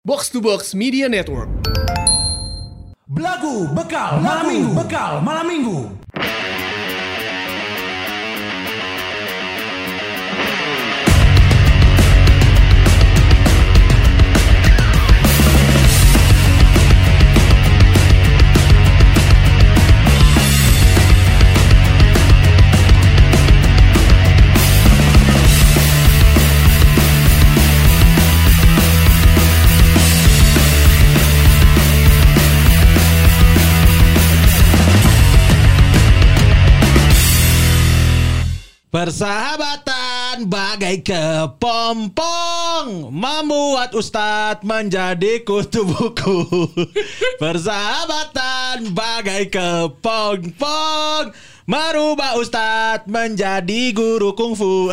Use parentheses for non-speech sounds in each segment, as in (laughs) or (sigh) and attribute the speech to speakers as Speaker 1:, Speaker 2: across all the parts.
Speaker 1: Box to Box Media Network.
Speaker 2: Belagu bekal malam minggu. Bekal malam minggu.
Speaker 3: Persahabatan bagai kepompong Membuat Ustadz menjadi kutu buku. Persahabatan bagai kepompong Merubah Ustadz menjadi guru kungfu.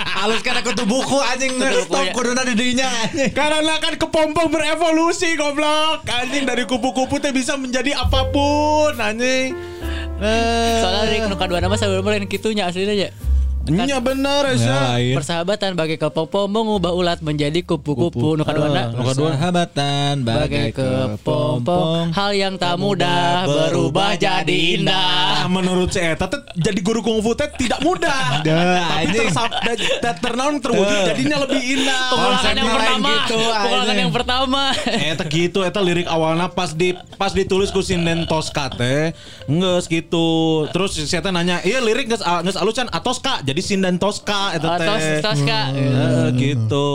Speaker 4: Halus karena kutu buku anjing. Stop kuduna di dirinya.
Speaker 3: Karena kan kepompong berevolusi goblok. Anjing dari kupu-kupu teh bisa menjadi apa pun Anjing
Speaker 5: Soalnya dari nuka dua nama sebelumnya yang kitunya aslinya aja.
Speaker 3: Nya bener Esa
Speaker 5: Persahabatan bagai kepompong mengubah ulat menjadi kupu-kupu nuka dua
Speaker 3: Ah, nuka dua.
Speaker 4: Persahabatan
Speaker 5: bagai kepompong hal yang tak mudah berubah jadi indah.
Speaker 3: Menurut saya Eta teh jadi guru kungfu teh tidak mudah. Tapi
Speaker 4: anjing.
Speaker 3: tersap, ter, ternaun terwujud jadinya lebih indah.
Speaker 5: Pengulangan yang pertama,
Speaker 4: gitu,
Speaker 5: pengulangan yang pertama.
Speaker 3: Eta gitu, eta lirik awalnya pas di pas ditulis ku sinden Tosca teh, nges gitu. Terus saya nanya, iya lirik nges nges alusan Atoska, jadi sinden Tosca eta teh.
Speaker 5: Tos tos kak.
Speaker 3: Eh, gitu.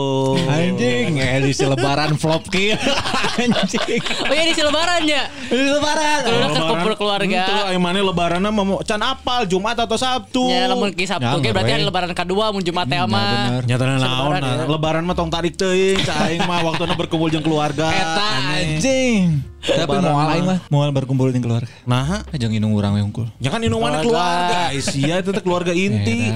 Speaker 4: Anjing edisi lebaran flop kieu. (laughs) anjing.
Speaker 5: Oh iya di lebaran ya.
Speaker 4: Edisi lebaran.
Speaker 5: Kalau udah terkumpul keluarga.
Speaker 3: Itu ayo mana lebaranna mau can apal Jumat atau Sabtu.
Speaker 5: Ya lamun ki Sabtu
Speaker 4: Ya,
Speaker 5: ge berarti
Speaker 4: ngewe.
Speaker 5: hari lebaran kedua mun Jumat teh mah.
Speaker 4: bener.
Speaker 3: Nyatana naon
Speaker 5: lebaran,
Speaker 3: nah,
Speaker 5: ya.
Speaker 3: lebaran mah tong tarik teuing ca aing mah waktuna berkumpul jeung keluarga.
Speaker 4: Eta anjing. Tapi
Speaker 3: mah.
Speaker 4: aing mah moal berkumpul dengan keluarga.
Speaker 3: Nah,
Speaker 4: Aja inung urang we hungkul.
Speaker 3: ya kan inu mana keluarga. Isia itu keluarga inti.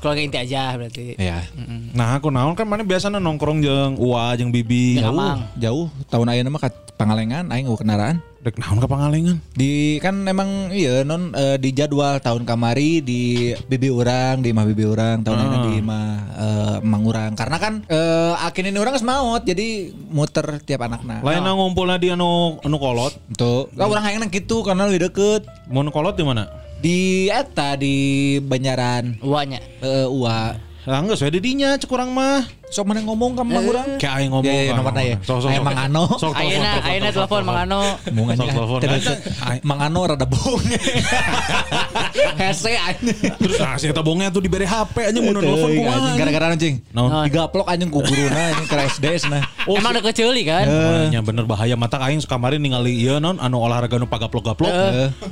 Speaker 5: Keluarga inti aja berarti.
Speaker 4: Ya.
Speaker 3: Nah, aku naon kan mana biasanya nongkrong jeung Uwa jeung Bibi.
Speaker 4: Jauh,
Speaker 5: Amang.
Speaker 4: jauh. Tahun ayeuna mah ka Pangalengan aing eueuh kendaraan.
Speaker 3: Dek naon ka pangalengan?
Speaker 4: Di kan emang iya non eh, di jadwal tahun kamari di bibi orang di mah bibi orang tahun ini di mah eh, emang orang karena kan eh, akin ini orang geus maot jadi muter tiap anakna.
Speaker 3: Lain na ngumpulna di anu anu kolot.
Speaker 4: Tuh, lah orang hayang gitu karena lebih deket
Speaker 3: Mau kolot di mana?
Speaker 4: Di eta di Banjaran
Speaker 5: Uanya.
Speaker 4: eh Ua.
Speaker 3: Lah geus we di dinya cek urang mah.
Speaker 4: Sok mana ngomong ka mang urang?
Speaker 3: Kayak aing ngomong.
Speaker 4: Ya, ya,
Speaker 3: ka.
Speaker 4: nomorna ya.
Speaker 3: Sok.
Speaker 4: Mang Ano.
Speaker 5: Ayeuna ayeuna telepon Mang. Ano.
Speaker 3: Sok, telepon.
Speaker 4: Mang Ano rada bohong. (laughs) Hese anjing.
Speaker 3: Terus ah si eta bongnya tuh dibere HP anjing mun
Speaker 4: Teuing,
Speaker 3: kumaha.
Speaker 4: Gara-gara anjing.
Speaker 3: Naon?
Speaker 4: Digaplok anjing ku guruna anjing ke SDS nah.
Speaker 5: Emang udah keceli kan?
Speaker 3: Oh, nya bener bahaya mata aing kamari ningali ieu non anu olahraga nu pagaplok-gaplok.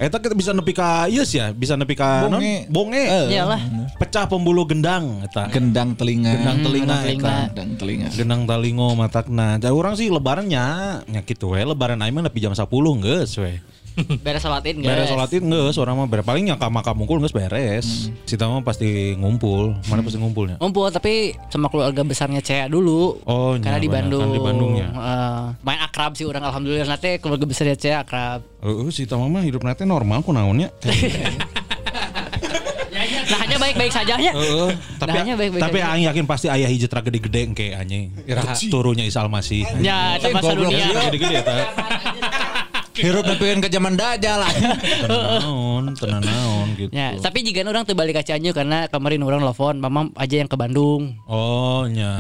Speaker 3: Eta kita bisa nepi ka ieu sih ya, bisa nepi ka non
Speaker 4: Bonge. Eh.
Speaker 5: Iyalah.
Speaker 3: Pecah pembuluh gendang eta.
Speaker 4: Gendang telinga.
Speaker 3: Gendang telinga eta.
Speaker 4: Gendang telinga.
Speaker 3: Gendang talingo matakna. Jadi orang sih lebarannya nya kitu we lebaran aing mah nepi jam 10 geus we. (laughs)
Speaker 5: Beres salat Id guys.
Speaker 3: Beres sholat id geus orang mah beres paling nya ka makam mungkul geus beres. Cita mah pasti ngumpul. Mana pasti ngumpulnya?
Speaker 5: Ngumpul tapi sama keluarga besarnya Cea dulu.
Speaker 3: Oh,
Speaker 5: Karena
Speaker 3: iya,
Speaker 5: di
Speaker 3: benar.
Speaker 5: Bandung.
Speaker 3: Kan di Bandung ya.
Speaker 5: Eh, main akrab sih orang alhamdulillah nanti keluarga besarnya Cea akrab.
Speaker 3: Heeh, si Tama mah hidup nanti normal kunaonnya. (laughs)
Speaker 5: Nah hanya baik-baik saja nya.
Speaker 3: Heeh, tapi
Speaker 5: Nah, hanya baik-baik
Speaker 3: tapi aing yakin pasti ayah hijat gede-gede engke anjing. Turunya Isal masih.
Speaker 5: Ya, itu masa dunia.
Speaker 4: sih.
Speaker 3: Gede-gede eta. (laughs)
Speaker 4: Hirup nepikeun ke zaman dajal lah.
Speaker 3: Tenan naon, tenan naon gitu.
Speaker 5: Ya, tapi jika orang tuh balik ke Cianjur karena kemarin orang telepon, mama aja yang ke Bandung.
Speaker 3: Oh nya.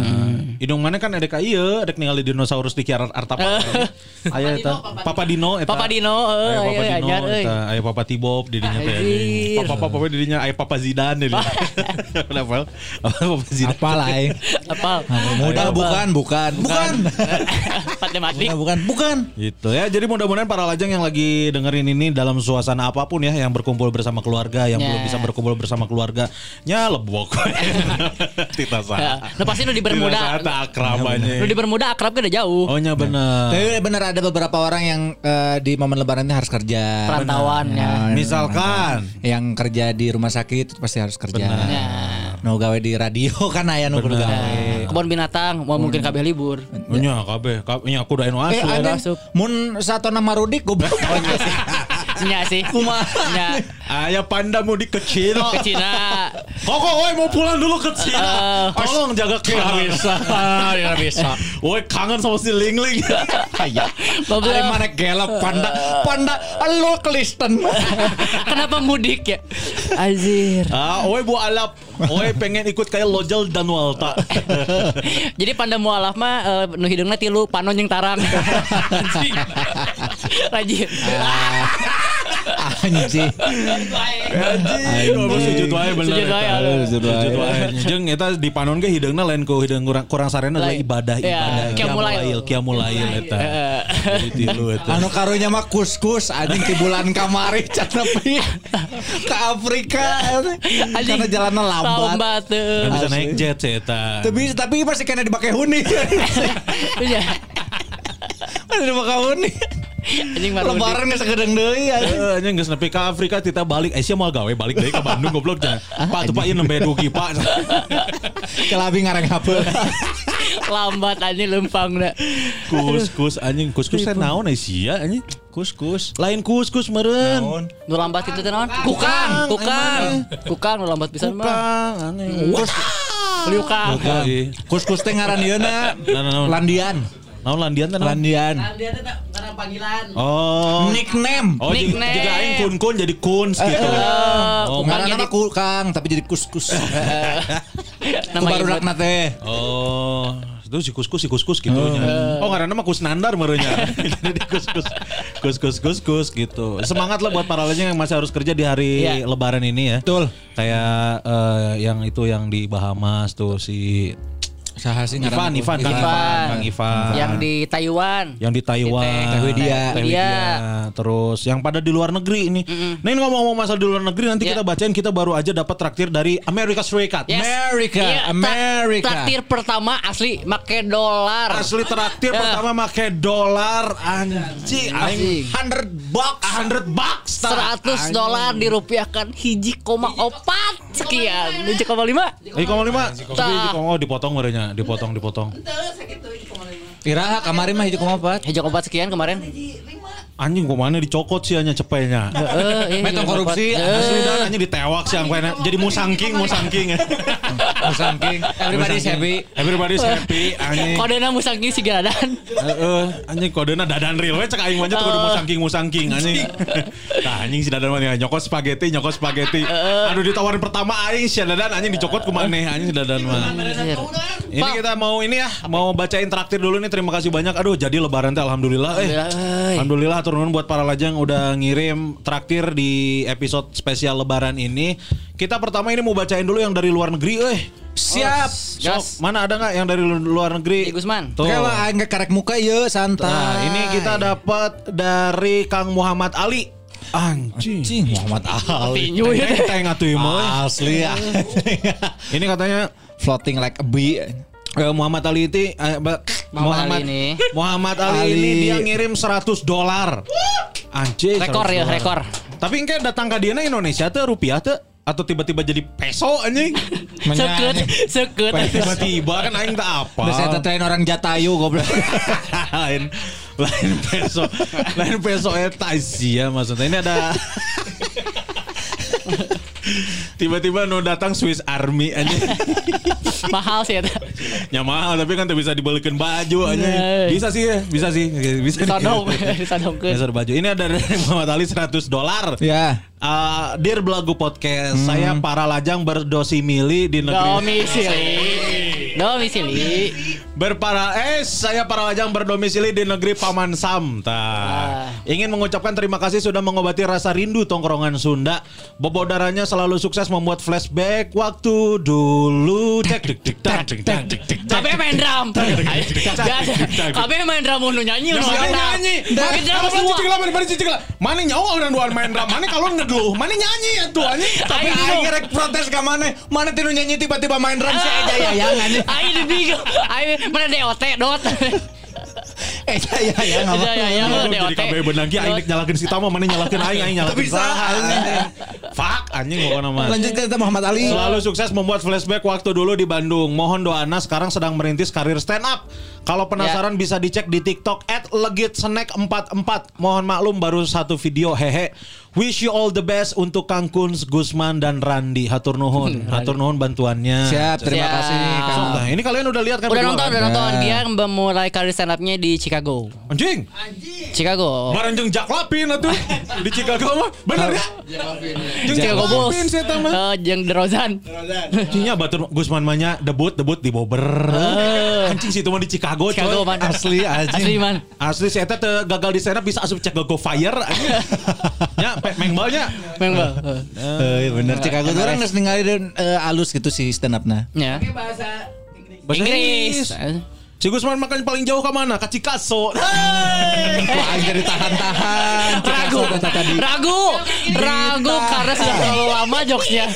Speaker 3: Hidung mana kan ada ka ieu, ada ningali dinosaurus di kiara artapa. Aya eta. Papa Dino eta.
Speaker 5: Papa Dino, eh,
Speaker 3: Aya Papa
Speaker 5: aya
Speaker 3: Dino
Speaker 5: anyar, euy.
Speaker 3: eta, aya Papa Tibob di dinya teh. Papa Papa di dinya aya Papa Zidane di dinya. (laughs) Kenapa? Papa Zidane.
Speaker 4: Apa lah eh.
Speaker 5: Apa?
Speaker 4: Mudah bukan, bukan, bukan. Mudah (laughs) bukan, bukan.
Speaker 3: Gitu ya. Jadi mudah-mudahan para lajang yang lagi dengerin ini dalam suasana apa pun ya yang berkumpul bersama keluarga, yang
Speaker 5: Ya.
Speaker 3: belum bisa berkumpul bersama keluarga, nya lebok. (laughs) Tita
Speaker 5: Ya,
Speaker 3: sah.
Speaker 5: Nah, pasti nu di Bermuda.
Speaker 3: Tita akrabanya.
Speaker 5: Nu di Bermuda akrab kan udah jauh.
Speaker 3: Oh nya bener.
Speaker 4: Tapi bener ada beberapa orang yang eh, di momen lebaran ini harus kerja.
Speaker 5: Perantauan ya.
Speaker 3: Misalkan
Speaker 4: yang kerja di rumah sakit pasti harus kerja.
Speaker 5: Ya.
Speaker 4: No gawe di radio (laughs) kan aya nu kudu gawe.
Speaker 5: Kebun binatang, mau mungkin kabeh libur.
Speaker 3: Oh, nya kabeh, kabeh nya aku udah anu
Speaker 4: Eh anjing,
Speaker 5: asup.
Speaker 4: mun satu nama Rudik goblok.
Speaker 5: Nya sih. Nya
Speaker 3: Ayah panda mudik ke Cina.
Speaker 5: ke Cina.
Speaker 3: Koko, woi mau pulang dulu ke Cina.
Speaker 5: Eh,
Speaker 3: Tolong jaga keamanan.
Speaker 4: bisa, ya bisa.
Speaker 3: Woi kangen sama si Ling Ling. (laughs)
Speaker 4: Ada mana gelap panda, panda, lo Kristen. (laughs)
Speaker 5: Kenapa mudik ya? Azir.
Speaker 3: ah, woi bu alap. Woi pengen ikut kayak Lojal dan Walta. (laughs)
Speaker 5: Jadi panda mualaf mah eh, nu hidungna tilu panon yang tarang. (laughs) (laughs) Rajin.
Speaker 4: Anjing.
Speaker 3: Anjing, sujud wae bener.
Speaker 5: Sujud wae.
Speaker 3: Sujud wae. Jeung eta di panon ge hideungna lain ku hideung kurang kurang sarena adalah ibadah
Speaker 5: Ya,
Speaker 3: ibadah.
Speaker 5: Qiyamulail
Speaker 3: eta.
Speaker 5: Heeh.
Speaker 3: Jadi tilu eta.
Speaker 4: Anu karunya mah kus-kus anjing di bulan kamari can nepi ke Afrika karena jalannya lambat.
Speaker 5: Lambat.
Speaker 3: Nggak bisa naik jet sih eta.
Speaker 4: Tapi tapi masih kena dipakai huni. (laughs)
Speaker 5: Iya.
Speaker 4: Masih dipakai huni.
Speaker 5: Anjing baru.
Speaker 4: Lebaran geus sagedeng deui anjing.
Speaker 3: Eh, nya geus nepi ka Afrika kita balik Asia mau gawe balik deui ka Bandung goblok nya. Pak tuh Pak ieu nembe dugi Pak. (laughs)
Speaker 4: Kelabi ngareng hapeul. (laughs)
Speaker 5: Lambat anjing lempang dah.
Speaker 3: Kus-kus anjing kus-kus teh naon Asia anjing?
Speaker 4: Kus-kus.
Speaker 3: Lain kus-kus meureun.
Speaker 4: Naon?
Speaker 5: Nu lambat itu teh naon? Kukang, kukang. Kukang nu lambat pisan mah.
Speaker 3: Kang aneh.
Speaker 4: Kus
Speaker 5: Liukang.
Speaker 3: Oke.
Speaker 4: kus-kus teh ngaran ieuna
Speaker 3: Naon, naon?
Speaker 4: Landian.
Speaker 3: Naon landian teh naon?
Speaker 4: Landian.
Speaker 5: Dia teh karena panggilan.
Speaker 3: Oh.
Speaker 4: Nickname.
Speaker 3: Oh,
Speaker 5: Nickname.
Speaker 3: jika aing kun-kun jadi kuns gitu. Oh,
Speaker 5: Kukang
Speaker 4: Ngaran
Speaker 5: jadi
Speaker 4: nama Kukang tapi jadi kus-kus. (laughs)
Speaker 5: nama
Speaker 4: baru
Speaker 5: ibu.
Speaker 4: nakna teh.
Speaker 3: Oh, itu si kus-kus si kus-kus gitu nya. Oh, karena nama kusnandar merenya. (laughs) Jadi kus-kus kus-kus kus-kus gitu. Semangat lah buat para lajang yang masih harus kerja di hari
Speaker 5: Iya.
Speaker 3: lebaran ini ya.
Speaker 4: Betul.
Speaker 3: Kayak eh, yang itu yang di Bahamas tuh si
Speaker 4: Saha sih
Speaker 3: Ivan, Ivan,
Speaker 5: Ivan.
Speaker 3: Ivan, Kang Ivan.
Speaker 5: Yang di Taiwan.
Speaker 3: yang di Taiwan.
Speaker 5: Teh
Speaker 4: Widya.
Speaker 3: terus yang pada di luar negeri ini. Nah ini ngomong-ngomong masalah di luar negeri nanti
Speaker 5: Iya.
Speaker 3: kita bacain kita baru aja dapat traktir dari Amerika Serikat.
Speaker 5: Yes.
Speaker 4: Amerika,
Speaker 5: tra-
Speaker 4: Amerika.
Speaker 5: Traktir pertama asli make dolar.
Speaker 3: Asli traktir
Speaker 5: Ya.
Speaker 3: pertama make dolar anjing aing
Speaker 4: 100 bucks.
Speaker 3: 100 bucks tah.
Speaker 5: 100 dolar dirupiahkan hiji koma opat sekian hiji koma lima.
Speaker 3: Tapi
Speaker 5: Tah.
Speaker 3: hiji koma oh, dipotong merenya, dipotong dipotong.
Speaker 4: Iraha kamari mah hiji kumaha pat.
Speaker 5: hiji koma opat sekian kemarin
Speaker 3: Anjing kok mana dicokot sih hanya cepenya.
Speaker 5: Eh, eh,
Speaker 4: Metode korupsi.
Speaker 5: Eh,
Speaker 3: Asli dan anjing ditewak sih yang kayaknya jadi musangking musangking.
Speaker 4: Musangking. Everybody's happy.
Speaker 3: Everybody's happy anjing.
Speaker 5: kodena musangking si
Speaker 3: Heeh, anjing kodena dadan real we cek aing mah kudu musangking musangking anjing. Tah (laughs) anjing si dadan mah nyokot spaghetti, nyokot spaghetti. Aduh ditawarin pertama aing si dadan anjing dicokot ku maneh anjing si dadan mah. Ini kita mau ini ya, mau bacain traktir dulu nih. Terima kasih banyak. Aduh, jadi lebaran teh alhamdulillah eh.
Speaker 5: Alhamdulillah,
Speaker 3: Alhamdulillah turun buat para lajang udah ngirim traktir di episode spesial lebaran ini. Kita pertama ini mau bacain dulu yang dari luar negeri eh.
Speaker 4: Siap.
Speaker 3: Sok,
Speaker 5: Gas.
Speaker 3: mana ada nggak yang dari lu- luar negeri?
Speaker 5: Di Gusman.
Speaker 3: Tuh.
Speaker 4: Oke lah, enggak karek muka ieu santai.
Speaker 3: Nah, ini kita dapat dari Kang Muhammad Ali. Anjing.
Speaker 4: Cing Muhammad Ali.
Speaker 5: Ya.
Speaker 3: Atuh ieu mah.
Speaker 4: Asli ya.
Speaker 3: Ini katanya
Speaker 4: Floating like a bee.
Speaker 3: Eh, Muhammad Ali itu eh, ba-
Speaker 5: Muhammad Ali ini.
Speaker 3: Muhammad Ali,
Speaker 4: Ali.
Speaker 3: ini dia ngirim 100 dolar. Anjing.
Speaker 5: rekor
Speaker 3: 100
Speaker 5: ya rekor
Speaker 3: Tapi engke datang ke dia Indonesia tuh rupiah tuh atau tiba-tiba jadi peso anjing. (laughs)
Speaker 5: seket seket
Speaker 3: tiba-tiba kan aing tak apa.
Speaker 4: Udah saya orang Jatayu goblok. (laughs)
Speaker 3: lain lain peso lain peso eta sih ya maksudnya ini ada (laughs) tiba-tiba nu datang Swiss Army aja (laughs)
Speaker 5: mahal sih ya
Speaker 3: ya mahal tapi kan tuh bisa dibalikin baju aja
Speaker 5: Nah.
Speaker 3: bisa sih ya bisa sih. Bisa
Speaker 5: Disodong (laughs) disodongkeun
Speaker 3: Bisa baju. Ini ada dari Muhammad Ali 100 dolar.
Speaker 4: Ya.
Speaker 3: Uh, Dear Belagu Podcast, saya para lajang berdosimili di negeri
Speaker 5: domisili domisili
Speaker 3: Berpara eh saya para lajang berdomisili di negeri Paman Sam. Tah.
Speaker 5: Ah.
Speaker 3: Ingin mengucapkan terima kasih sudah mengobati rasa rindu tongkrongan Sunda. Bobodaranya selalu sukses membuat flashback waktu dulu. Dek.
Speaker 5: Kabeh main drum. Kabeh main drum nu nyanyi nu drum. Main drum semua.
Speaker 3: Mana nyawa orang dua main drum, mana kalau ngeduh, mana nyanyi ya tuh anjing.
Speaker 4: Tapi
Speaker 5: Aing
Speaker 4: aing
Speaker 5: bingung.
Speaker 4: rek protes ka mana? Mana tinu nyanyi tiba-tiba main drum si Eja ya yang anjing.
Speaker 5: Aing bingung. Aing mana DOT (laughs) dot.
Speaker 4: Eh ya ya ya
Speaker 5: Ya, ya, ya. DOT.
Speaker 3: jadi KB benang ki aing nyalakeun si Tama mana nyalakeun aing aing nyalakeun
Speaker 4: bisa,
Speaker 3: saha. Fuck anjing mah.
Speaker 4: Lanjut ke Muhammad Ali.
Speaker 3: Selalu sukses membuat flashback waktu dulu di Bandung. Mohon doana sekarang sedang merintis karir stand up. Kalau penasaran bisa dicek di TikTok @legitsnack44. Mohon maklum baru satu video hehe. Wish you all the best untuk Kang Kuns, Gusman dan Randi. Hatur nuhun, hatur nuhun bantuannya.
Speaker 4: Siap, terima
Speaker 5: Siap.
Speaker 4: kasih Kang.
Speaker 3: Sok, nah, ini kalian udah lihat kan?
Speaker 5: Udah nonton,
Speaker 3: kan?
Speaker 5: udah nonton.
Speaker 4: Nah.
Speaker 5: Dia memulai karir stand up-nya di Chicago.
Speaker 3: Anjing,
Speaker 5: Chicago.
Speaker 3: bareng jeung Jack Lapin atuh (laughs) di Chicago mah. Bener ya? Jeung
Speaker 5: Chicago Bulls.
Speaker 3: Lapin saya mah.
Speaker 5: Eh, jeung DeRozan.
Speaker 3: Anjingnya batur Gusman mahnya debut debut di Bobber. Anjing situ mah di Chicago,
Speaker 5: Chicago
Speaker 3: coy.
Speaker 5: man.
Speaker 4: Asli anjing.
Speaker 5: Asli man.
Speaker 3: Asli si Eta gagal di stand up bisa asup cek go fire anjing. (laughs) Ya, pe- mengbalnya.
Speaker 5: Memang.
Speaker 4: Eh bener Chicago tuh orang geus ninggalin eh, alus gitu si stand up-na.
Speaker 5: Ya.
Speaker 3: Bahasa
Speaker 5: Inggris.
Speaker 3: Si Gusman makan paling jauh ke mana? Ke Cikaso.
Speaker 4: Wah, aing jadi tahan-tahan.
Speaker 5: Ragu,
Speaker 4: tadi.
Speaker 5: ragu, ragu karena sudah terlalu lama jokesnya.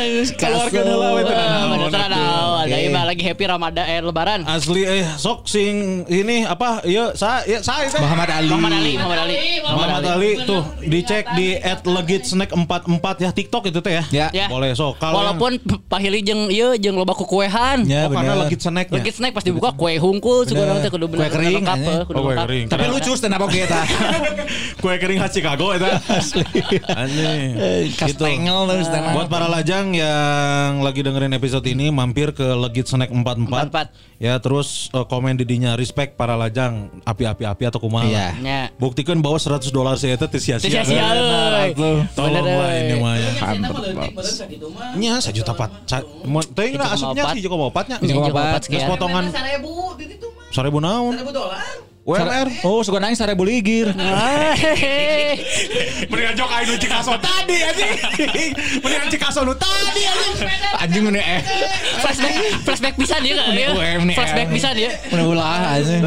Speaker 5: Bener
Speaker 3: atuh.
Speaker 5: tahu. Ada. Ima lagi happy Ramadan eh Lebaran.
Speaker 3: Asli eh sok sing ini apa? Iya, sa ya sa itu.
Speaker 4: Muhammad Ali.
Speaker 5: Muhammad Ali, Muhammad Ali,
Speaker 3: Muhammad Ali tuh dicek di @legitsnack44 ya TikTok itu teh ya.
Speaker 4: Ya.
Speaker 5: Ya.
Speaker 3: Boleh sok. Kalau yang-
Speaker 5: Walaupun Pak Hili jeung ieu jeung loba kuehan.
Speaker 4: Ya
Speaker 3: oh, karena legit snacknya.
Speaker 5: Lagi snack pas dibuka kue hungkul segala
Speaker 4: Bener.
Speaker 5: teh kudu
Speaker 4: Kue
Speaker 5: bener
Speaker 4: kering,
Speaker 5: lengkap,
Speaker 4: anjing.
Speaker 5: eh, kudu
Speaker 3: Oh, kue
Speaker 5: lengkap.
Speaker 3: kering.
Speaker 4: Tapi lucu stand up oge eta. (laughs)
Speaker 3: kue kering khas Chicago itu. Asli. Anjing. Gitu.
Speaker 4: Kastengel tuh stand up.
Speaker 3: Buat para lajang yang lagi dengerin episode ini mampir ke Legit Snack 44.
Speaker 5: 44.
Speaker 3: Ya terus eh, komen didinya respect para lajang api-api-api atau kumaha.
Speaker 4: Iya.
Speaker 5: Ya.
Speaker 3: Buktikan bahwa 100 dolar saya itu sia-sia.
Speaker 5: Sia-sia euy.
Speaker 3: Tolong
Speaker 5: Bener,
Speaker 3: lah
Speaker 5: euy.
Speaker 3: ini mah ya. Nya sejuta pat. Sa- Mau teuing lah asupnya sih juga
Speaker 5: Jeung opat
Speaker 4: opat.
Speaker 3: Geus
Speaker 5: sekian.
Speaker 3: potongan
Speaker 6: Seribu di situ mah.
Speaker 3: seribu naon.
Speaker 6: Seribu dolar.
Speaker 3: UMR.
Speaker 4: Oh, suka nangis seribu ligir. (laughs)
Speaker 3: Mendingan jok aing nu Cikaso tadi anjing. Mendingan Cikaso nu tadi anjing.
Speaker 4: Anjing mana eh.
Speaker 5: flashback flashback bisa dia enggak ya?
Speaker 4: Nih,
Speaker 5: Flashback bisa dia.
Speaker 4: Mana ulah anjing.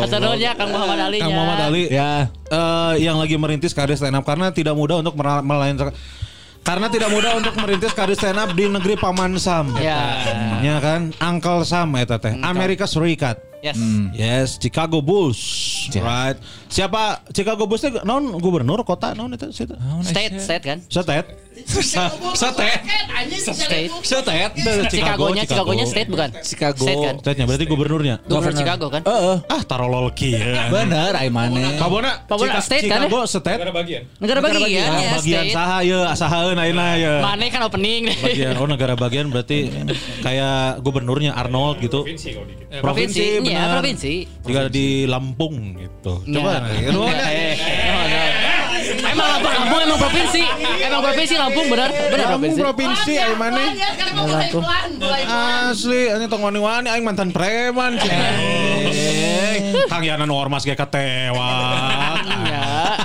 Speaker 5: Atau nuhun ya Kang Muhammad Ali.
Speaker 3: Kang Muhammad Ali.
Speaker 4: Ya.
Speaker 3: eh, yang lagi merintis karir stand up karena tidak mudah untuk mera- melayan karena tidak mudah untuk merintis karir stand up di negeri paman Sam.
Speaker 5: Ya.
Speaker 3: Ya kan, Uncle Sam eta teh. Amerika Serikat.
Speaker 5: Yes.
Speaker 3: Yes, Chicago Bulls.
Speaker 4: Ya.
Speaker 3: Right. Siapa Chicago Bulls non gubernur kota non itu situ.
Speaker 5: State, state kan?
Speaker 3: Setet. Setet.
Speaker 5: State.
Speaker 4: Setet.
Speaker 5: Chicago-nya, Chicago-nya state bukan?
Speaker 4: Chicago.
Speaker 5: State kan?
Speaker 3: Setetnya berarti gubernurnya.
Speaker 5: Gubernur Chicago kan?
Speaker 4: Heeh.
Speaker 3: Ah, tarolol kieu.
Speaker 4: Bener, ai maneh.
Speaker 3: Pabona,
Speaker 5: Pabona
Speaker 3: Chica-
Speaker 5: state kan
Speaker 3: Chicago state.
Speaker 5: Negara bagian
Speaker 3: Ah,
Speaker 5: ya,
Speaker 3: bagian
Speaker 5: state.
Speaker 3: saha ya, sahaeun ayeuna ya.
Speaker 5: Mana kan opening
Speaker 3: Bagian oh negara bagian berarti kayak gubernurnya Arnold gitu.
Speaker 5: Provinsi,
Speaker 3: benar.
Speaker 5: ya provinsi.
Speaker 3: Juga di Lampung gitu. Coba
Speaker 5: Ya. Emang Lampung, Lampung emang provinsi. Emang provinsi Lampung benar, benar
Speaker 3: Lampung
Speaker 5: provinsi.
Speaker 3: provinsi ayo mana?
Speaker 6: Ya, iklan.
Speaker 3: Asli, ini tong wani-wani aing mantan preman. Kang Yanan Ormas ge katewak.
Speaker 5: Ya,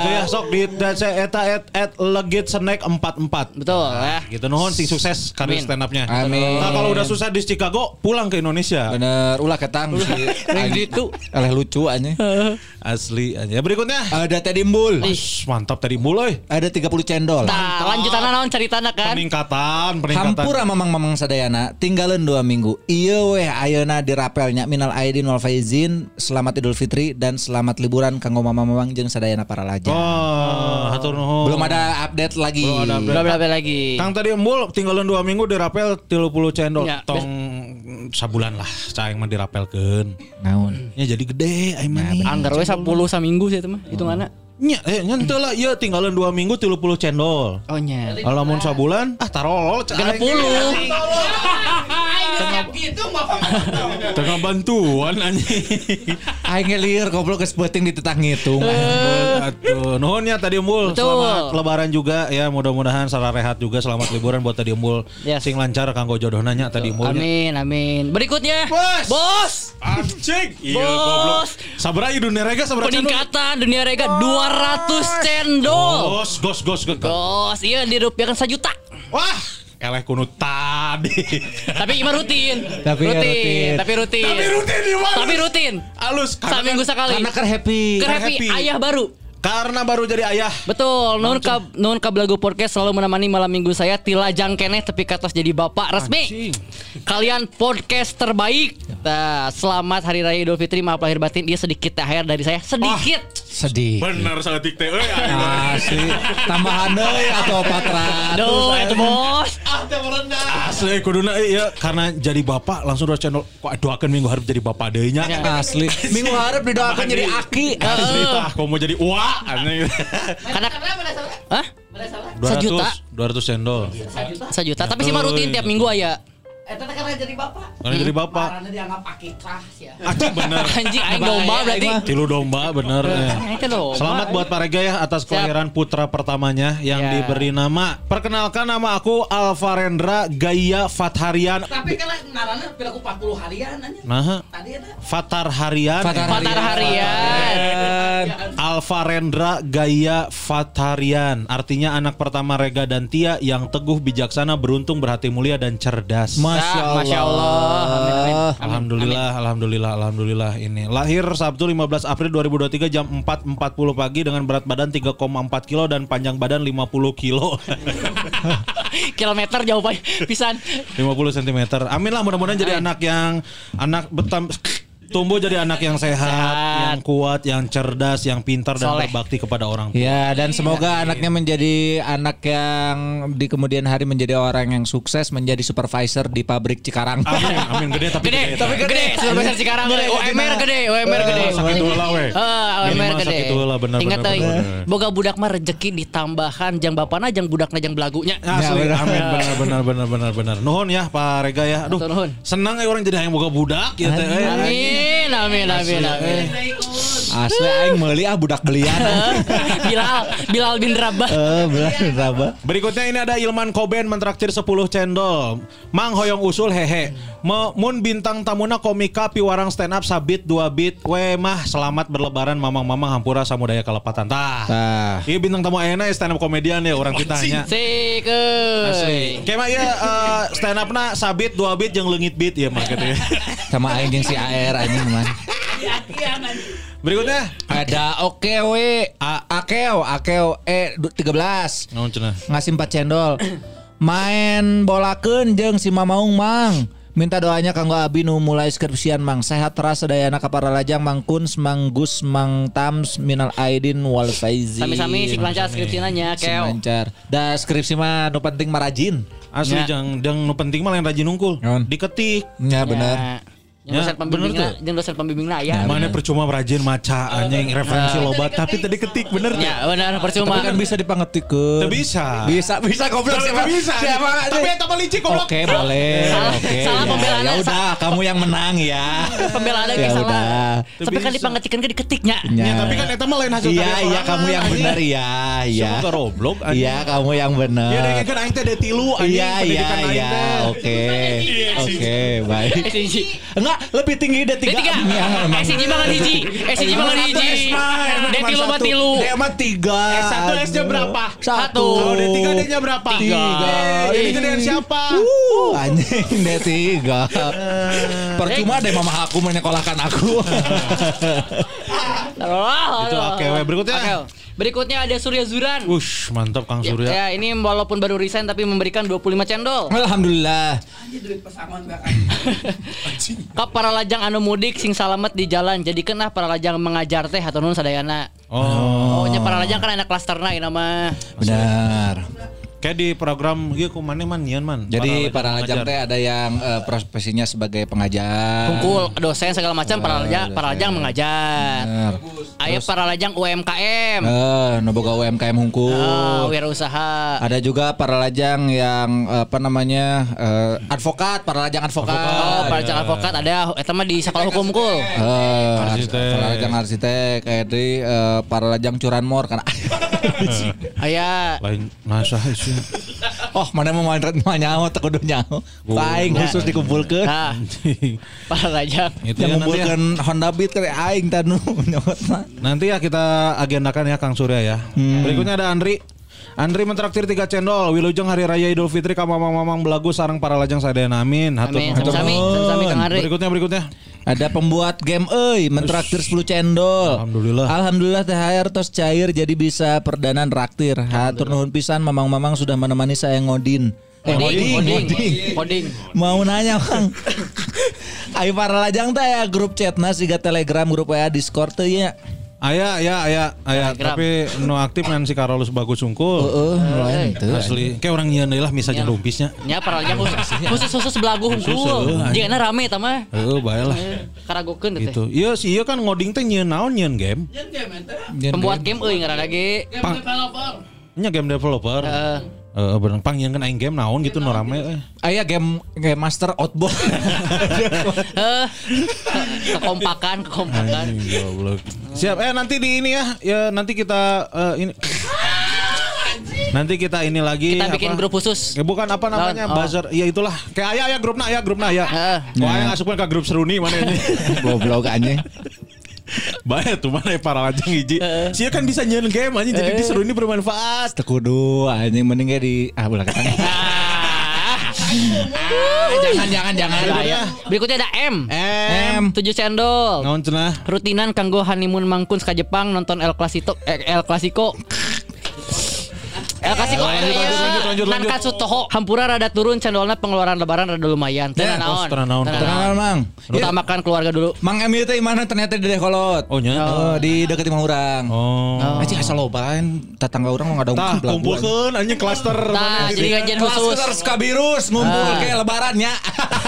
Speaker 3: Itu ya sok di saya eta at, at legit snack 44.
Speaker 5: betul ya.
Speaker 3: Gitu nuhun sing sukses karir stand up-nya.
Speaker 4: Amin.
Speaker 3: Nah, kalau udah susah di Chicago, pulang ke Indonesia.
Speaker 4: Bener, ulah ketang si. (laughs)
Speaker 5: Yang gitu.
Speaker 4: Eleh lucu anjing.
Speaker 3: Asli aja. Berikutnya.
Speaker 4: Ada Teddy Mbul.
Speaker 3: Mantap tadi mulai.
Speaker 4: Ada 30 cendol.
Speaker 5: Nah, lanjutan naon ceritana kan?
Speaker 3: Peningkatan, peningkatan.
Speaker 4: Hampura mamang-mamang sadayana tinggalin dua minggu Iya weh ayeuna dirapelnya Minal Aidin wal Faizin Selamat Idul Fitri Dan selamat liburan Kanggo mamang-mamang Jeung sadayana para lajar
Speaker 3: Oh, hatur nuhun.
Speaker 4: Belum ada update lagi
Speaker 3: Belum ada update.
Speaker 5: Udah berapa lagi?
Speaker 3: Kang tadi embul tinggalin dua minggu dirapel 30 cendol.
Speaker 5: Ya,
Speaker 3: Tong sabulan lah caing mah dirapelkeun.
Speaker 4: Naon
Speaker 3: Ya jadi gede aing mah nih.
Speaker 5: Anggar we 10 saminggu sih itu mah. Hitunganna.
Speaker 3: Nya, eh nyentuh lah, iya tinggalin dua minggu 30 cendol.
Speaker 5: Oh nya.
Speaker 3: Kalau mau sabulan, ah tarol.
Speaker 5: Genep puluh.
Speaker 6: Tengah gitu.
Speaker 3: Tengah bantuan anjing.
Speaker 4: Aing ngelir goblok geus beuting di tetang ngitung
Speaker 3: Aduh, nuhunnya tadi.
Speaker 5: Betul.
Speaker 3: Selamat lebaran juga ya. Mudah-mudahan secara rehat juga selamat liburan buat tadi embul.
Speaker 5: Yes.
Speaker 3: Sing lancar kanggo jodoh nanya tadi embul.
Speaker 5: Amin, amin. Berikutnya,
Speaker 3: Bos.
Speaker 5: Bos.
Speaker 3: Anjing. Iya
Speaker 5: Bos.
Speaker 3: goblok. Sabra ieu dunia rega sabra.
Speaker 5: Peningkatan dunia rega 200 cendol.
Speaker 3: Gos, gos, gos, gos.
Speaker 5: Gos, iya dirupiahkan sejuta.
Speaker 3: Wah, eleh kuno tadi.
Speaker 5: Tapi gimana rutin?
Speaker 4: Tapi ya rutin.
Speaker 5: Tapi rutin.
Speaker 3: Tapi rutin di mana?
Speaker 5: Tapi rutin.
Speaker 3: Alus.
Speaker 5: Saminggu sekali.
Speaker 4: Karena kan happy
Speaker 5: Ke happy,
Speaker 3: happy.
Speaker 5: ayah baru.
Speaker 3: Karena baru jadi ayah.
Speaker 5: Betul, Nun ka Nun Kablagu Podcast selalu menemani malam minggu saya Tilajang keneh tapi katas jadi bapak resmi. Kalian podcast terbaik. Nah, selamat hari raya Idul Fitri maaf lahir batin dia sedikit THR dari saya sedikit.
Speaker 4: Sedih.
Speaker 3: Bener salah tik teh. euy, aing.
Speaker 4: Asli tambahan deui atau 400.
Speaker 5: Aduh, itu bos.
Speaker 3: Asli kuduna eh, ya karena jadi bapak langsung udah channel kok doakan minggu harap jadi bapak deui nya.
Speaker 4: Asli. Minggu harap didoakan jadi aki.
Speaker 3: Asli tah kok mau jadi uak aneh.
Speaker 5: Karena
Speaker 6: Karena.
Speaker 5: Hah?
Speaker 6: Pada salah.
Speaker 3: 200
Speaker 5: Sejuta.
Speaker 3: 200 cendol.
Speaker 6: Sejuta.
Speaker 5: Sejuta, tapi sih mah rutin tiap minggu aya.
Speaker 6: Eh, tapi karena jadi bapak.
Speaker 3: Karena jadi bapak.
Speaker 6: Karena dianggap akikah ya.
Speaker 3: Anjing bener. (laughs)
Speaker 5: Anjing aing domba berarti.
Speaker 3: Tilu domba bener. ya.
Speaker 5: Teh domba.
Speaker 3: Selamat buat Pak Rega ya atas kelahiran putra pertamanya yang
Speaker 5: Ya.
Speaker 3: diberi nama. Perkenalkan nama aku Alvarendra Gaya Fatharian.
Speaker 6: Tapi kalau narana perilaku 40 harian aja.
Speaker 3: Nah,
Speaker 6: Tadi ada.
Speaker 3: Fatar Harian.
Speaker 4: Fatar
Speaker 5: Fatar harian.
Speaker 3: Alvarendra Gaya Fatharian. Artinya anak pertama Rega dan Tia yang teguh, bijaksana, beruntung, berhati mulia dan cerdas.
Speaker 4: Masya Allah.
Speaker 5: Masya Allah. Amin, amin.
Speaker 3: Alhamdulillah, alhamdulillah, alhamdulillah ini. Lahir Sabtu 15 April 2023 jam 4.40 pagi dengan berat badan 3,4 kilo dan panjang badan 50 kilo. (laughs)
Speaker 5: Kilometer jauh pisan.
Speaker 3: 50 cm. Amin lah mudah-mudahan jadi anak yang anak betam tumbuh jadi anak yang sehat,
Speaker 5: Sehat.
Speaker 3: yang kuat, yang cerdas, yang pintar dan
Speaker 5: Soleh.
Speaker 3: berbakti kepada orang tua.
Speaker 4: Ya dan semoga anaknya menjadi anak yang di kemudian hari menjadi orang yang sukses menjadi supervisor di pabrik Cikarang.
Speaker 3: Amin, (laughs) amin gede tapi
Speaker 5: Gede,
Speaker 3: gede.
Speaker 5: tapi gede. Sudah besar sekarang gede. UMR gede, UMR gede.
Speaker 3: Eh, sakit heula we.
Speaker 5: Ah, UMR gede.
Speaker 3: sakit heula, bener,
Speaker 5: Ingat
Speaker 3: bener.
Speaker 5: boga budak mah rezeki ditambahan jang bapana jang budakna jang belagunya.
Speaker 3: Asli,
Speaker 4: Ya, benar.
Speaker 3: amin benar benar benar benar benar. Nuhun ya Pak Rega ya. Aduh, senang ya orang jadi yang boga budak ya teh. Eh.
Speaker 5: Amin, amin, amin, amin.
Speaker 4: Asli aing meuli ah budak belian. (laughs)
Speaker 5: Bilal, Bilal bin Rabah.
Speaker 4: Eh, belah berapa?
Speaker 3: Berikutnya ini ada Ilman Koben mentraktir 10 cendol. Mang hoyong usul hehe. Me- Mun bintang tamuna komika piwarang stand up sabit dua bit. We mah selamat berlebaran mamang-mamang hampura samudaya kalepatan. Tah.
Speaker 4: Tah.
Speaker 3: Iya bintang tamu enak ya stand up komedian ya orang kita hanya.
Speaker 5: Sik
Speaker 3: Asli. Mah ya eh, stand up na sabit dua bit yang lengit bit ya mah gitu ya.
Speaker 4: Sama aing jeung si AR anjing man.
Speaker 3: Berikutnya
Speaker 4: Ada OKW A Akeo Akeo E 13
Speaker 3: Naon cenah?
Speaker 4: ngasih 4 cendol. Main bolakeun jeung si Mamaung Mang. Minta doanya kanggo Abi nu mulai skripsian Mang. Sehat terasa dayana ka para lajang Mang Kuns, Mang Gus, Mang Tams, Minal Aidin wal faizin.
Speaker 5: Sami-sami si lancar skripsi nanya
Speaker 4: Si
Speaker 5: keo.
Speaker 4: lancar. Da skripsi mah nu penting marajin.
Speaker 3: Asli
Speaker 5: Ya.
Speaker 3: jang jang nu penting mah lain rajin.
Speaker 4: Naon?
Speaker 3: Diketik.
Speaker 4: Ya bener.
Speaker 5: Yang
Speaker 3: Ya,
Speaker 5: dosen pembimbingna,
Speaker 3: bener tuh.
Speaker 5: yang dosen pembimbingna ya.
Speaker 3: Mana percuma rajin maca anjing referensi loba tapi tadi ketik bener tuh.
Speaker 5: Ya, benar percuma.
Speaker 4: Tapi kan bisa dipangetikeun.
Speaker 3: Teu bisa.
Speaker 4: Bisa, bisa goblok siapa?
Speaker 3: bisa.
Speaker 4: Siapa?
Speaker 3: Tapi eta mah licik goblok.
Speaker 4: Oke, boleh. Oke.
Speaker 5: salah
Speaker 4: ya.
Speaker 5: pembelaan.
Speaker 4: Ya udah, kamu yang menang ya.
Speaker 5: Pembelaan lagi
Speaker 4: Ya
Speaker 5: salah. Tapi kan
Speaker 3: Bisa.
Speaker 5: dipangetikan ke diketiknya.
Speaker 3: Ya, tapi kan eta mah lain hasil
Speaker 4: Iya,
Speaker 3: karya
Speaker 4: iya
Speaker 3: orang
Speaker 4: kamu yang benar ya, iya.
Speaker 3: Semoga goblok anjing.
Speaker 4: Iya, kamu yang benar.
Speaker 3: Ya kan aing teh ada tilu anjing
Speaker 4: Iya, iya,
Speaker 3: pendidikan aing
Speaker 4: iya.
Speaker 3: teh.
Speaker 4: Oke. Oke, baik.
Speaker 5: SCG.
Speaker 4: Enggak, lebih tinggi D3.
Speaker 5: D3.
Speaker 4: Ya, emang.
Speaker 5: SCG mah kan hiji. Mah kan hiji. D3 mah tilu.
Speaker 4: D mah tiga.
Speaker 3: S1 S nya berapa?
Speaker 4: Satu.
Speaker 3: Kalau D3 D-nya berapa?
Speaker 5: Tiga.
Speaker 3: Eh, Ini gedean siapa?
Speaker 4: Uh, (laughs) anjing D3. Percuma deh mama aku menyekolahkan aku. (laughs)
Speaker 3: Itu oke. Berikutnya.
Speaker 5: Berikutnya ada Surya Zuran.
Speaker 3: Wush, mantap Kang
Speaker 5: Ya,
Speaker 3: Surya.
Speaker 5: ya, ini walaupun baru resign tapi memberikan 25 cendol.
Speaker 4: Alhamdulillah.
Speaker 6: Anjir duit pesangon bahkan. (laughs)
Speaker 5: Kap para lajang anu mudik sing salamet di jalan. Jadi kenah para lajang mengajar teh atau nun sadayana.
Speaker 3: Oh.
Speaker 5: Oh, nya para lajang kan anak klasterna ieu nama.
Speaker 4: Benar.
Speaker 3: Kayak di program ieu ku maneh man nyian man.
Speaker 4: Jadi para
Speaker 3: ngajar.
Speaker 4: lajang teh ada yang eh, profesinya sebagai pengajar.
Speaker 5: Kumpul dosen segala macam para lajang, para lajang mengajar. Aya para lajang UMKM.
Speaker 4: Eh, boga UMKM hungkul.
Speaker 5: Oh, wirausaha.
Speaker 4: Ada juga para lajang yang apa namanya eh, advokat, para lajang advokat.
Speaker 5: Oh, para lajang advokat ada eta mah di sekolah hukum kul.
Speaker 4: Eh,
Speaker 3: Arsitek.
Speaker 4: para lajang arsitek kayak di eh, para lajang curanmor kan.
Speaker 5: Aya
Speaker 3: lain nasa sih. (laughs)
Speaker 4: oh, mana mau main mau nyaho teu kudu nyaho. Aing khusus dikumpulkeun.
Speaker 5: Nah, (laughs) para lajang.
Speaker 3: Itu
Speaker 4: Yang
Speaker 3: ya nanti ya.
Speaker 4: ngumpulkeun Honda Beat kayak aing tanu. (laughs)
Speaker 3: Nanti ya kita agendakan ya Kang Surya ya.
Speaker 4: Hmm.
Speaker 3: Berikutnya ada Andri. Andri mentraktir tiga cendol. Wilujeng Hari Raya Idul Fitri ka mamang-mamang belagu sarang para lajang sadayana amin. Hatur
Speaker 5: Amin. Sami-sami, Kang.
Speaker 3: Berikutnya berikutnya.
Speaker 4: Ada pembuat game euy mentraktir 10 cendol.
Speaker 3: Alhamdulillah.
Speaker 4: Alhamdulillah THR tos cair jadi bisa perdanan raktir. Hatur nuhun pisan mamang-mamang sudah menemani saya ngodin. Eh,
Speaker 5: coding, coding.
Speaker 4: Mau nanya Bang. Ayo (laughs) para lajang teh ya grup chat siga Telegram, grup WA, Discord teh ya.
Speaker 3: Aya, aya, aya, aya. Tapi nu aktif kan si Carlos bagus sungkul.
Speaker 4: Heeh, lain teu.
Speaker 3: Asli, kayak orang nyeun lah misalnya
Speaker 5: Iya.
Speaker 3: rumpisnya.
Speaker 5: Nya paralnya khusus khusus khusus belagu
Speaker 3: Khusus,
Speaker 5: hungkul.
Speaker 3: heuh,
Speaker 5: Jigana rame eta mah.
Speaker 3: Heeh, bae lah.
Speaker 5: Karagokeun teh.
Speaker 3: Gitu. Iya sih, iya kan ngoding teh nyeun naon nyeun game.
Speaker 6: Jangan game eta.
Speaker 5: Pembuat game euy ngaranna ge.
Speaker 6: Game
Speaker 3: Pang-
Speaker 6: developer.
Speaker 3: Nya game developer.
Speaker 5: Heeh.
Speaker 3: Heeh, bener pang kan aing game naon gitu nu rame eh.
Speaker 4: Aya game game master outbound.
Speaker 5: Heh. (laughs) Kekompakan, kekompakan.
Speaker 3: Goblok. Siap. Eh nanti di ini ya. Ya nanti kita eh, ini Nanti kita ini lagi
Speaker 5: Kita bikin
Speaker 3: apa?
Speaker 5: grup khusus.
Speaker 3: Ya bukan apa namanya
Speaker 5: Oh.
Speaker 3: buzzer. Ya itulah. Kayak aya aya grupna aya grupna aya.
Speaker 5: Heeh.
Speaker 3: Wah, yang asupkan ke grup seruni mana ini.
Speaker 4: Goblok anjing.
Speaker 3: Baik tuh mana para anjing hiji. (laughs) Sia kan bisa nyeun game anjing jadi di seruni bermanfaat.
Speaker 4: Tekudu anjing mending kayak di ah bola kata. (laughs)
Speaker 5: Ah.
Speaker 4: jangan jangan jangan.
Speaker 5: Bahaya. Berikutnya ada M.
Speaker 3: M.
Speaker 5: 7 cendol.
Speaker 3: Naon cenah?
Speaker 5: Rutinan kanggo honeymoon mangkun ka Jepang nonton El Clasico eh, El Clasico. El Clasico
Speaker 3: Lanjut, lanjut, lanjut, lanjut, lanjut.
Speaker 5: Nankatsu toho. Hampura rada turun cendolna pengeluaran lebaran rada lumayan. Teu
Speaker 4: Ya,
Speaker 5: naon.
Speaker 3: teu naon.
Speaker 4: Tenang mang. Ya,
Speaker 5: Utamakan keluarga dulu.
Speaker 4: Mang Emil teh mana ternyata di Dekolot.
Speaker 3: Oh nya.
Speaker 4: Oh, di dekat imah urang.
Speaker 3: Oh.
Speaker 4: Anjing asal lobain tetangga orang mah ada
Speaker 3: Tah, kumpulkeun anjing klaster.
Speaker 5: Tah, jadi
Speaker 3: di-
Speaker 5: kajian khusus.
Speaker 4: Kelas suka virus ngumpul
Speaker 5: Ah.
Speaker 4: kayak lebarannya.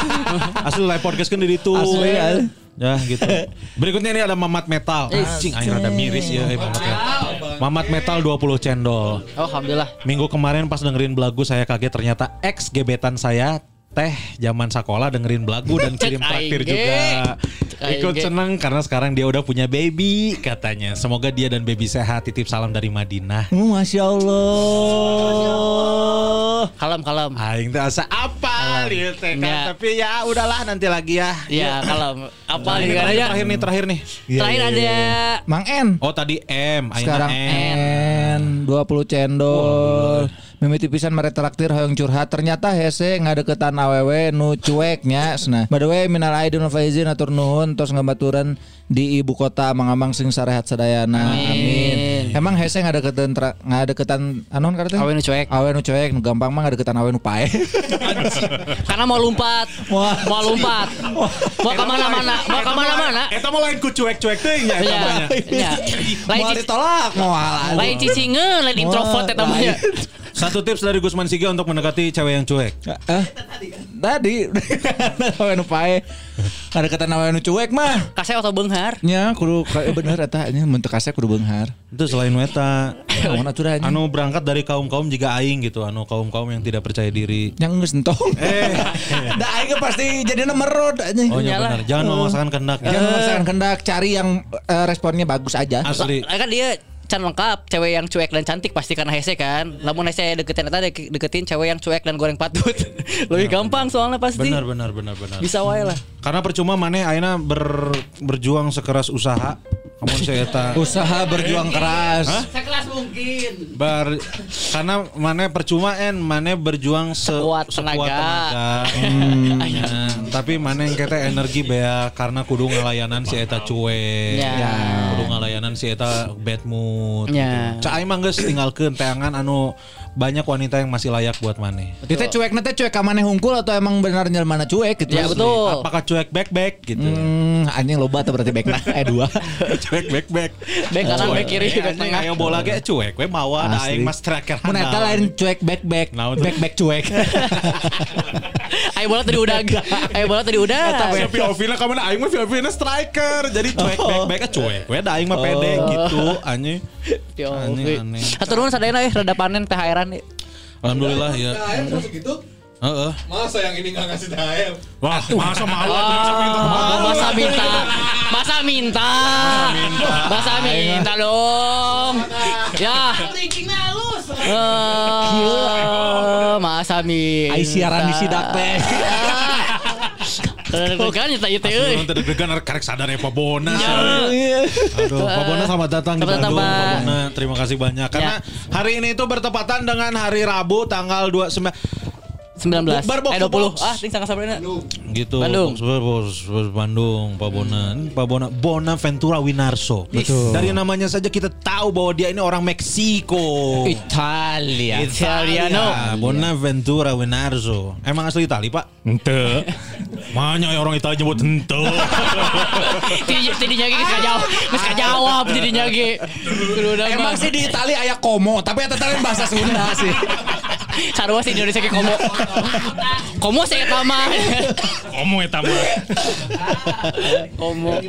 Speaker 4: (laughs)
Speaker 3: Asli live podcast kan di itu.
Speaker 4: Asli, ya.
Speaker 3: Ya gitu. Berikutnya ini ada Mamat Metal. Anjing aing rada miris ya eh, Mamat Metal. Mamat Metal 20 cendol.
Speaker 5: Oh, alhamdulillah.
Speaker 3: Minggu kemarin pas dengerin belagu saya kaget ternyata ex gebetan saya teh zaman sekolah dengerin belagu dan kirim traktir
Speaker 5: aing
Speaker 3: juga.
Speaker 5: Aing
Speaker 3: Ikut seneng karena sekarang dia udah punya baby katanya. Semoga dia dan baby sehat. Titip salam dari Madinah.
Speaker 4: Masya Allah.
Speaker 5: Kalem kalem.
Speaker 3: Aing teh asa apa gitu teh kan.
Speaker 5: Ya.
Speaker 3: Tapi ya udahlah nanti lagi ya.
Speaker 5: Iya, kalem. Apa
Speaker 3: Nah, ini terakhir,
Speaker 5: katanya?
Speaker 3: terakhir nih terakhir nih.
Speaker 5: Terakhir ada
Speaker 4: Mang N.
Speaker 3: Oh tadi M, ayeuna
Speaker 4: Sekarang. N 20 cendol. Mimiti pisan mere traktir hoyong curhat ternyata hese ngadeketan awewe nu cueknya cenah. By the way minal aidin wal faizin atur nuhun tos ngabaturan di ibu kota mangamang sing sarehat sadayana. Amin. Emang hese ngadeketan tra- ngadeketan anon karena
Speaker 5: Awe nu cuek.
Speaker 4: Awe nu cuek nu gampang mah ngadeketan awe nu pae. (laughs)
Speaker 5: Karena mau lompat. Mau lompat. Mau ke mana-mana. Mau ke mana-mana.
Speaker 3: Eta mah lain ku cuek-cuek teh nya eta
Speaker 5: Iya.
Speaker 3: mah nya.
Speaker 5: Iya. (laughs) Lain
Speaker 4: Mau ditolak mau
Speaker 5: lain cicingeun, lain introvert eta mah. Ya.
Speaker 3: Satu tips dari Gusman Siga untuk mendekati cewek yang cuek.
Speaker 4: Eh, tadi (laughs) awe nu pae. Ngadeketan awe nu cuek mah.
Speaker 5: Kasih atau benghar.
Speaker 4: Nya kudu kayak bener eta nya mun teu kasih kudu beunghar.
Speaker 3: Itu selain weta
Speaker 4: Naon atuh dah
Speaker 3: anu berangkat dari kaum-kaum juga aing gitu, anu kaum-kaum yang tidak percaya diri.
Speaker 4: yang geus entong. (laughs)
Speaker 3: Eh. (laughs)
Speaker 4: da aing pasti jadinya merod anjing.
Speaker 3: Oh iya benar, jangan memaksakan kehendak. ya.
Speaker 4: Jangan memaksakan kehendak cari yang eh, responnya bagus aja.
Speaker 3: Asli.
Speaker 5: Kan dia can lengkap cewek yang cuek dan cantik pasti karena hese kan. Lamun hese deketin eta dek- deketin cewek yang cuek dan goreng patut. (laughs) Lebih gampang soalnya pasti.
Speaker 3: Benar benar benar benar.
Speaker 5: bisa wae lah.
Speaker 3: Karena percuma maneh ayeuna ber, berjuang sekeras usaha. Kamu saya eta
Speaker 4: Usaha berjuang keras.
Speaker 6: Sekelas mungkin.
Speaker 3: bar karena mana percuma en mana berjuang se,
Speaker 5: Sekuat
Speaker 3: sekuat
Speaker 5: tenaga.
Speaker 3: tenaga. Hmm, nah, (laughs) tapi mana yang kita energi bea karena kudu ngelayanan si eta cuek
Speaker 5: Ya.
Speaker 3: kudu ngelayanan si eta bad mood
Speaker 5: Ya.
Speaker 3: gitu. cai mah geus tinggalkeun teangan anu banyak wanita yang masih layak buat maneh
Speaker 4: Kita cuek nanti cuek ka maneh hungkul atau emang benar mana cuek gitu.
Speaker 5: Ya, betul.
Speaker 3: apakah cuek back back gitu
Speaker 4: Hmm, anjing loba tuh berarti backna eh dua. (laughs)
Speaker 3: cuek back back
Speaker 5: Back kanan, back kiri, back
Speaker 3: Anjing,
Speaker 5: tengah.
Speaker 3: ayo bola ge cuek we mawa da aing mas striker
Speaker 4: Mun eta lain cuek back back.
Speaker 3: Tuh?
Speaker 4: Back back cuek. (laughs)
Speaker 5: ayo bola tadi udah (laughs) ayo bola tadi udah
Speaker 3: Eta we POV-na kamu aing mah POV-na striker. Jadi cuek back back cuek. We da aing mah pede gitu anjing. Anjing aneh.
Speaker 5: Satu nuhun sadayana eh rada panen THR-an eh.
Speaker 3: Alhamdulillah ya.
Speaker 1: THR gitu?
Speaker 3: Heeh.
Speaker 1: Masa yang ini nggak ngasih THR?
Speaker 3: Wah, masa malu masa minta
Speaker 5: Oh, masa minta masa minta masa minta dong ya
Speaker 6: Linkingnya halus.
Speaker 5: Eh, masa minta
Speaker 4: Ai siaran di sidak teh.
Speaker 5: Deg-degan nyata itu euy.
Speaker 3: Asli deg-degan karek sadar ya Pak Bona.
Speaker 5: Ya.
Speaker 3: Aduh, Pak Bona selamat datang di
Speaker 5: Selamat datang,
Speaker 3: Bandung,
Speaker 5: Pak.
Speaker 3: Pak Bona. Terima kasih banyak. Karena hari ini itu bertepatan dengan hari Rabu tanggal 29
Speaker 5: 19
Speaker 3: Bar box
Speaker 5: eh
Speaker 3: to
Speaker 5: 20
Speaker 3: box.
Speaker 5: ah ting sangka sabarina
Speaker 3: Gitu.
Speaker 5: Bandung.
Speaker 3: Box, box, Bandung, Pak Bona. Ini Pak Bona, Bonaventura Winarso.
Speaker 4: Betul.
Speaker 3: Dari namanya saja kita tahu bahwa dia ini orang Meksiko.
Speaker 5: Italia Italiano
Speaker 3: Ah, Bonaventura Winarso. Emang asli Itali, Pak?
Speaker 7: Ente. (laughs)
Speaker 3: Banyak ya orang Itali nyebut ente.
Speaker 5: Tadinya ge geus jawab geus jawab kudu udah
Speaker 4: Emang sih di Italia aya komo, tapi eta teh bahasa Sunda sih. (laughs)
Speaker 5: sarua sih Indonesia ge komo komo sih eta mah
Speaker 7: Ngomong eta mah.
Speaker 5: komo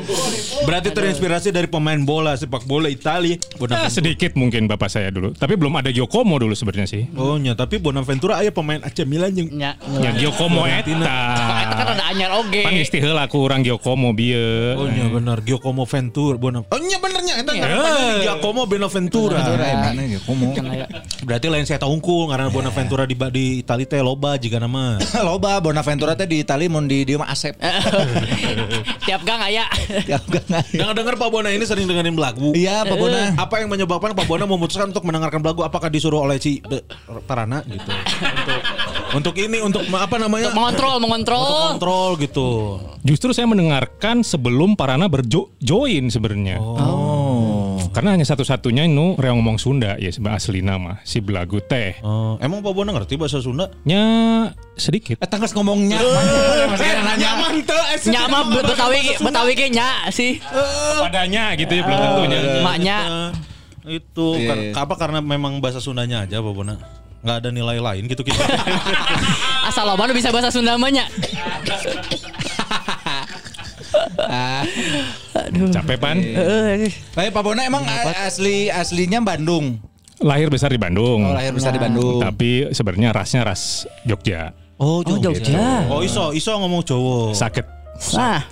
Speaker 3: Berarti terinspirasi dari pemain bola sepak bola Itali.
Speaker 7: Ah,
Speaker 3: Bonaventura.
Speaker 7: sedikit mungkin bapak saya dulu. Tapi belum ada Giacomo dulu sebenarnya sih.
Speaker 3: Oh, nya, tapi Bonaventura aya pemain AC Milan yang
Speaker 5: nya
Speaker 7: Ya Giacomo eta.
Speaker 5: eta kan ada anyar oge
Speaker 7: Pan ti heula ku urang Giacomo bieu.
Speaker 3: Oh nya benar Giacomo Ventura Bona. Oh nya benernya eta
Speaker 5: Iya.
Speaker 3: Giacomo Bonaventura.
Speaker 4: Ya komo?
Speaker 3: Berarti lain saya unggul ngaranna Bonaventura di di Itali teh loba jiga nama. (coughs)
Speaker 4: Loba Bonaventura teh di Itali mun di dia mah Asep. (laughs)
Speaker 5: tiap gang aya
Speaker 4: Ya enggak enggak.
Speaker 3: Dengar-dengar Pak Bona ini sering dengerin lagu.
Speaker 4: Iya, Pak Bona.
Speaker 3: Apa yang menyebabkan Pak Bona memutuskan untuk mendengarkan lagu? Apakah disuruh oleh si De- Tarana gitu? untuk untuk ini untuk apa namanya?
Speaker 5: mengontrol
Speaker 3: Untuk
Speaker 5: mengontrol
Speaker 3: kontrol gitu.
Speaker 7: Justru saya mendengarkan sebelum Parana berjoin sebenarnya.
Speaker 4: Oh.
Speaker 7: Karena hanya satu-satunya nu reong ngomong Sunda ya sebenarnya asli nama si belagu teh.
Speaker 3: Oh, emang Pak Bona ngerti bahasa Sunda?
Speaker 7: Nya sedikit.
Speaker 4: Eta geus ngomongnya. Masih kena nanya.
Speaker 5: nya mah betawi ge- betawi ge nya sih
Speaker 7: Padanya gitu ya belum tentunya.
Speaker 5: maknya
Speaker 3: Eh, itu
Speaker 4: Iya, iya.
Speaker 3: apa karena memang bahasa Sundanya aja Pak Bona? Nggak ada nilai lain gitu gitu.
Speaker 5: asal lo bisa bahasa Sunda (laughs)
Speaker 4: Ah.
Speaker 7: Capek pan.
Speaker 5: Heeh.
Speaker 4: Tapi Pak Bona emang asli aslinya Bandung.
Speaker 7: Lahir besar di Bandung.
Speaker 4: Oh, lahir besar di Bandung.
Speaker 7: Tapi sebenarnya rasnya ras Jogja.
Speaker 3: Oh,
Speaker 5: Oh Jogja.
Speaker 3: Oh, iso iso ngomong Jawa.
Speaker 7: Sakit.
Speaker 5: Nah,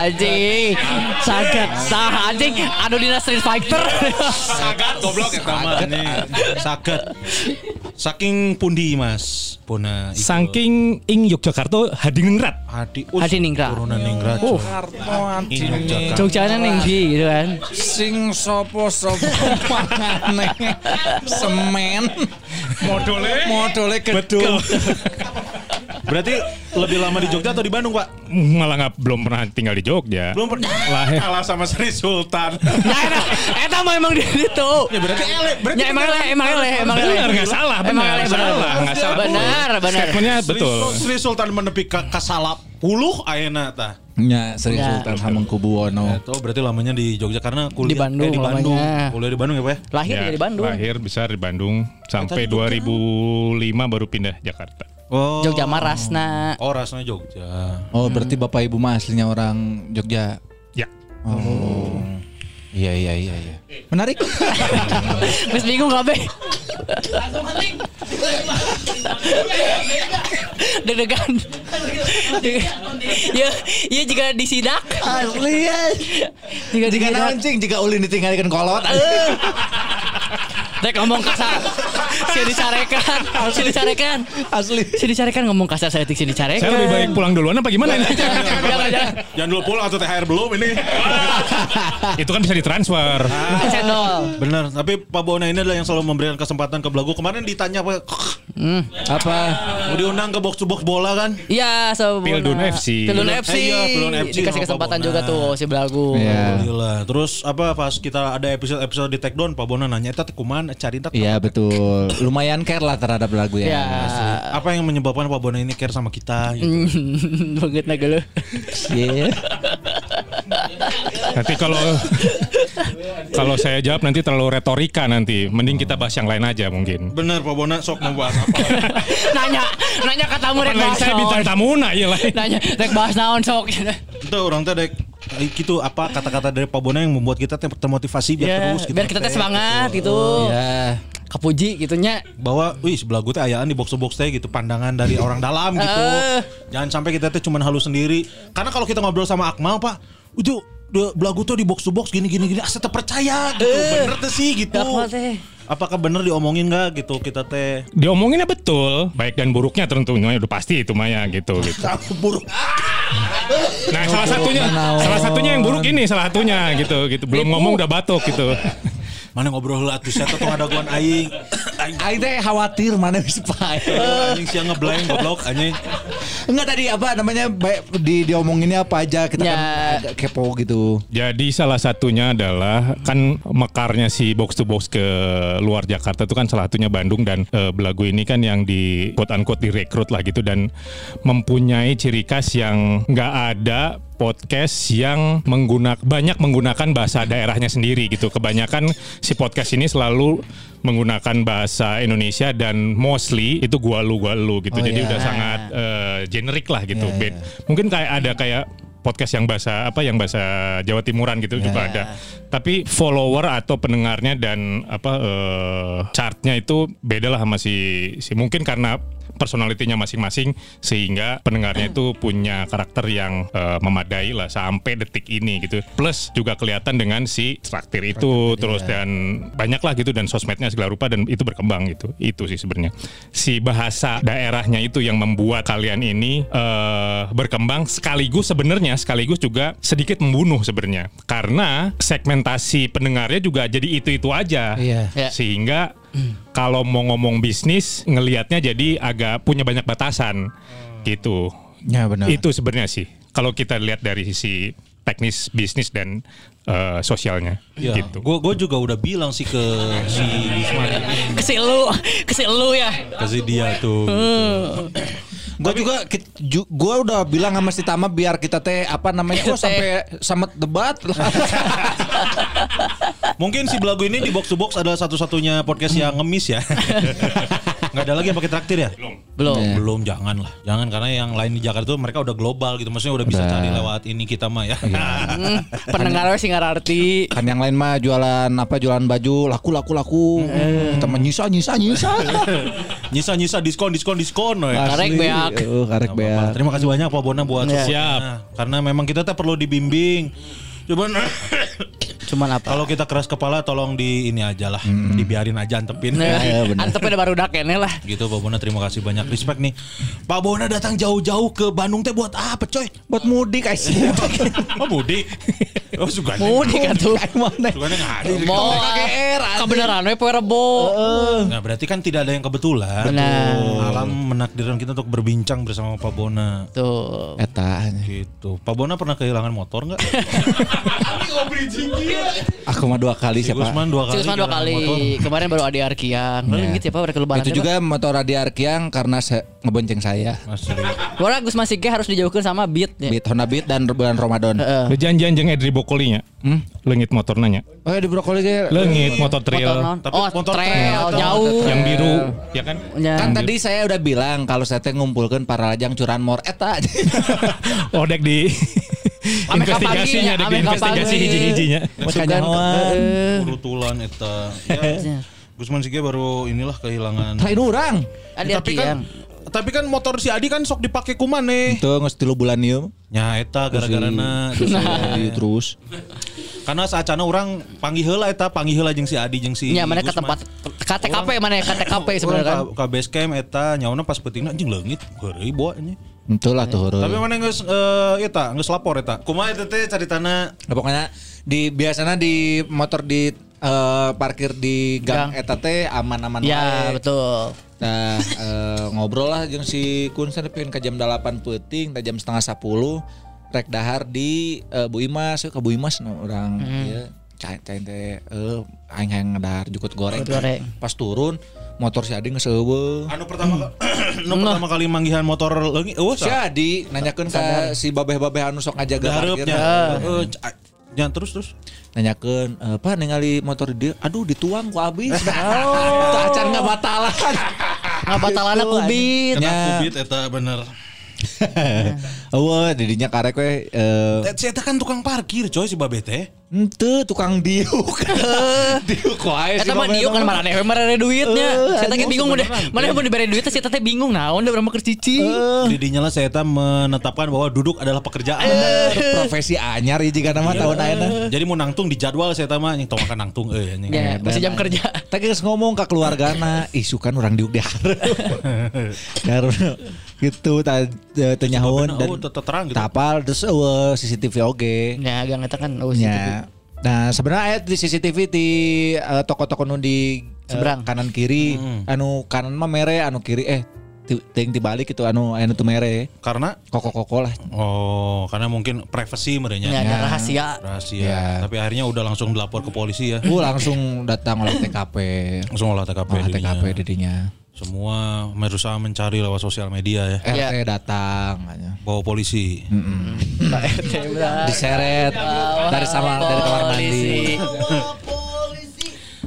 Speaker 5: anjing, saged, sah anjing, anu dina Street Fighter.
Speaker 3: Sagat goblok mah anjing. Sagat. Saking pundi Mas Bona.
Speaker 7: Saking ing Yogyakarta hadiningrat.
Speaker 3: Hadi
Speaker 5: Hadiningrat.
Speaker 3: Turunan Ningrat.
Speaker 5: Uh.
Speaker 3: Ing Yogyakarta.
Speaker 5: Jogjanya ning ndi gitu kan.
Speaker 4: Sing sopo sopo mangane (laughs) semen
Speaker 7: Modole.
Speaker 4: modole gedung. (laughs)
Speaker 3: Berarti lebih lama di Jogja atau di Bandung, Pak?
Speaker 7: Malah nggak belum pernah tinggal di Jogja.
Speaker 3: Belum pernah.
Speaker 7: Lahir.
Speaker 3: Kalah sama Sri Sultan.
Speaker 5: Nah, eta, eta mah emang di situ.
Speaker 3: ya berarti ele, berarti
Speaker 5: Ya emang ele, emang ele, emang ele.
Speaker 7: Benar, nggak salah,
Speaker 5: Emang
Speaker 7: benar,
Speaker 5: ele,
Speaker 7: salah, nggak salah.
Speaker 5: Benar, benar.
Speaker 7: Statementnya betul.
Speaker 3: Sri Sultan menepi ke kasalap puluh ayeuna tah.
Speaker 4: Nya Sri
Speaker 5: Ya.
Speaker 4: Sultan Hamengkubuwono.
Speaker 3: Itu berarti lamanya di Jogja karena kuliah
Speaker 5: Di Bandung
Speaker 3: eh, di Bandung.
Speaker 5: lamanya.
Speaker 3: Kuliah di Bandung ya, Pak? ya?
Speaker 5: Lahir
Speaker 7: Ya,
Speaker 5: dari Bandung.
Speaker 7: Lahir besar di Bandung sampai
Speaker 3: Eta Jogja.
Speaker 7: 2005 baru pindah Jakarta.
Speaker 3: Oh.
Speaker 5: Jogja Marasna.
Speaker 3: Oh, rasanya Jogja.
Speaker 4: Oh, berarti Bapak Ibu mah aslinya orang Jogja.
Speaker 7: Ya.
Speaker 4: Oh. Iya iya iya iya. Menarik. (laughs)
Speaker 5: Wis bingung kabeh. Deg-degan. Ya, iya jika disidak.
Speaker 4: Asli ya.
Speaker 5: Jika
Speaker 4: Jika anjing jika ulin ditinggalkan kolot.
Speaker 5: Rek ngomong kasar. (laughs) Si dicarekan. Si dicarekan.
Speaker 4: Asli.
Speaker 5: Si dicarekan ngomong kasar saya tik si dicarekan.
Speaker 7: Saya lebih baik pulang duluan apa gimana ini?
Speaker 5: Jangan,
Speaker 3: dulu pulang atau THR belum ini. (laughs)
Speaker 7: Itu kan bisa ditransfer.
Speaker 5: Cendol.
Speaker 3: Benar, tapi Pak Bona ini adalah yang selalu memberikan kesempatan ke Belagu. Kemarin ditanya apa?
Speaker 4: Apa?
Speaker 3: Mau diundang ke box to box bola kan?
Speaker 5: Iya, so
Speaker 7: Pildun FC.
Speaker 5: Pildun FC.
Speaker 3: iya, Pildun FC
Speaker 5: Dikasih
Speaker 3: sama
Speaker 5: kesempatan juga tuh si Belagu.
Speaker 4: Iya.
Speaker 3: Gila. Terus apa pas kita ada episode-episode di take down Pak Bona nanya eta teh kumaha cari tak
Speaker 4: Iya betul. Lumayan care lah terhadap lagu ya.
Speaker 5: Ya.
Speaker 3: apa yang menyebabkan Pak Bona ini care sama kita gitu. (laughs)
Speaker 5: Banget na geuleuh.
Speaker 4: Iya.
Speaker 7: Nanti kalau kalau saya jawab nanti terlalu retorika nanti. Mending kita bahas yang lain aja mungkin.
Speaker 3: Bener Pak Bona sok mau bahas apa? (laughs)
Speaker 5: nanya, nanya kata tamu rek bahas
Speaker 7: saya bintang tamu nah iya lain.
Speaker 5: Nanya, rek bahas naon sok.
Speaker 3: Itu orang teh dek gitu apa kata-kata dari Pak Bona yang membuat kita termotivasi biar
Speaker 5: Ya,
Speaker 3: terus gitu.
Speaker 5: biar kita teh semangat gitu.
Speaker 4: Iya.
Speaker 5: Kepuji gitunya.
Speaker 3: bahwa wih sebelah gue teh ayaan di box to box teh gitu pandangan dari (laughs) orang dalam gitu.
Speaker 5: Eh.
Speaker 3: Jangan sampai kita teh cuman halus sendiri. Karena kalau kita ngobrol sama Akmal Pak, itu belagu tuh di box to box gini gini gini asa terpercaya gitu. Bener tuh sih gitu.
Speaker 5: Akmal teh.
Speaker 3: Apakah bener diomongin nggak gitu kita teh?
Speaker 7: Diomonginnya betul, baik dan buruknya tentunya udah pasti itu Maya gitu gitu. (laughs)
Speaker 3: buruk.
Speaker 7: Nah, salah satunya salah satunya yang buruk ini salah satunya gitu gitu. Belum ngomong udah batuk gitu.
Speaker 3: Mana ngobrol heula atuh saya tong ada guan aing. Aing (coughs)
Speaker 4: Aing teh khawatir mana bisa pae.
Speaker 3: anjing sia ngeblank goblok anjing.
Speaker 4: Enggak tadi apa namanya baik di diomonginnya apa aja kita
Speaker 5: Ya.
Speaker 4: kan agak kepo gitu.
Speaker 7: Jadi salah satunya adalah kan mekarnya si box to box ke luar Jakarta itu kan salah satunya Bandung dan eh, Belagu ini kan yang di quote unquote direkrut lah gitu dan mempunyai ciri khas yang nggak ada podcast yang menggunakan banyak menggunakan bahasa daerahnya sendiri gitu. Kebanyakan si podcast ini selalu menggunakan bahasa Indonesia dan mostly itu gua lu gua lu gitu.
Speaker 4: Oh,
Speaker 7: Jadi
Speaker 4: iya.
Speaker 7: udah sangat eh, generik lah gitu.
Speaker 4: Iya,
Speaker 7: Bed- Mungkin kayak ada kayak podcast yang bahasa apa yang bahasa Jawa Timuran gitu juga ada. Tapi follower atau pendengarnya dan apa eh, chartnya itu beda lah sama si si mungkin karena personalitinya masing-masing sehingga pendengarnya itu punya karakter yang eh, memadai lah sampai detik ini gitu. Plus juga kelihatan dengan si traktir itu terus dan banyak lah gitu dan sosmednya segala rupa dan itu berkembang gitu. Itu sih sebenarnya. Si bahasa daerahnya itu yang membuat kalian ini eh, berkembang sekaligus sebenarnya sekaligus juga sedikit membunuh sebenarnya karena segmentasi pendengarnya juga jadi itu-itu aja.
Speaker 4: Iya.
Speaker 5: Ya.
Speaker 7: Kalau mau ngomong bisnis ngelihatnya jadi agak punya banyak batasan gitu.
Speaker 4: Ya benar.
Speaker 7: Itu sebenarnya sih. Kalau kita lihat dari sisi teknis bisnis dan eh, sosialnya
Speaker 3: Ya,
Speaker 7: gitu.
Speaker 3: gue gue juga udah bilang sih ke si Wisman
Speaker 5: Kesel lu, kesel lu ya.
Speaker 3: ke si dia tuh.
Speaker 4: Gue juga gua udah bilang sama si Tama biar kita teh apa namanya oh sampai samet debat lah. (laughs)
Speaker 3: Mungkin si Belagu ini di box to box adalah satu-satunya podcast yang ngemis ya. (laughs) Nggak ada lagi yang pakai traktir ya?
Speaker 5: Belum.
Speaker 4: Iya.
Speaker 3: Belum, jangan lah. Jangan karena yang lain di Jakarta tuh mereka udah global gitu. Maksudnya udah bisa
Speaker 4: Udah.
Speaker 3: cari lewat ini kita mah ya. (laughs)
Speaker 5: Hmm, pendengarnya sih nggak arti.
Speaker 4: kan yang lain mah jualan apa jualan baju laku laku laku. Kita mah nyisa nyisa nyisa. (laughs)
Speaker 3: Nyisa-nyisa diskon diskon diskon. we.
Speaker 5: Karek
Speaker 4: Asli.
Speaker 5: beak.
Speaker 4: Eh, karek
Speaker 3: apa-apa.
Speaker 4: beak.
Speaker 3: Terima kasih banyak Pak Bona buat
Speaker 5: Ya.
Speaker 3: supportnya. Karena memang kita teh perlu dibimbing. Cuman
Speaker 5: Cuman apa?
Speaker 3: kalau kita keras kepala tolong di ini aja lah, dibiarin aja antepin.
Speaker 5: Nah, antepnya udah baru dak kene lah.
Speaker 3: Gitu Pak Bona terima kasih banyak respect nih. Pak Bona datang jauh-jauh ke Bandung teh buat apa coy?
Speaker 4: Buat mudik aja. (laughs)
Speaker 3: Oh mudik. Oh suganya.
Speaker 5: Mudik atuh.
Speaker 4: Mana?
Speaker 3: Ngadir.
Speaker 5: Mau
Speaker 4: KGR,
Speaker 5: kebenaran we poe rebo.
Speaker 3: Nah berarti kan tidak ada yang kebetulan.
Speaker 5: Benar.
Speaker 3: Alam menakdirkan kita untuk berbincang bersama Pak Bona.
Speaker 5: Tuh.
Speaker 4: Eta.
Speaker 3: Gitu. Pak Bona pernah kehilangan motor nggak? (laughs) (laughs)
Speaker 4: Aku mah dua kali
Speaker 3: Si
Speaker 4: siapa?
Speaker 3: Gusman dua kali.
Speaker 5: Cuma dua kali.
Speaker 3: motor.
Speaker 5: Kemarin baru Adi Arkiang. Lalu
Speaker 4: Ya.
Speaker 5: gitu ya Pak, udah kelebaran.
Speaker 4: Itu juga motor Adi Arkiang karena se- ngebonceng saya.
Speaker 5: Orang Gus Masike harus dijauhkan sama Beat ya.
Speaker 4: Beat Honda Beat dan bulan Ramadan.
Speaker 5: Heeh.
Speaker 7: Lu janjian jeung Edri Bokolinya.
Speaker 4: Hmm?
Speaker 7: Lengit motor nanya.
Speaker 4: Oh ya di brokoli ge.
Speaker 7: Lengit motor
Speaker 5: Motor
Speaker 7: trail.
Speaker 3: Tapi
Speaker 5: Oh,
Speaker 3: motor
Speaker 5: trail
Speaker 3: trail.
Speaker 5: jauh.
Speaker 7: yang biru, ya kan?
Speaker 5: Ya.
Speaker 4: Kan tadi saya udah bilang kalau saya teh ngumpulkan para lajang curanmor eta. (laughs)
Speaker 7: Oh dek di (laughs) investigasinya,
Speaker 5: ame
Speaker 7: investigasi hiji-hijinya.
Speaker 4: Makanya hoan.
Speaker 5: Eh,
Speaker 3: Urutulan eta. (laughs) Ya. Gusman Sige baru inilah kehilangan.
Speaker 4: Lain orang.
Speaker 5: Adi
Speaker 3: tapi kan
Speaker 5: Arkiang.
Speaker 3: tapi kan motor si Adi kan sok dipakai kuman nih.
Speaker 4: Itu nges tilu bulan ieu.
Speaker 3: Nya eta gara-gara na (laughs)
Speaker 4: terus.
Speaker 3: karena saacana orang panggil heula eta panggil heula jeung si Adi jeung si
Speaker 5: Ya mana ke tempat KTKP mana ya KTKP
Speaker 3: Orang
Speaker 5: sebenarnya kan.
Speaker 3: ka, ka base camp eta nyawana pas pentingna anjing leungit geureuy bawa nya.
Speaker 4: Itu lah tuh.
Speaker 3: Tapi mana geus eh eta geus lapor eta. Kumaha eta teh caritana
Speaker 4: Nah, pokoknya di biasanya di motor di eh, parkir di gang,
Speaker 5: Gang.
Speaker 4: eta teh aman-aman
Speaker 5: Ya
Speaker 4: wae.
Speaker 5: betul.
Speaker 4: Nah, eh, ngobrol lah jeung si Kun sana pengen ke jam 8 peuting, tah jam setengah 10 rek dahar di eh, Bu Imas ke Bu Imas no, orang ieu cain cain teh eh aing hayang dahar jukut goreng.
Speaker 5: Goreng.
Speaker 4: Pas turun motor si Adi eueuh.
Speaker 3: anu pertama anu (clears throat) pertama kali manggihan motor leungit eueuh
Speaker 4: Si Adi nanyakeun ka si babeh-babeh anu sok ngajaga parkir.
Speaker 3: Heeh, nya terus terus.
Speaker 4: nanyakeun eh, apa ningali motor dia aduh dituang ku abis (laughs) oh acan nggak batalan
Speaker 5: Nggak batalana
Speaker 4: Gitu,
Speaker 5: kubit.
Speaker 3: Kena kubit eta bener. (laughs)
Speaker 4: Eueuh didinya karek we eh
Speaker 3: Eh, Si eta kan tukang parkir coy si Babe teh.
Speaker 4: Ente tukang diuk. (laughs) diuk wae
Speaker 5: Eta mah diuk kan marane we marane duitnya. Saya teh bingung mana mana mau diberi duit saya teh bingung naon udah berapa kercici.
Speaker 3: Didinya lah saya eta menetapkan bahwa duduk adalah pekerjaan.
Speaker 4: profesi anyar ya jika nama tahun ayeuna.
Speaker 3: Jadi mau nangtung di jadwal saya eta mah yang tong makan nangtung euy anjing.
Speaker 5: Ya, masih jam kerja.
Speaker 4: Tapi geus ngomong ke keluargana, isu kan orang diuk di hareup. (laughs) Gitu ta teu nyahoun dan
Speaker 3: Oh, terang gitu.
Speaker 4: tapal terus eueuh CCTV oge.
Speaker 5: Ya, gang eta kan oh situ.
Speaker 4: nya Nah sebenarnya aya di CCTV di eh, toko-toko nu di eh,
Speaker 5: Seberang.
Speaker 4: kanan kiri, anu kanan mah mere, anu kiri eh ti- ting dibalik itu anu anu tuh mere,
Speaker 3: Karena
Speaker 4: koko-koko lah.
Speaker 3: oh, karena mungkin privacy merenya.
Speaker 5: Ya, ada rahasia.
Speaker 3: Rahasia.
Speaker 4: Ya.
Speaker 3: Tapi akhirnya udah langsung dilapor ke polisi ya.
Speaker 4: Uh langsung datang oleh TKP,
Speaker 3: Langsung olah TKP.
Speaker 4: olah. TKP didinya.
Speaker 3: Semua berusaha mencari lewat sosial media ya.
Speaker 4: RT datang, katanya.
Speaker 3: Bawa polisi. (laughs)
Speaker 5: RT benar.
Speaker 4: diseret dari sama dari kamar mandi. (laughs)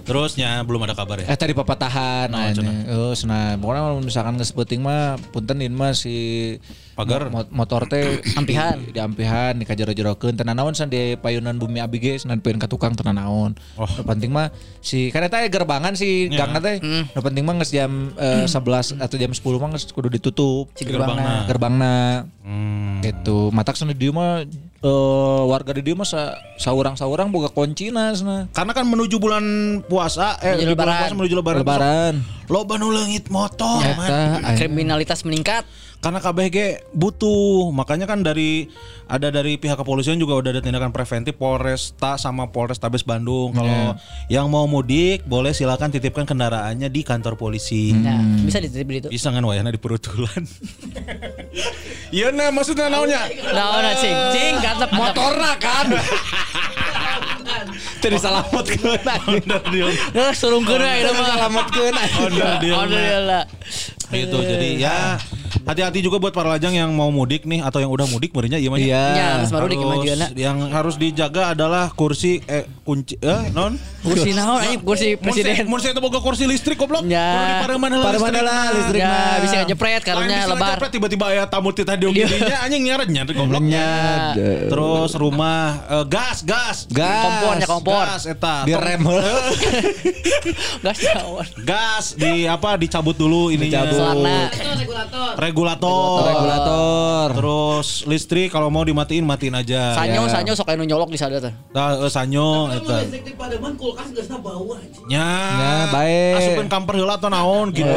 Speaker 3: Terusnya belum ada kabar ya.
Speaker 4: Eh tadi papatahan
Speaker 3: Nah,
Speaker 4: aja. Oh, senang. Pokoknya misalkan nge penting mah puntenin mah si
Speaker 3: Pagar.
Speaker 4: mo- motor teh (coughs)
Speaker 5: Ampihan.
Speaker 4: di, di ampihan di kajero-jerokeun tenan naon san di payunan bumi abi ge senan pengen ka tukang tenan naon.
Speaker 3: Oh.
Speaker 4: Nu penting mah si karena teh gerbangan si
Speaker 3: Ya.
Speaker 4: gangna teh. Nu penting mah geus jam eh, 11 atau jam 10 mah geus kudu ditutup.
Speaker 5: Si gerbangna.
Speaker 4: Gerbangna.
Speaker 3: Hmm.
Speaker 4: Gitu. Matak sana di mah eh, warga di dieu mah sa, saurang-saurang boga kuncina sana.
Speaker 3: Karena kan menuju bulan puasa, eh
Speaker 5: Menuju
Speaker 3: bulan
Speaker 5: lebaran.
Speaker 3: puasa menuju lebaran.
Speaker 4: Lebaran.
Speaker 3: Loba nu leungit motor.
Speaker 4: Eta.
Speaker 5: Kriminalitas meningkat.
Speaker 3: Karena KBG butuh, makanya kan dari ada dari pihak kepolisian juga udah ada tindakan preventif Polresta sama Polrestabes Bandung. Kalau yang mau mudik boleh silakan titipkan kendaraannya di kantor polisi.
Speaker 5: Nah, bisa dititip di itu.
Speaker 3: Bisa kan wayana di perutulan. (laughs) Iya nah maksudnya naonnya.
Speaker 5: Nah, nah, cing, cing, gantep motorna kan. (laughs)
Speaker 4: Tadi salametkeun anjing.
Speaker 5: Nah, surungkeun we itu mah.
Speaker 4: Salametkeun anjing.
Speaker 3: Ondel dealna.
Speaker 5: Alhamdulillah.
Speaker 3: Gitu. Jadi ya hati-hati juga buat para lajang yang mau mudik nih atau yang udah mudik merinya iya mah.
Speaker 4: Iya.
Speaker 5: Ya, harus baru di
Speaker 3: Harus-
Speaker 5: kemajuan.
Speaker 3: yang harus dijaga adalah kursi eh kunci eh non
Speaker 5: Kursi naon anjing kursi presiden.
Speaker 3: Mun saya boga kursi listrik goblok.
Speaker 5: Ya.
Speaker 3: Heula
Speaker 4: Pareman
Speaker 3: listrik.
Speaker 5: Ya, bisa ngejepret karunya lebar.
Speaker 3: ngejepret, tiba-tiba aya tamu tadi dinya anjing nyaretnya tuh goblok.
Speaker 5: Ya.
Speaker 3: Terus rumah eh, gas, gas.
Speaker 4: Gas.
Speaker 5: Kompornya kompor.
Speaker 3: Gas eta.
Speaker 4: Direm. (laughs)
Speaker 5: Gas jauh.
Speaker 3: Gas di apa dicabut dulu ininya.
Speaker 4: Dicabut.
Speaker 5: Selana.
Speaker 6: regulator.
Speaker 3: Regulator.
Speaker 4: Regulator.
Speaker 3: Terus listrik kalau mau dimatiin matiin aja.
Speaker 5: Sanyo,
Speaker 4: Ya.
Speaker 5: sanyo sok anu nyolok di sana tuh.
Speaker 3: Nah, eh, sanyo eta.
Speaker 6: listrik di Pademan kulkas geus bau anjing.
Speaker 3: Ya,
Speaker 4: Ya, baik.
Speaker 3: Asupin kamper heula atau naon gitu.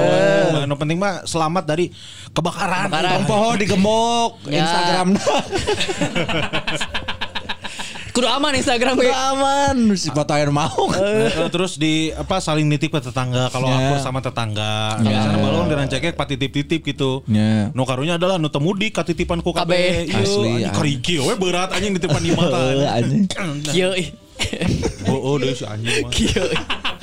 Speaker 3: Anu penting mah selamat dari kebakaran.
Speaker 5: Kebakaran.
Speaker 4: Tong poho digembok
Speaker 5: Ya.
Speaker 4: Instagram (laughs) (laughs)
Speaker 5: Kudu aman Instagram gue.
Speaker 4: aman si foto air mau
Speaker 3: Eh, terus di apa saling nitip ke tetangga kalau
Speaker 4: Ya.
Speaker 3: akur sama tetangga. Kalau
Speaker 4: Ya.
Speaker 3: sana balon dirancake pak titip-titip gitu.
Speaker 4: Ya.
Speaker 3: Nu karunya adalah nu temudik katitipan ku
Speaker 5: KB.
Speaker 3: KB.
Speaker 4: Asli, ya.
Speaker 3: kariki we berat anjing ditipan di mata. (laughs)
Speaker 4: Anjing.
Speaker 5: Kieu. ih.
Speaker 3: Oh, oh deui si anjing mah.
Speaker 5: Kieu.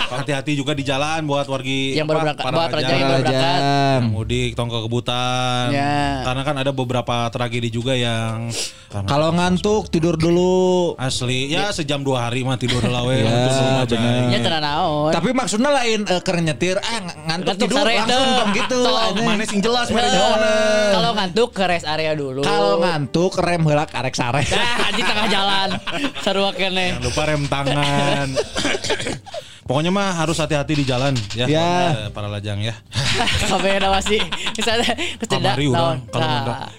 Speaker 5: Ih.
Speaker 3: Hati-hati juga di jalan buat wargi
Speaker 5: Yang baru berangkat,
Speaker 3: para
Speaker 5: buat raja yang baru berangkat.
Speaker 3: Yang mudik tong ke kebutan.
Speaker 5: Ya.
Speaker 3: Karena kan ada beberapa tragedi juga yang
Speaker 4: Kalau ngantuk tidur dulu
Speaker 3: asli ya sejam dua hari mah tidur we. (laughs)
Speaker 4: Ya, bener.
Speaker 5: Ya naon.
Speaker 4: Tapi maksudnya lain eh, keur nyetir ah ng- ngantuk
Speaker 5: Ngantuk
Speaker 4: tidur langsung tong gitu.
Speaker 3: Mana sing jelas mere
Speaker 5: Eh. Kalau ngantuk ke rest area dulu.
Speaker 4: Kalau ngantuk rem heula karek sare.
Speaker 5: Nah, di tengah jalan. (laughs) Sarua kene.
Speaker 3: Jangan lupa rem tangan. (laughs) Pokoknya mah harus hati-hati di jalan ya,
Speaker 4: Ya.
Speaker 3: eh, para lajang ya. (laughs)
Speaker 5: Kabeh ada masih. Misalnya kecedak
Speaker 3: Kamari urang, kalau
Speaker 5: Nah.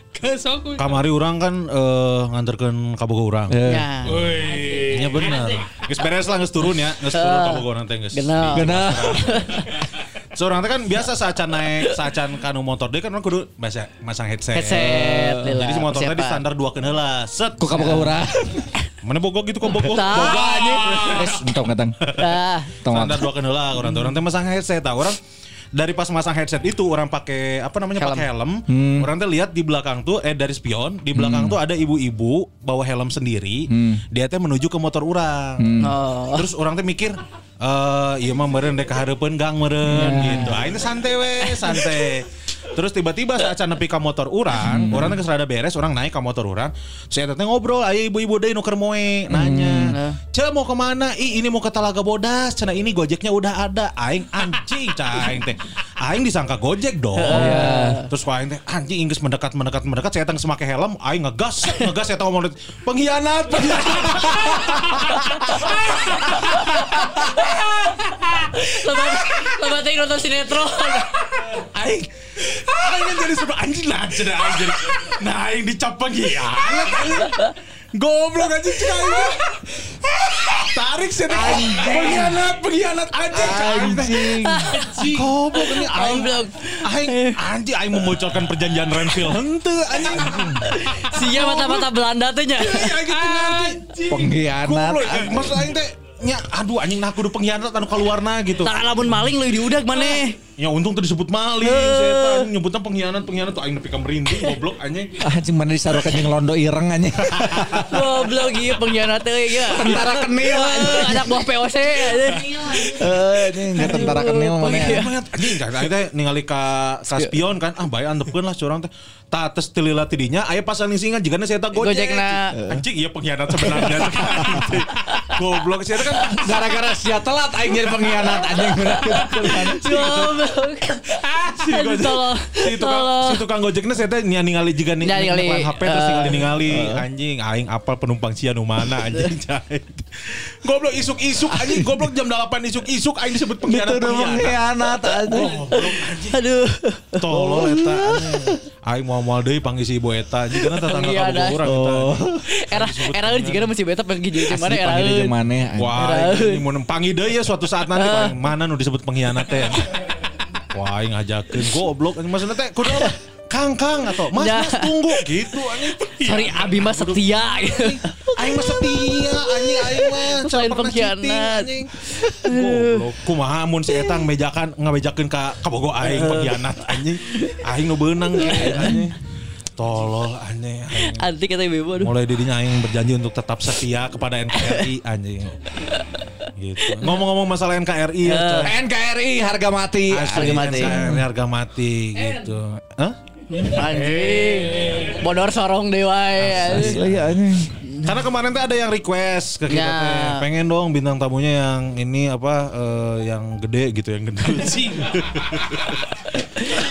Speaker 3: Kamari orang kan eh, nganterkeun boga urang.
Speaker 4: Eh.
Speaker 5: Ya.
Speaker 3: Iya benar. Geus beres lah geus turun ya, geus turun ka boga urang teh geus.
Speaker 5: Genep.
Speaker 4: Genah.
Speaker 3: Seorang teh kan biasa saacan naik, saacan kanu motor deh kan orang kudu masa- masang headset.
Speaker 5: Headset,
Speaker 3: Jadi si motor teh di standar dua heula. Set.
Speaker 4: Ku kaboga urang. (laughs)
Speaker 3: Mana bogor gitu kok bogor.
Speaker 5: Tah.
Speaker 3: Boga anjing.
Speaker 4: Wes entong datang.
Speaker 5: Nah,
Speaker 4: Tong.
Speaker 3: Standar dua kenela orang orang teh masang headset tah orang dari pas masang headset itu orang pakai apa namanya pakai helm. orang teh lihat di belakang tuh eh dari spion di belakang tuh ada ibu-ibu bawa helm sendiri. Dia teh menuju ke motor orang.
Speaker 5: Oh.
Speaker 3: terus orang teh mikir eh iya mah meureun dek kahareupeun gang meureun gitu. Ah ini santai we santai (laughs) Terus tiba-tiba saat can nepi ka motor orang, orang teh rada beres, orang naik ke motor orang. Saya teh ngobrol, aya ibu-ibu deui nu keur moe, nanya. Ce mau ke mana? Ih ini mau ke Talaga Bodas. Cenah ini Gojeknya udah ada. Aing anjing cah aing teh. Aing disangka Gojek dong. (laughs) Terus ku aing teh anjing geus mendekat mendekat mendekat saya teh geus make helm, aing ngegas, ngegas saya teh ngomong pengkhianat, pengkhianat. (laughs)
Speaker 5: lebat lebat nonton sinetron.
Speaker 3: aing aing jadi sudah anjing lah aing jadi nah aing dicap pengkhianat aing. Goblok anjing. Tar tarik sih pengkhianat pengkhianat aja
Speaker 4: Anjing.
Speaker 3: goblok ini aing
Speaker 5: Goblok.
Speaker 3: aing anjing aing membocorkan perjanjian Renville henteu anjing
Speaker 5: Sia mata-mata Belanda teh nya.
Speaker 3: aing gitu ngerti
Speaker 4: Pengkhianat.
Speaker 3: eh, maksud aing teh nya aduh anjing nah kudu pengkhianat anu keluarna gitu
Speaker 5: Tara lamun maling leuwih diudag maneh.
Speaker 3: Ya untung tuh disebut maling setan nyebutnya pengkhianat pengkhianat tuh aing nepi ka merinding goblok anjing (laughs)
Speaker 4: Anjing mana disarukan jeung londo ireng anjing. (laughs)
Speaker 5: Goblok ieu pengkhianat teh ya.
Speaker 4: Tentara kenil anjing.
Speaker 5: Anak buah POC.
Speaker 4: Eh, ini enggak tentara kenil mana ya.
Speaker 3: anjing kan aing teh ningali ka ka spion kan ah bae antepkeun lah curang teh ta tes tilila tidinya aya pasang singa jigana saya tak gojek
Speaker 5: Gojekna.
Speaker 3: anjing iya pengkhianat sebenarnya (laughs) goblok saya kan
Speaker 4: Gara-gara sia telat aing jadi pengkhianat anjing.
Speaker 5: Goblok.
Speaker 3: si gojek si tukang si tukang gojeknya saya teh nia ningali jiga nih
Speaker 5: Ya, ningali.
Speaker 3: HP terus ningali
Speaker 5: Eh.
Speaker 3: ningali anjing aing apal penumpang sia nu mana anjing (laughs) jahit goblok isuk-isuk anjing goblok jam 8 isuk-isuk aing disebut pengkhianat
Speaker 4: Itu
Speaker 3: pengkhianat
Speaker 4: pengkhianat anjing.
Speaker 5: Aduh.
Speaker 3: tolol eta aing mau moal deui panggil si ibu eta anjing karena tetangga
Speaker 5: Pengkhianat.
Speaker 3: kabogoh urang eta
Speaker 4: Oh.
Speaker 5: Era era jika masih beta pergi jadi mana era
Speaker 4: panggil jeung anjing.
Speaker 3: Wah, ini mau nempangi deh ya suatu saat nanti paling mana nu disebut pengkhianat teh. (laughs) Wah, aing ngajakeun goblok anjing maksudna teh kudu apa? Kang Kang atau Mas. Mas tunggu gitu anjing.
Speaker 5: Sorry Abi mah setia.
Speaker 3: Aing mah setia anjing aing mah pernah
Speaker 5: pengkhianat.
Speaker 3: Goblok. Kumaha mun si eta mejakan ngabejakeun ka kabogo aing pengkhianat anjing. Aing nu beunang ge anjing. Tolol anjing. aing.
Speaker 5: Anti kata ibu.
Speaker 3: Mulai dirinya aing berjanji untuk tetap setia kepada NKRI anjing. Gitu. (laughs) Ngomong-ngomong masalah NKRI ya, coy.
Speaker 4: NKRI harga mati.
Speaker 3: Asli
Speaker 5: harga mati.
Speaker 3: NKRI harga mati gitu. Hah?
Speaker 5: Anjing. Bodor sorong dewa ya.
Speaker 4: Anjing.
Speaker 3: Karena kemarin tuh ada yang request ke kita
Speaker 5: Ya.
Speaker 3: teh. Pengen dong bintang tamunya yang ini apa eh, yang gede gitu, yang gede. (laughs)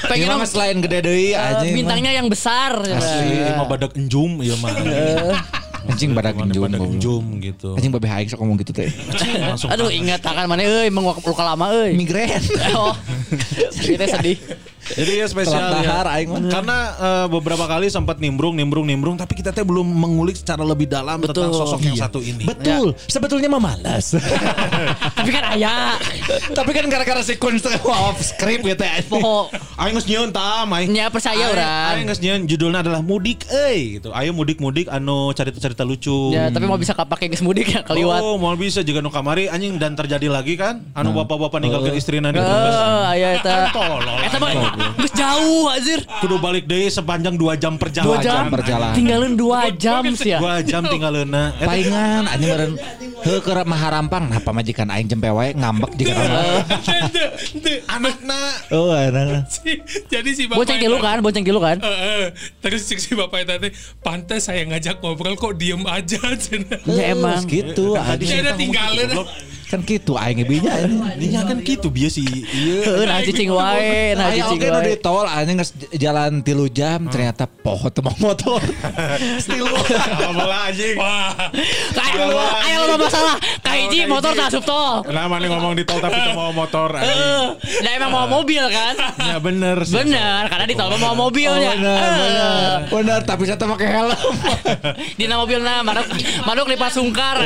Speaker 5: Pengen dong,
Speaker 4: selain gede deui
Speaker 5: eh,
Speaker 4: anjing.
Speaker 5: bintangnya yang besar.
Speaker 3: Asli mah badak enjum ya mah. (laughs)
Speaker 4: Anjing badak enjum.
Speaker 3: Badak enjum gitu.
Speaker 4: Anjing babe aing sok ngomong gitu teh. (laughs)
Speaker 5: Aduh ingat akan mana euy emang luka lama euy.
Speaker 4: Migren. (laughs)
Speaker 5: Oh. Kita (laughs) sedih.
Speaker 3: Jadi ya spesial ya.
Speaker 4: aing.
Speaker 3: Karena eh, beberapa kali sempat nimbrung, nimbrung, nimbrung, tapi kita teh belum mengulik secara lebih dalam tentang
Speaker 5: Betul.
Speaker 3: sosok yang satu ini.
Speaker 4: Betul. Sebetulnya mah malas. (laughs)
Speaker 5: Tapi kan ayah.
Speaker 4: Tapi kan gara-gara si kunst off script gitu ya.
Speaker 5: Pokok
Speaker 3: Aing geus nyieun tam, aing.
Speaker 5: Nya percaya urang.
Speaker 3: Aing geus nyieun judulnya adalah Mudik euy gitu. Ayo mudik-mudik anu cerita-cerita lucu.
Speaker 5: Ya, tapi mau bisa kapake geus mudik ya kaliwat.
Speaker 3: Oh, mau bisa juga nu kamari anjing dan terjadi lagi kan? Anu bapak-bapak ninggalkeun istrina di
Speaker 5: Eh,
Speaker 3: Brebes.
Speaker 5: aya eta.
Speaker 3: Tolol.
Speaker 5: Eta mah geus jauh anjir.
Speaker 3: Kudu balik deui sepanjang 2 jam perjalanan.
Speaker 5: 2 jam
Speaker 4: perjalanan.
Speaker 5: Tinggalin 2 jam sih ya.
Speaker 3: 2 jam tinggalena. Eta
Speaker 4: Paingan anjing meureun heuh keur maharampang nah pamajikan aing jempe wae ngambek jika
Speaker 3: anakna
Speaker 4: Oh, anak.
Speaker 8: Jadi si bapak
Speaker 5: Bonceng tilu kan, bonceng tilu kan.
Speaker 8: Eh, eh. terus si bapak tadi pantas saya ngajak ngobrol kok diem aja.
Speaker 5: Ya emang.
Speaker 4: gitu
Speaker 3: Tadi
Speaker 8: Saya tinggalin.
Speaker 4: Kan gitu aing binya
Speaker 3: Dinya kan gitu biasa sih. Iya.
Speaker 5: Nah cicing wae, nah cicing
Speaker 4: oke
Speaker 5: wae.
Speaker 4: di tol anjing geus jalan tilu jam ternyata poho teu mau motor. (laughs) Stilu. (laughs)
Speaker 3: Alhamdulillah anjing.
Speaker 8: Wah,
Speaker 5: Kayak ayo lo masalah. Kahiji motor tak asup tol.
Speaker 3: Nah, mana ngomong di tol tapi tuh mau motor anjing.
Speaker 5: Nah emang mau mobil kan?
Speaker 3: Ya bener sih.
Speaker 5: Bener, karena di tol mah mau mobilnya.
Speaker 4: benar,
Speaker 5: Eh.
Speaker 4: benar. Benar, tapi saya pakai helm. (laughs)
Speaker 5: Dina mobilna manuk manuk lipat sungkar.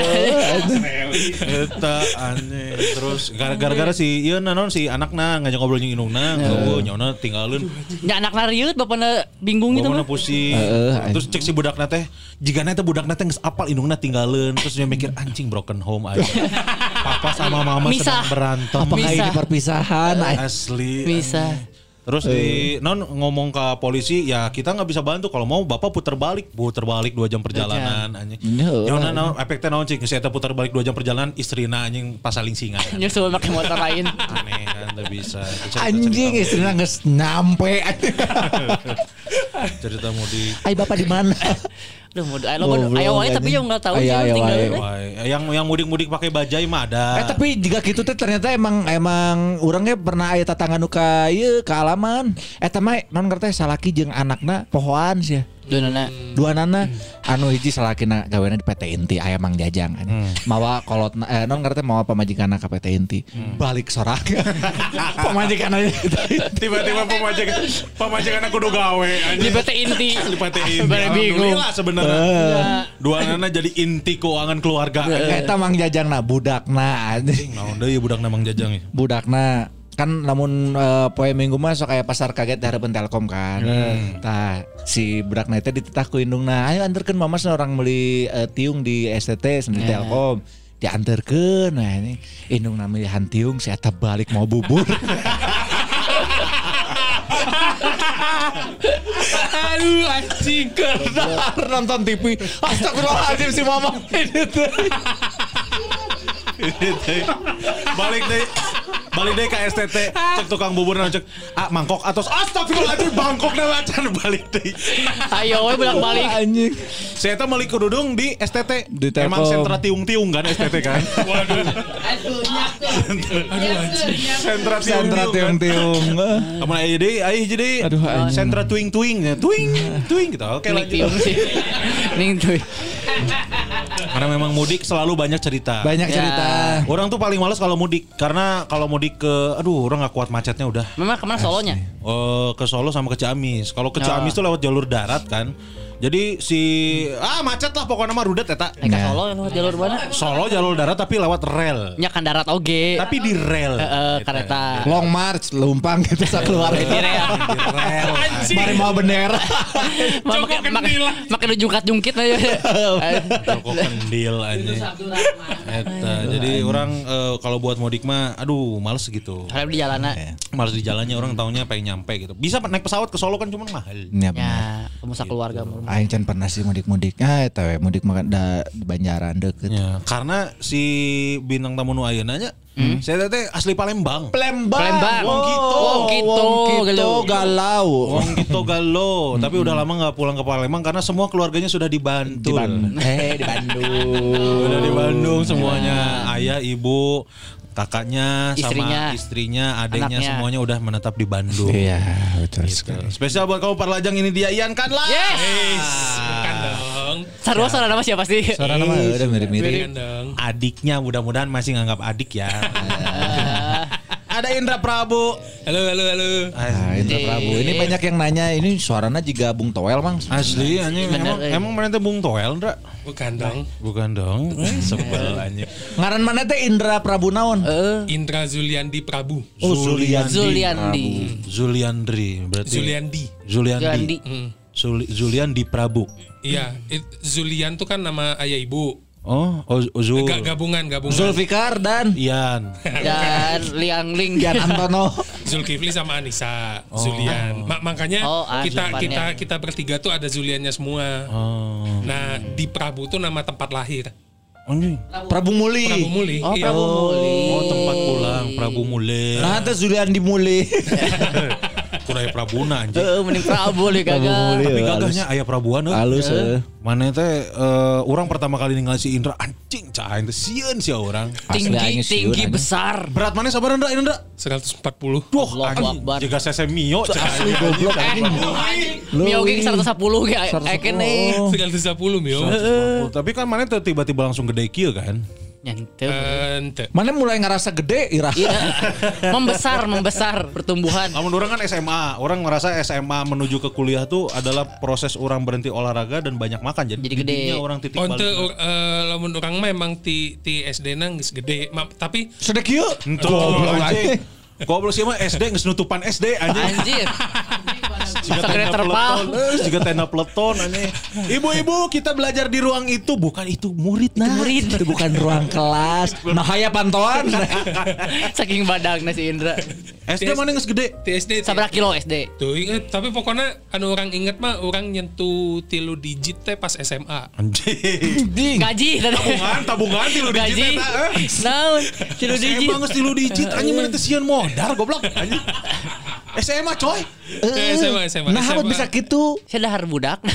Speaker 3: Eta aneh. Terus gara- gara-gara si ieu nanon si anakna ngajak ngobrol jeung indungna, heueuh nyauna tinggalin.
Speaker 5: Ya anak nariut bapakna bingung gitu
Speaker 3: Bapakna
Speaker 5: mah.
Speaker 3: pusing.
Speaker 4: Heeh,
Speaker 3: Terus cek si budakna teh, jigana teh budakna teh geus apal indungna tinggalin. Terus dia mikir anjing broken home aja. (laughs) Papa sama mama
Speaker 5: Misah.
Speaker 3: sedang berantem.
Speaker 4: Apakah ini perpisahan?
Speaker 3: Asli.
Speaker 5: Bisa.
Speaker 3: Terus di non ngomong ke polisi ya kita nggak bisa bantu kalau mau bapak putar balik putar balik dua jam perjalanan anjing.
Speaker 4: Iya.
Speaker 3: Ya naon efeknya naon cik saya putar balik dua jam perjalanan istrina anjing pasaling singa. (laughs)
Speaker 5: Nyusul pakai motor lain.
Speaker 3: Aneh kan nggak bisa.
Speaker 4: Anjing istrinya geus nyampe. (laughs)
Speaker 3: cerita mudik.
Speaker 4: Ay bapak di mana? (laughs)
Speaker 5: Duh, mau ayo lo ayo wae tapi yang enggak tahu
Speaker 4: Ayo,
Speaker 5: sih
Speaker 4: ayo
Speaker 5: tinggal.
Speaker 4: wae.
Speaker 3: Wah, yang yang mudik-mudik pakai bajai mah ada.
Speaker 4: Eh tapi jika gitu teh ternyata emang emang orangnya pernah aya tatangga nu ka ieu ka alaman. Eta mah non ngerti salaki jeung anakna pohoan sih.
Speaker 5: Duh nana.
Speaker 4: Dua nana anu hiji salakina gaweana di PT Inti aya Mang Jajang. Mawa kolot eh, non ngerti mawa pamajikanna ka PT Inti. Balik sorak. (laughs) pamajikanna
Speaker 3: Tiba-tiba pemajikan pemajikan aku udah gawe
Speaker 5: Di. PT inti.
Speaker 3: Di PT Inti. Alhamdulillah sebenarnya Dua nana jadi inti keuangan keluarga.
Speaker 4: Eta mang jajangna budakna anjing.
Speaker 3: Nah, udah ya budak namang jajang ya.
Speaker 4: budakna kan namun eh, poe minggu mah sok kayak pasar kaget di harapan Telkom kan. Tah si budakna itu dititah ku indungna, ayo anterkeun mama orang beli eh, tiung di STT sana di Telkom. Dianterkeun nah ini indung namanya tiung saya balik mau bubur. (laughs)
Speaker 8: Aduh anjing.
Speaker 4: Dar nonton TV. Astagfirullahaladzim si mama. (laughs)
Speaker 3: balik deh balik deh ke STT cek tukang bubur nah, cek ah mangkok atau astagfirullahaladzim bangkok nah acan balik deh (laughs)
Speaker 5: Ayo we bolak balik.
Speaker 4: Anjing.
Speaker 3: saya tuh balik kerudung di STT
Speaker 4: Di
Speaker 3: emang sentra tiung-tiung kan STT kan (laughs)
Speaker 8: Waduh.
Speaker 6: Aduh, nyak tuh.
Speaker 8: Aduh anjing.
Speaker 3: sentra
Speaker 4: Sentra
Speaker 3: tiung-tiung kan
Speaker 4: tiung-tiung.
Speaker 3: kamu aja deh ayo jadi
Speaker 4: Aduh, anjing.
Speaker 3: sentra tuing-tuing ya tuing tuing gitu oke lanjut
Speaker 5: tiung sih. (laughs)
Speaker 3: Karena memang mudik selalu banyak cerita
Speaker 4: Banyak
Speaker 5: Ya.
Speaker 4: cerita.
Speaker 3: Orang tuh paling males kalau mudik karena kalau mudik ke aduh orang nggak kuat macetnya udah
Speaker 5: Memang ke mana solonya?
Speaker 3: Eh, ke Solo sama ke Ciamis. Kalau ke Ciamis tuh lewat jalur darat kan. Jadi si ah macet lah pokoknya mah rudet eta.
Speaker 5: Naik ke
Speaker 4: Nah.
Speaker 5: Solo lewat jalur mana?
Speaker 3: Solo jalur darat tapi lewat rel.
Speaker 5: Nya kan darat oge.
Speaker 3: Tapi di rel.
Speaker 5: Heeh, kereta.
Speaker 4: Long march, lumpang gitu (laughs) sa keluar.
Speaker 5: Di rel.
Speaker 8: Anjing.
Speaker 4: Mari mau bendera. (laughs)
Speaker 5: Ma-
Speaker 8: Joko
Speaker 5: Makin makin
Speaker 8: kendil.
Speaker 5: makin jungkat-jungkit aja.
Speaker 3: Joko kendil aja. Eta. Jadi orang eh, kalau buat mudik mah aduh males gitu.
Speaker 5: Harap di jalanan.
Speaker 3: Males di jalannya orang taunya pengen nyampe gitu. Bisa naik pesawat ke Solo kan cuma mahal.
Speaker 4: Ya, benar.
Speaker 5: Ya, kamu keluarga mulu.
Speaker 4: Aing can pernah sih mudik-mudik. Ah, eta we mudik makan da di Banjaran deket.
Speaker 3: Ya, karena si bintang tamu nu ayeuna nya saya teh asli Palembang.
Speaker 4: Palembang.
Speaker 5: Palembang.
Speaker 3: Wong gitu.
Speaker 5: Wong gitu,
Speaker 4: Wong gitu
Speaker 5: galau.
Speaker 4: galau.
Speaker 3: Wong gitu galau, tapi udah lama nggak pulang ke Palembang karena semua keluarganya sudah di
Speaker 4: Di
Speaker 3: Bantul. (laughs)
Speaker 4: Bandung. Eh, di Bandung.
Speaker 3: Udah di Bandung semuanya, ayah, ibu, kakaknya,
Speaker 5: Istrinya.
Speaker 3: sama istrinya, adiknya
Speaker 5: Anaknya.
Speaker 3: semuanya udah menetap di Bandung.
Speaker 4: Iya, betul
Speaker 3: Gitu.
Speaker 4: sekali.
Speaker 3: Spesial buat kamu Parlajang ini dia Ian kan lah.
Speaker 5: Yes.
Speaker 8: Bukan dong.
Speaker 5: Sarua saudara nama siapa sih?
Speaker 4: Suara nama udah mirip-mirip.
Speaker 3: Adiknya mudah-mudahan masih nganggap adik ya. (laughs) Ada Indra Prabu.
Speaker 8: Halo halo halo.
Speaker 4: Ah, Indra Prabu. Ini banyak yang nanya, ini suaranya juga Bung Toel, Mang.
Speaker 3: Asli anjing emang
Speaker 5: eh.
Speaker 3: emang mana teh Bung Toel, Indra?
Speaker 8: Bukan dong.
Speaker 3: Bukan dong. Sebel anjing.
Speaker 4: Ngaran mana teh Indra Prabu naon?
Speaker 8: Indra Zuliandi Prabu.
Speaker 4: Oh, Zuliandi.
Speaker 5: Zuliandi.
Speaker 3: Zuliandri berarti.
Speaker 8: Zuliandi.
Speaker 3: Zuliandi.
Speaker 5: Zuliandi.
Speaker 8: Hmm.
Speaker 3: Zuli- Zuliandi Prabu.
Speaker 8: Iya, it- Zulian tuh kan nama ayah ibu.
Speaker 3: Oh, oh, oh Zul.
Speaker 8: Ga- gabungan gabungan.
Speaker 4: Zulfikar dan
Speaker 3: Ian. (laughs)
Speaker 5: Dan Liang Ling.
Speaker 4: Gian Antono. (laughs)
Speaker 8: Zulkifli sama Anissa, Zulian. Ma- makanya
Speaker 5: Oh, ah,
Speaker 8: kita kita kita bertiga tuh ada Zuliannya semua.
Speaker 3: Oh.
Speaker 8: Nah, di Prabu tuh nama tempat lahir.
Speaker 3: Anjing.
Speaker 4: Prabu Muli.
Speaker 8: Prabu Muli.
Speaker 5: Oh,
Speaker 8: iya.
Speaker 5: Prabu Muli.
Speaker 3: Oh, tempat pulang Prabu Mule.
Speaker 4: Nah, teh Zuliandi Muli. (laughs)
Speaker 3: Kurai Prabuna anjing.
Speaker 5: Eh, mending Prabu li
Speaker 4: Prabu
Speaker 5: kagak.
Speaker 3: Tapi gagahnya ayah Prabuan euy.
Speaker 4: Halus. eh.
Speaker 3: Mana teh eh, orang pertama kali ninggal si Indra anjing cah teh sieun sih orang.
Speaker 4: Asli
Speaker 5: Tinggi,
Speaker 4: aing
Speaker 5: tinggi
Speaker 4: anjing.
Speaker 5: besar.
Speaker 3: Berat mana sabar Indra Indra?
Speaker 8: 140.
Speaker 3: Duh, anjing.
Speaker 5: Akbar.
Speaker 3: Jika saya Mio cah
Speaker 4: Asli goblok anjing.
Speaker 5: Mio ge 110 ge eken nih.
Speaker 4: Oh.
Speaker 8: 110 mio.
Speaker 3: Tapi kan mana tuh tiba-tiba langsung gede kieu kan?
Speaker 5: Nyantel.
Speaker 8: Ente.
Speaker 4: Mana mulai ngerasa gede irah.
Speaker 5: Iya. (laughs) membesar, membesar pertumbuhan.
Speaker 3: Namun orang kan SMA, orang merasa SMA menuju ke kuliah tuh adalah proses orang berhenti olahraga dan banyak makan. Jadi,
Speaker 5: Jadi gede.
Speaker 3: orang titik
Speaker 8: Oh, ente,
Speaker 3: balik.
Speaker 8: uh, lamun orang mah emang ti ti SD nang geus gede. Ma- tapi
Speaker 4: Sedek.
Speaker 3: Entuh,
Speaker 4: Goblok
Speaker 3: anjing.
Speaker 4: anjing.
Speaker 3: Goblok sih mah SD geus nutupan SD anjing.
Speaker 5: Anjir. (laughs)
Speaker 3: Jika
Speaker 5: Sakit
Speaker 3: tenda
Speaker 5: terpal.
Speaker 3: peleton, eh, jika tenda peleton aneh. Ibu-ibu kita belajar di ruang itu bukan itu murid nah.
Speaker 5: Murid.
Speaker 4: Itu bukan ruang kelas. Nah, haya pantauan. (laughs)
Speaker 5: Saking badagna si Indra.
Speaker 3: SD mana geus gede?
Speaker 8: ti SD ti-
Speaker 5: Sabra kilo SD.
Speaker 8: Tuh, inget, tapi pokoknya anu orang inget mah orang nyentuh tilu digit teh pas SMA.
Speaker 3: Anjing. (laughs)
Speaker 5: Gaji.
Speaker 3: Tabungan, tabungan tilu digit
Speaker 5: Gaji.
Speaker 3: eta. eh.
Speaker 5: Naon? Tilu digit.
Speaker 3: SMA geus tilu digit anjing mana teh sieun modar goblok anjing. SMA coy.
Speaker 8: Eh, SMA, SMA.
Speaker 4: Nah,
Speaker 8: SMA.
Speaker 4: apa bisa gitu?
Speaker 5: Saya dahar budak. (laughs)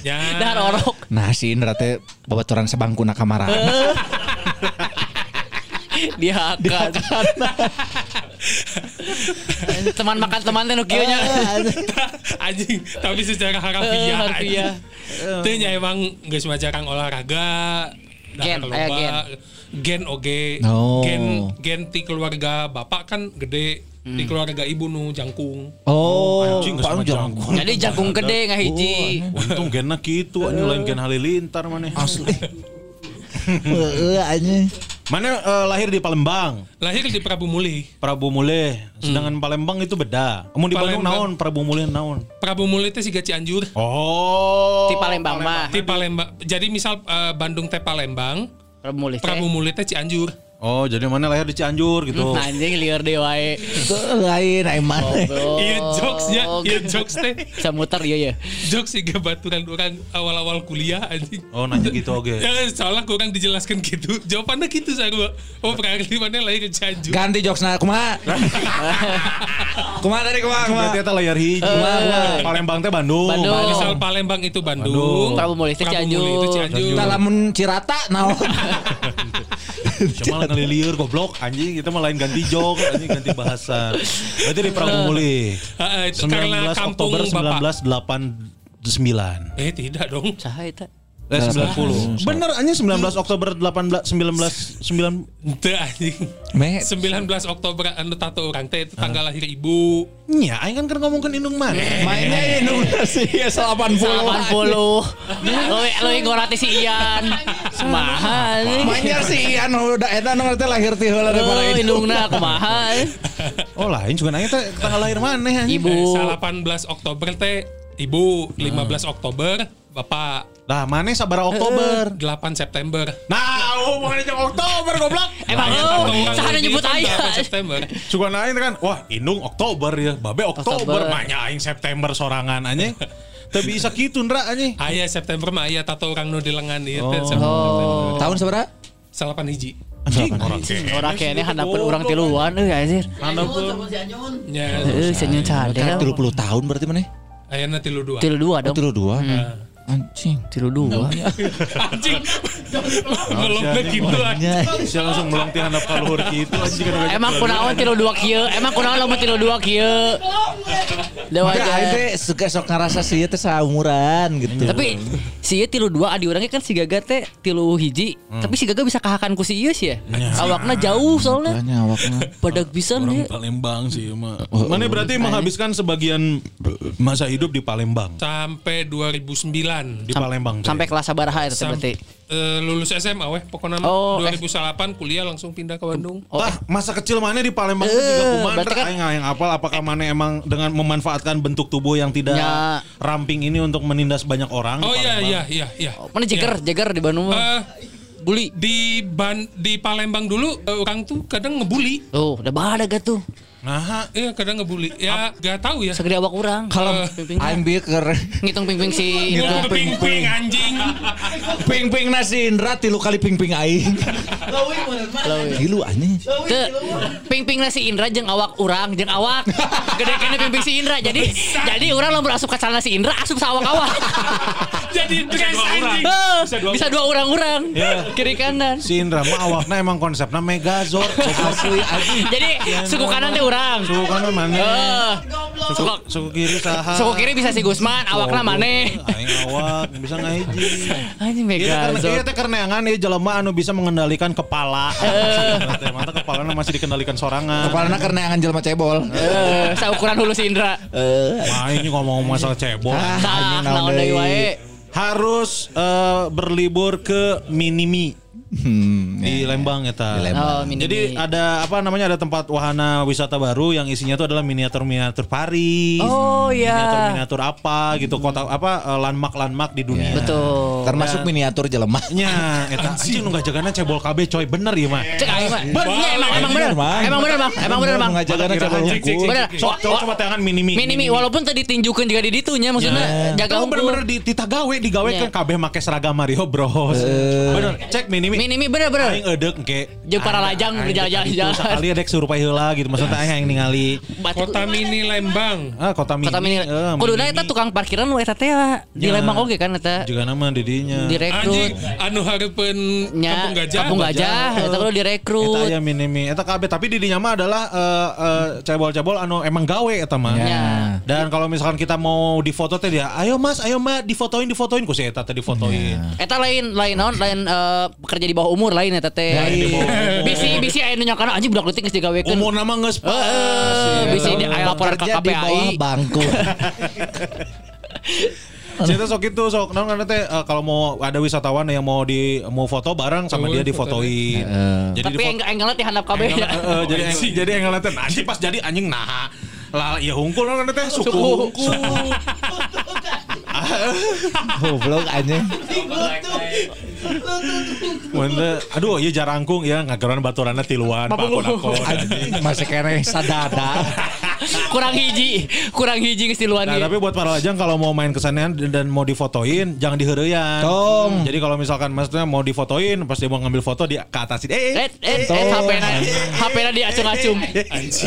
Speaker 8: Ya.
Speaker 5: dahar orok.
Speaker 4: Nah, si Indra teh babaturan sebangku na (laughs) kamar.
Speaker 5: Dihakan. teman makan teman teh nu kieu nya.
Speaker 8: anjing, tapi secara
Speaker 5: Eh,
Speaker 8: harfiah.
Speaker 5: harfiah.
Speaker 8: Itu nya emang geus mah jarang olahraga.
Speaker 5: Gen,
Speaker 8: loba. Gen oge.
Speaker 4: Oh.
Speaker 8: Gen gen ti keluarga bapak kan gede. Di keluarga ibu nu jangkung.
Speaker 4: Oh,
Speaker 3: Anjing,
Speaker 4: Ujang.
Speaker 3: jagung.
Speaker 5: Jadi jagung gede nggak hiji.
Speaker 3: Untung genna gitu anjing lain gen halilintar mana.
Speaker 4: Asli. (laughs) Heeh anjing.
Speaker 3: Mana eh, lahir di Palembang,
Speaker 8: Lahir di Prabu Muli.
Speaker 3: Prabu Mule. Sedangkan Palembang itu beda. Kamu di Bandung
Speaker 8: Palembang.
Speaker 3: naon Prabu Mule naon?
Speaker 8: Prabu Muli teh siga Cianjur.
Speaker 3: Oh.
Speaker 5: Di Palembang mah.
Speaker 8: Di Palembang. Jadi misal eh, Bandung teh Palembang,
Speaker 5: Prabu Mulih. teh.
Speaker 8: Prabu Muli teh Cianjur.
Speaker 3: Oh, jadi mana lahir di Cianjur gitu.
Speaker 5: Hmm, (laughs) Anjing liar deh wae.
Speaker 4: Itu (laughs) lain aing mana.
Speaker 8: Iya jokesnya, iya jokes teh.
Speaker 5: Bisa muter iya ya.
Speaker 8: Jokes siga baturan orang awal-awal kuliah anjing.
Speaker 3: Oh, nanya gitu oke. (laughs)
Speaker 8: Ya, soalnya kurang dijelaskan gitu. Jawabannya gitu saya gua. Oh, berarti mana lahir di Cianjur.
Speaker 4: Ganti jokesna kumaha? kumaha tadi kumaha kumaha?
Speaker 3: Berarti eta layar hiji. Palembang teh Bandung.
Speaker 5: Bandung.
Speaker 8: Misal Palembang itu Bandung,
Speaker 3: Bandung.
Speaker 5: Prabu Mulih teh
Speaker 8: Prabu
Speaker 5: Cianjur.
Speaker 8: Muli itu Cianjur.
Speaker 4: Tah lamun Cirata naon?
Speaker 3: Cuma ngelilieur goblok anjing kita mah lain ganti jok anjing ganti bahasa. Berarti di Prabu Muli.
Speaker 8: Itu karena
Speaker 3: 19
Speaker 8: kampung
Speaker 3: Oktober
Speaker 8: Bapak.
Speaker 3: 1989.
Speaker 8: Eh tidak dong.
Speaker 5: Saha eta?
Speaker 3: Eh 90. Bener anjing 19 Oktober 18 19 9
Speaker 8: Teu anjing.
Speaker 4: Me
Speaker 8: 19 Oktober anu tato orang teh itu tanggal lahir ibu.
Speaker 3: Nya aing kan kan ngomongkeun indung mana.
Speaker 4: mainnya udah sih 80.
Speaker 5: 80. Lo lo ngorati si Ian. Kumaha anjing.
Speaker 4: Mainnya sih anu udah eta anu teh lahir ti heula daripada
Speaker 5: Oh,
Speaker 4: itu.
Speaker 5: indungna kumaha. (laughs)
Speaker 3: Oh lain juga nanya teh tanggal lahir mana anjing.
Speaker 5: Ibu.
Speaker 8: Eh, 18 Oktober teh ibu, 15 Oktober bapak,
Speaker 3: Lah mana sabara Oktober.
Speaker 8: 8 September.
Speaker 3: Nah, oh bukan jam Oktober goblok.
Speaker 5: Emang oh,
Speaker 8: tato orang
Speaker 5: sahana
Speaker 8: di
Speaker 5: nyebut
Speaker 8: kan
Speaker 5: aya.
Speaker 8: 8 September.
Speaker 3: Suka naik kan, wah indung Oktober ya, babe Oktober, maknya aing September sorangan anjing. Tapi bisa gitu ndra anjing. (laughs)
Speaker 8: Aya September mah aya tato orang nu di lengan ieu teh
Speaker 3: Oh.
Speaker 4: Tahun seberapa?
Speaker 8: Salapan hiji.
Speaker 3: Anjing orang kene.
Speaker 5: Ora kene handapkeun urang tiluan euy anjir.
Speaker 6: Sama si Anyon.
Speaker 8: Ya,
Speaker 4: Kan
Speaker 5: cadel.
Speaker 4: 30 tahun berarti mana?
Speaker 8: ayana tilu dua.
Speaker 5: Tilu dua
Speaker 4: Oh,
Speaker 5: dong.
Speaker 4: 32. Anjing.
Speaker 5: Tilu dua.
Speaker 8: Anjing. Ngelongna gitu anjing.
Speaker 3: Bisa langsung melong ti handap ka luhur kitu anjing kan.
Speaker 5: Emang kunaon tilu dua kieu? Emang kunaon lamun tilu dua kieu? Dewa aja.
Speaker 4: teh suka sok ngerasa sih teh saumuran gitu.
Speaker 5: Tapi si tilu dua adi urangnya kan si Gaga teh tilu hiji. Tapi si Gaga bisa kahakan ku si ieu sih ya. Awakna jauh soalnya.
Speaker 4: Makanya awakna.
Speaker 5: Padag pisan
Speaker 3: Orang
Speaker 5: dia.
Speaker 3: Palembang sih mah. Mana berarti menghabiskan sebagian masa hidup di Palembang.
Speaker 8: Sampai 2009.
Speaker 3: Di Palembang. teh.
Speaker 5: Sampai kelas sabaraha eta teh
Speaker 8: Sam-
Speaker 5: berarti.
Speaker 8: eh, lulus SMA weh pokoknya.
Speaker 5: Oh,
Speaker 8: 2008 kuliah langsung pindah ke Bandung.
Speaker 5: Oh,
Speaker 3: Tah, masa kecil mana di Palembang itu
Speaker 5: Eh,
Speaker 3: juga
Speaker 5: berarti kan-
Speaker 3: aing yang apal apakah mana emang dengan memanfaatkan bentuk tubuh yang tidak
Speaker 5: Ya.
Speaker 3: ramping ini untuk menindas banyak orang
Speaker 8: Oh iya
Speaker 3: Palembang?
Speaker 8: iya iya iya.
Speaker 5: Mana jeger, jeger di Bandung.
Speaker 8: Eh,
Speaker 5: Bully.
Speaker 8: di ban di Palembang dulu eh, orang tuh kadang ngebully.
Speaker 5: Oh, udah badak tuh.
Speaker 3: Nah,
Speaker 8: Iya kadang ngebully. Ya gak tahu ya.
Speaker 5: Segede awak urang.
Speaker 4: Kalau
Speaker 5: Ping-ping.
Speaker 4: aing bieu keur
Speaker 5: ngitung ping-ping si
Speaker 8: Itu
Speaker 5: Indra.
Speaker 8: ping-ping anjing.
Speaker 4: ping-ping nasi Indra tilu kali ping-ping aing.
Speaker 6: Leuwih mah.
Speaker 4: Tilu anjing.
Speaker 5: Teu, ping-ping si Indra jeung awak urang jeung awak. Gede kene ping-ping si Indra. Jadi jadi urang lamun asup ka celana si Indra asup sa awak-awak. (laughs)
Speaker 8: Jadi dress anjing.
Speaker 5: Bisa dua urang-urang. Kiri kanan.
Speaker 3: si Indra mah awakna emang konsepnya Megazord. Asli anjing.
Speaker 5: Jadi suku kanan teh urang.
Speaker 3: Suku kanan mana?
Speaker 5: Heuh.
Speaker 3: Suku, suku kiri saha?
Speaker 5: Suku kiri bisa si Gusman, awakna maneh.
Speaker 3: Aing awak bisa ngahiji.
Speaker 5: Anjing
Speaker 3: Iya karena iya
Speaker 5: Megazord.
Speaker 3: teh karena yang aneh jelema anu bisa mengendalikan kepala. Teh mata kepalanya masih dikendalikan sorangan.
Speaker 4: Kepalana karena yang jelema cebol.
Speaker 5: Eh, saukuran hulu si Indra.
Speaker 3: Nah, ini ngomong masalah cebol.
Speaker 4: Ah,
Speaker 5: Tah,
Speaker 4: naon
Speaker 5: naon deui wae.
Speaker 3: Harus eh, berlibur ke Minimi
Speaker 4: Hmm.
Speaker 3: di Lembang eta.
Speaker 4: Di Lembang.
Speaker 5: Oh, mini
Speaker 3: Jadi ada apa namanya ada tempat wahana wisata baru yang isinya itu adalah miniatur-miniatur Paris.
Speaker 5: Oh iya.
Speaker 3: Miniatur-miniatur apa gitu kota apa eh, landmark-landmark di dunia.
Speaker 5: Betul.
Speaker 4: Termasuk miniatur jelema.
Speaker 3: Nya, eta anjing nu gajagana cebol KB coy bener ya mah.
Speaker 5: Cek aing mah. Bener emang emang bener.
Speaker 4: Mang.
Speaker 5: Emang bener Bang. Emang bener Bang.
Speaker 4: Ngajagana cebol
Speaker 3: cik,
Speaker 5: Bener.
Speaker 3: coba tangan minimi.
Speaker 5: Minimi walaupun tadi tinjukeun juga di ditunya maksudnya jaga
Speaker 3: Kamu
Speaker 5: hukum.
Speaker 3: bener-bener di ditagawe digawe
Speaker 5: Iya.
Speaker 3: kan kabeh make seragam Mario Bros. Bener, cek minimi.
Speaker 5: Minimi bener bener.
Speaker 3: Aing edek engke.
Speaker 5: Jeung para lajang berjalan-jalan.
Speaker 3: tadi Sekali ada surupai heula gitu maksudnya aing yang ningali
Speaker 5: Batu-
Speaker 8: Kota mini Lembang.
Speaker 3: ah kota mini.
Speaker 5: Kota mini.
Speaker 3: eh,
Speaker 5: Kuduna
Speaker 3: mini.
Speaker 5: eta tukang parkiran we eta teh di
Speaker 3: Ya.
Speaker 5: Lembang oge kan eta.
Speaker 3: juga nama didinya.
Speaker 5: Direkrut.
Speaker 8: Anu hareupeun
Speaker 5: Nya,
Speaker 8: Kampung Gajah.
Speaker 5: Kampung Gajah, eta kudu
Speaker 3: Eta
Speaker 5: direkrut.
Speaker 3: aya minimi. Eta kabeh tapi di dinya mah adalah eh, eh, cebol-cebol anu emang gawe eta mah.
Speaker 5: Ya.
Speaker 3: Dan kalau misalkan kita mau difoto teh dia, ayo mas, ayo mbak, difotoin, difotoin, ku si eta teh difotoin.
Speaker 5: Eta lain lain naon lain eh, pekerja jadi bawah umur lain eta teh.
Speaker 4: Lain.
Speaker 5: Bisi bisi aya nu nyangkana anjing budak leutik geus digawekeun.
Speaker 3: Umur nama nggak
Speaker 5: Heeh, bisi di aya laporan
Speaker 4: di bawah
Speaker 5: KPAI.
Speaker 4: bangku. (laughs)
Speaker 3: Cerita sok itu sok non kan teh eh, kalau mau ada wisatawan yang mau di mau foto bareng sama
Speaker 8: Oh,
Speaker 3: dia
Speaker 8: foto
Speaker 3: difotoin. Jadi
Speaker 5: Tapi enggak enggak dihandap kabeh.
Speaker 3: Engel- eh, jadi eng- (laughs) jadi yang ngeliatin anjing pas jadi anjing nah lah ya hungkul kan teh suku hungkul (laughs)
Speaker 4: Goblok anjing.
Speaker 3: Mana aduh ya jarangkung ya ngagaran baturanna tiluan pak
Speaker 4: Anjing masih kene sadada.
Speaker 5: Kurang hiji, kurang hiji luar
Speaker 3: Nah, tapi buat para lajang kalau mau main kesanean dan dan mau difotoin jangan diheureyan.
Speaker 4: Tong.
Speaker 3: Jadi kalau misalkan maksudnya mau difotoin pas dia mau ngambil foto di ke atasin eh
Speaker 5: Eh, eh, HP-na, HP-na di acung-acung.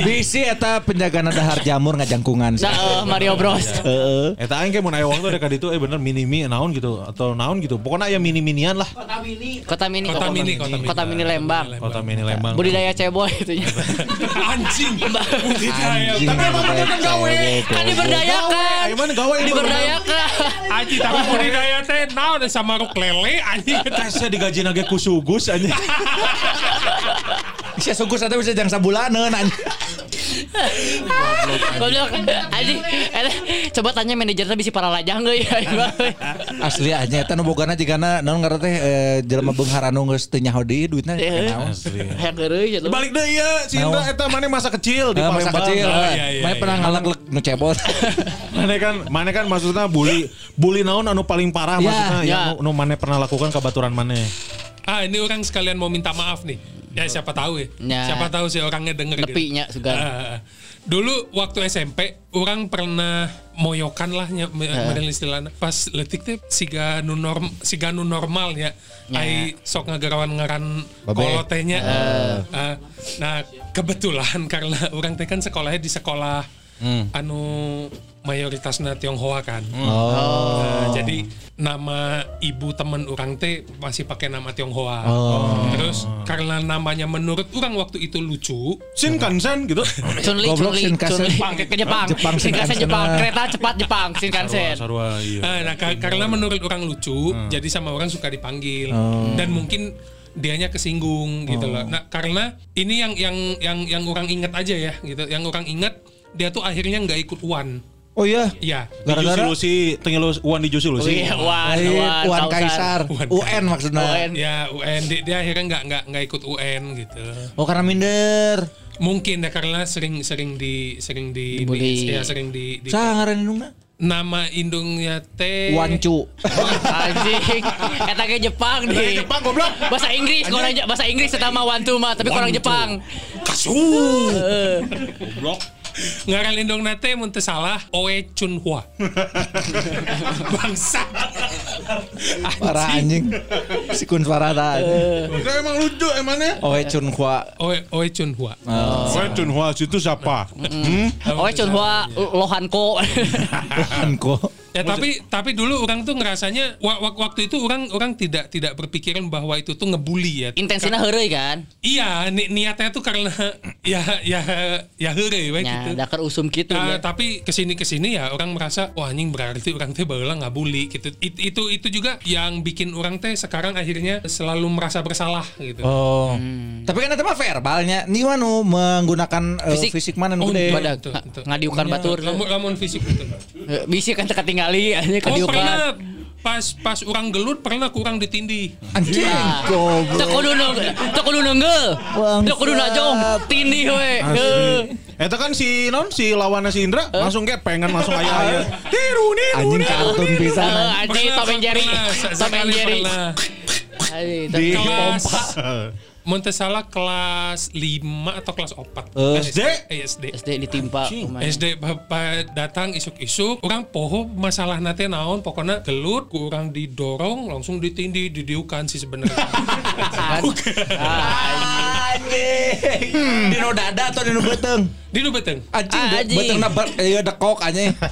Speaker 4: Bisi eta penjagaan dahar jamur ngajangkungan.
Speaker 5: Nah, eh, Mario Bros. (laughs)
Speaker 4: Heeh.
Speaker 3: Eta aing mun aya wong tuh dekat itu eh bener mini-mi naon gitu atau naon gitu. Pokoknya aya mini-minian lah.
Speaker 6: Kota mini.
Speaker 5: Kota mini,
Speaker 8: Kota mini, kota mini.
Speaker 5: Kota mini Lembang.
Speaker 3: Kota mini Lembang.
Speaker 5: Budidaya ceboy itu nya. (laughs)
Speaker 8: Anjing. Budidaya.
Speaker 4: Anjing.
Speaker 8: Tapi emang bener kan gawe.
Speaker 5: Kan diberdayakan.
Speaker 3: Emang gawe ini
Speaker 5: Diberdayakan.
Speaker 8: Anjing tapi budidaya teh naon sama ruk lele anjing. (laughs)
Speaker 3: Tesnya digaji nage kusugus anjing. (laughs)
Speaker 4: Sia sugus eta bisa jang sabulaneun anjing.
Speaker 5: Goblok. Eta coba tanya manajernya bisa para lajang geus ya. (laughs)
Speaker 4: Asli aja eta nu bogana jigana naon ngaran teh eh, jelema beunghar anu geus teu nyaho deui duitna
Speaker 5: Eh,
Speaker 4: naon.
Speaker 5: Hayang geureuy ya.
Speaker 3: Balik deh ya, si Indra eta mana masa kecil di
Speaker 4: Eh, masa kecil.
Speaker 8: Oh,
Speaker 4: eh.
Speaker 8: iya, iya,
Speaker 4: Mana
Speaker 8: iya.
Speaker 4: pernah ngalak nu cebol. (laughs)
Speaker 3: Mana kan, mana kan maksudnya bully, bully naon anu paling parah
Speaker 4: Ya,
Speaker 3: maksudnya
Speaker 5: ya.
Speaker 3: yang nu, nu mana pernah lakukan ke baturan mana?
Speaker 8: Ah ini orang sekalian mau minta maaf nih. Ya siapa tahu ya.
Speaker 5: Ya.
Speaker 8: Siapa tahu si orangnya denger gitu.
Speaker 5: Nepinya sugan.
Speaker 8: Ah, dulu waktu SMP orang pernah moyokan lah me- model istilahnya pas letik teh siga nu norm siga nu normal ya
Speaker 5: Ya.
Speaker 8: ai sok ngagarawan ngaran
Speaker 4: Babe.
Speaker 8: kolotenya Ah, nah kebetulan karena orang teh kan sekolahnya di sekolah anu mayoritasnya Tionghoa kan
Speaker 4: Oh.
Speaker 8: Nah, jadi nama ibu temen orang teh masih pakai nama Tionghoa.
Speaker 4: Oh.
Speaker 8: Terus karena namanya menurut orang waktu itu lucu,
Speaker 3: Shinkansen gitu. (laughs)
Speaker 5: Chunli,
Speaker 4: Goblok
Speaker 5: Chunli. Chunli. Ke Jepang.
Speaker 4: Jepang,
Speaker 5: Shinkansen. Jepang. Kereta cepat Jepang. Shinkansen.
Speaker 3: Sarua iya.
Speaker 8: Ah, nah ka- karena menurut orang lucu,
Speaker 4: Hmm.
Speaker 8: jadi sama orang suka dipanggil
Speaker 4: Oh.
Speaker 8: dan mungkin dianya kesinggung gitu loh. Nah karena ini yang yang yang yang orang ingat aja ya gitu, yang orang ingat dia tuh akhirnya nggak ikut UAN.
Speaker 4: Oh iya.
Speaker 8: Iya.
Speaker 4: Gara-gara
Speaker 3: Lucy, tengil Uan di Jusi
Speaker 5: Oh
Speaker 3: Lucy.
Speaker 5: iya, Wan, Wan,
Speaker 4: Wan. Kaisar. UN maksudnya.
Speaker 5: UN.
Speaker 8: Ya UN dia, dia akhirnya nggak nggak nggak ikut UN gitu.
Speaker 4: Oh karena minder.
Speaker 8: Mungkin ya karena sering sering di sering di, di ya sering di, di
Speaker 4: Saha ngaran indungna?
Speaker 8: nama indungnya teh
Speaker 4: Wancu.
Speaker 5: Anjing. Eta ge Jepang nih.
Speaker 3: Jepang goblok.
Speaker 5: Bahasa Inggris, orang bahasa Inggris sama Wantu mah, tapi orang Jepang.
Speaker 3: Kasu. Goblok.
Speaker 8: Ngaran indungnya teh mun teu salah Oe Chunhua. (laughs) Bangsa.
Speaker 4: Parah anjing. Si kun Farada.
Speaker 3: Itu emang lucu emangnya.
Speaker 4: Oh, Chunhua.
Speaker 8: Oe Oe Chunhua.
Speaker 3: Wah, Chunhua itu siapa? Hmm?
Speaker 5: Oh, Chunhua Lohanko. (laughs)
Speaker 4: Anko.
Speaker 8: Ya tapi tapi dulu orang tuh ngerasanya wa- wa- waktu itu orang orang tidak tidak berpikiran bahwa itu tuh ngebully ya.
Speaker 5: Intensinya heureuy kan?
Speaker 8: Iya, ni- niatnya tuh karena ya ya ya heureuy we
Speaker 5: Nya,
Speaker 8: gitu.
Speaker 5: dakar usum gitu
Speaker 8: Nah,
Speaker 5: ya.
Speaker 8: tapi ke sini ke sini ya orang merasa wah anjing berarti orang teh baheula nggak bully gitu. It- itu itu juga yang bikin orang teh sekarang akhirnya selalu merasa bersalah gitu.
Speaker 4: Oh. Tapi kan itu mah verbalnya. Nih nu menggunakan eh,
Speaker 5: Fisik.
Speaker 4: fisik, mana nu
Speaker 8: Oh,
Speaker 4: gede.
Speaker 5: ngadiukan batur.
Speaker 8: Lamun lamun fisik gitu.
Speaker 5: Eh, Bisi kan tinggali anjing
Speaker 8: Oh
Speaker 5: kadiukan.
Speaker 8: pernah pas pas orang gelut pernah kurang ditindih.
Speaker 4: Anjing.
Speaker 5: Teu
Speaker 4: Goblok.
Speaker 5: kudu nu teu kudu.
Speaker 4: Bangsat.
Speaker 5: Teu kudu najong tindih we.
Speaker 3: Eta kan si non si lawannya si Indra langsung kayak pengen langsung aya aya. Tiru niru
Speaker 4: Anjing kartun pisan.
Speaker 5: Eh, Anjing Tom and Jerry. Tom and Jerry.
Speaker 3: Di pompa. (laughs)
Speaker 8: Montesala kelas 5 atau kelas 4
Speaker 4: Eh.
Speaker 3: SD?
Speaker 8: Eh, SD
Speaker 5: SD ditimpa kumaha.
Speaker 8: SD bapak datang isuk-isuk orang poho masalah nate naon pokoknya gelut kurang didorong langsung ditindih didiukan sih sebenarnya (laughs)
Speaker 5: Kan?
Speaker 4: Anjing. Di nu dada atau di nu beuteung?
Speaker 8: di nu beteng
Speaker 4: Anjing,
Speaker 5: Ah, anjing.
Speaker 4: beuteung na ieu dekok anjing. (laughs)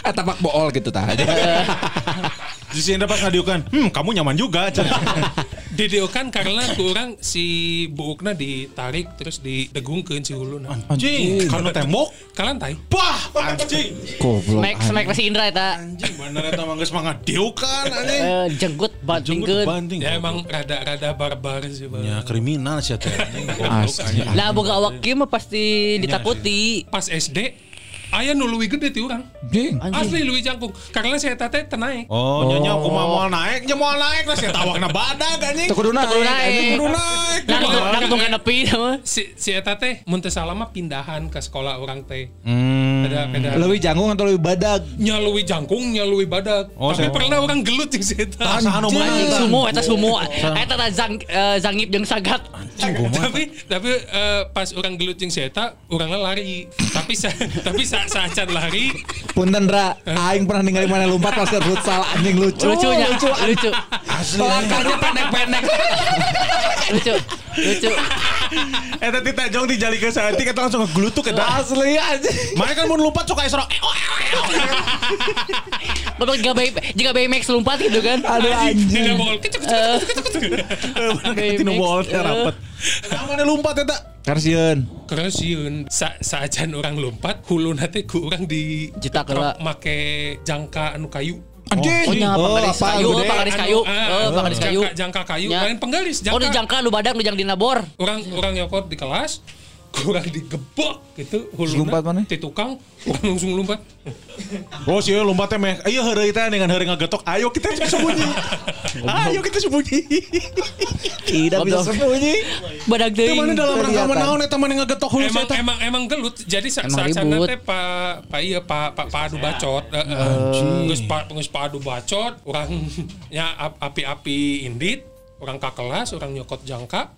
Speaker 4: Ah tapak bool gitu tah. (laughs)
Speaker 3: Di si Indra pas ngadiukan, hmm kamu nyaman juga. Cen. (laughs)
Speaker 8: Dideokan karena kurang si buukna ditarik terus didegungkeun si huluna.
Speaker 3: Anjing, karena tembok.
Speaker 8: Ka lantai.
Speaker 3: Wah, anjing.
Speaker 4: Goblok.
Speaker 5: Smack smack si Indra eta.
Speaker 3: Anjing bener eta mah geus mangga deukan anjing.
Speaker 5: Eh, jenggut
Speaker 3: Jenggot
Speaker 5: bantingkeun.
Speaker 3: banting.
Speaker 8: Ya emang rada-rada barbar sih, Bang.
Speaker 3: Ya kriminal sih teh anjing. Anjing.
Speaker 5: Lah boga awak mah pasti ditakuti.
Speaker 8: Pas SD aya nu leuwih gede ti urang.
Speaker 4: Jing.
Speaker 8: Asli leuwih jangkung. Karena saya teh tenaik.
Speaker 3: Oh, nyonya kumaha moal naik, nya moal naik lah saya tawakna badag anjing.
Speaker 4: Teu kudu naik.
Speaker 5: Kudu naik.
Speaker 3: Kudu naik.
Speaker 5: Langsung langsung nepi mah.
Speaker 8: Si si eta teh mun teu salah mah pindahan ke sekolah orang teh.
Speaker 3: Hmm.
Speaker 8: Beda.
Speaker 4: Leuwih janggung atau leuwih badag?
Speaker 8: nya leuwih jangkung, nya leuwih badak.
Speaker 3: Oh,
Speaker 8: Tapi pernah orang gelut jeung si eta.
Speaker 3: Saha nu?
Speaker 5: Sumo eta sumo. Eta tah zang eh, zangip jeung sagat.
Speaker 8: tapi tapi eh, pas orang gelut jeung si eta, urangna lari. tapi (laughs) tapi sa, saacan lari,
Speaker 4: Punten Ra, aing pernah ningali mana lompat pas ke futsal anjing lucu.
Speaker 5: Lucunya, lucu.
Speaker 4: Langkahnya pendek-pendek.
Speaker 5: Lucu. Lucu.
Speaker 3: Eta ti tajong dijalikeun saeutik eta langsung ngeglutuk eta.
Speaker 4: Asli anjing.
Speaker 3: Makanya kan mun lompat suka esrok.
Speaker 5: Bapak jika bayi jika BMX lompat gitu kan.
Speaker 4: Aduh anjing.
Speaker 8: tidak bol kecuk kecuk kecuk kecuk.
Speaker 3: Tinu bol mana lompat eta?
Speaker 4: Karsian.
Speaker 8: Karena sieun sa saacan orang lompat, huluna teh ku urang di
Speaker 5: heula.
Speaker 8: make jangka anu kayu.
Speaker 4: Anjing.
Speaker 5: Oh, nya panggaris
Speaker 4: apa,
Speaker 5: kayu, panggaris kayu.
Speaker 8: Anu, ah,
Speaker 5: Oh, panggaris kayu.
Speaker 8: Jangka, jangka kayu, lain penggaris jangka.
Speaker 5: Oh, di jangka lu badak nu jang dina bor.
Speaker 8: orang orang nyokot di kelas kurang digebok gitu huluna
Speaker 4: Lompat mana?
Speaker 8: ti tukang orang (laughs) langsung lompat
Speaker 3: Oh sih lompatnya meh. Ayo heureuy teh dengan heureuy ngagetok. Ayo kita sembunyi. (laughs) Ayo kita sembunyi.
Speaker 4: Tidak bisa sembunyi.
Speaker 5: Badak teuing.
Speaker 3: mana dalam rangka menaon eta mana ngagetok hulu
Speaker 8: emang
Speaker 3: saya
Speaker 8: emang emang gelut jadi sa
Speaker 5: Emang
Speaker 8: saacana
Speaker 5: ribut.
Speaker 8: teh pa pa iya pa pa, pa adu bacot Eh, eh. geus pa geus pa adu bacot orang nya (laughs) ap- api-api indit orang ka kelas orang nyokot jangka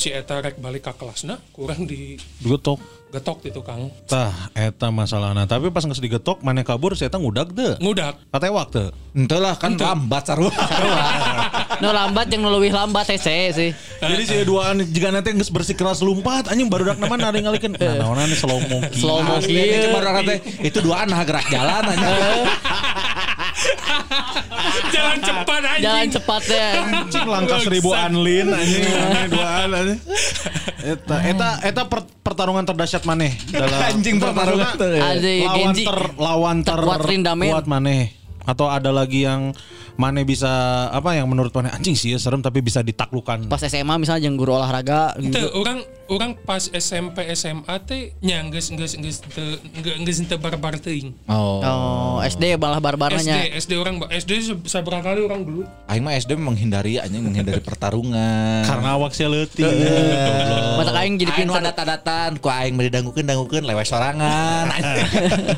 Speaker 8: si eta rek balik ka kelasna kurang di
Speaker 3: Getok.
Speaker 8: getok di tukang
Speaker 3: Tah, eta masalahna. Tapi pas geus digetok, mana kabur saya teh ngudag teu.
Speaker 8: ngudak
Speaker 3: Katewak teu.
Speaker 4: Ente lah kan lambat sarua. (laughs)
Speaker 5: Nu lambat jeung nu leuwih lambat hese sih.
Speaker 3: Jadi si duaan jika nanti geus bersikeras lompat anjing baru dak nama nari ngalikeun. Nah, naonan nih slow monkey.
Speaker 5: Slow mo
Speaker 4: cuma orang kata itu dua anak gerak jalan aja. (laughs)
Speaker 8: jalan cepat anjing
Speaker 5: Jalan cepat ya.
Speaker 3: Anjing langkah seribu anlin anjing (laughs) duaan anjing. Eta eta eta per- pertarungan terdahsyat maneh dalam (laughs)
Speaker 4: Anjing pertarungan tuh. ya.
Speaker 5: Ada
Speaker 3: lawan ter lawan ter kuat maneh atau ada lagi yang maneh bisa apa yang menurut maneh anjing sih ya serem tapi bisa ditaklukkan.
Speaker 5: Pas SMA misalnya jeung guru olahraga gitu.
Speaker 8: orang orang pas SMP SMA teh nya geus geus geus teu geus teu barbar teuing.
Speaker 4: Oh.
Speaker 5: Oh, SD balah barbaranya.
Speaker 8: SD SD orang SD saberapa kali orang dulu.
Speaker 4: Aing mah SD menghindari anjing menghindari pertarungan.
Speaker 3: Karena awak sia leutik.
Speaker 5: Mata aing jadi
Speaker 4: ada tadatan ku aing beri dangukeun dangukeun lewat sorangan. (laughs)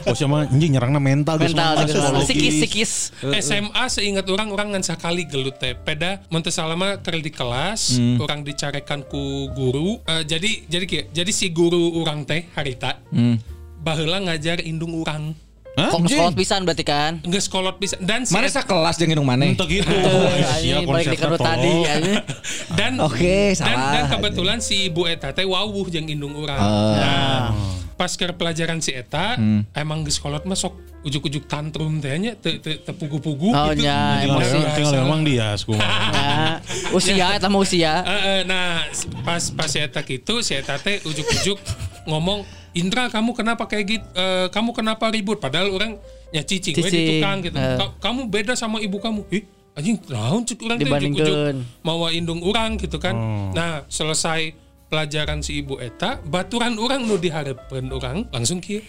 Speaker 3: Oh siapa anjing nyerangna mental geus
Speaker 5: Mental
Speaker 3: mah.
Speaker 5: Sikis sikis.
Speaker 8: SMA seingat orang orang ngan sakali gelut teh. Peda mun teu salama keur di kelas, orang dicarekan ku guru. Eh, jadi jadi kieu, jadi si guru orang teh harita baheula ngajar indung urang.
Speaker 5: Kok sekolah pisan berarti kan?
Speaker 8: Geus kolot bisa dan si
Speaker 4: Mana sekelas jeung indung maneh?
Speaker 3: Untuk gitu.
Speaker 5: Ini
Speaker 3: Sia
Speaker 5: balik di kerut tadi (laughs)
Speaker 8: dan
Speaker 4: Oke,
Speaker 8: dan,
Speaker 4: salah.
Speaker 8: dan kebetulan si ibu eta teh wawuh jeung indung urang.
Speaker 4: Ah.
Speaker 8: Nah, pas ke pelajaran si eta emang geus kolot mah sok ujuk-ujuk tantrum teh nya teu teu teu pugu-pugu
Speaker 5: Oh,
Speaker 8: gitu.
Speaker 5: nya,
Speaker 3: Tinggal
Speaker 5: emosi.
Speaker 3: tinggal emang dia kumaha.
Speaker 5: Nah, (laughs) usia eta mah usia.
Speaker 8: Nah pas pas si eta gitu si eta teh ujuk-ujuk ngomong Indra kamu kenapa kayak gitu Eh, kamu kenapa ribut padahal orang ya cicing we di
Speaker 5: Cicing,
Speaker 8: tukang gitu. Ka- kamu beda sama ibu kamu ih anjing naon cek urang teh
Speaker 5: Dibandingkeun.
Speaker 8: ujuk-ujuk mawa indung urang gitu kan nah selesai pelajaran si ibu eta baturan orang nu diharapkeun orang langsung kieu.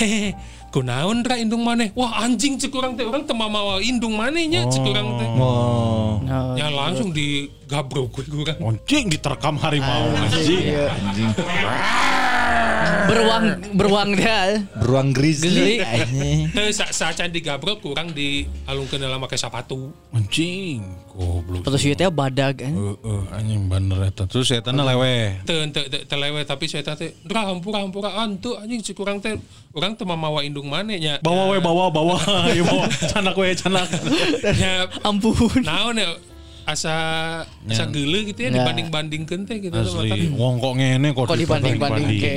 Speaker 8: Hehehe kunaon ra indung maneh. Wah anjing cek urang teh urang teu mawa indung maneh nya cek urang teh.
Speaker 5: Oh,
Speaker 8: ya langsung digabrok ku urang.
Speaker 3: Anjing diterkam harimau. Anjing.
Speaker 5: Beruang beruang dia.
Speaker 4: Beruang grizzly. Anjing.
Speaker 8: Teu sa saacan digabrok kurang dialungkeun dalam make sepatu.
Speaker 3: Anjing. Goblok.
Speaker 5: Terus teh badag kan.
Speaker 3: Heeh, anjing bener eta. Terus eta lewe.
Speaker 8: Teu teu lewe tapi saya teh dra hampura hampura antu anjing si kurang teh urang teu mamawa indung maneh nya.
Speaker 3: Bawa we bawa bawa. (laughs) Ieu bawa canak we canak.
Speaker 8: nya
Speaker 5: Ampun.
Speaker 8: naon ya asa asa geuleuh gitu ya
Speaker 5: Ya.
Speaker 8: dibanding-bandingkeun teh gitu
Speaker 3: Asli. Wong kok ngene kok
Speaker 5: Kok dibanding-banding ke.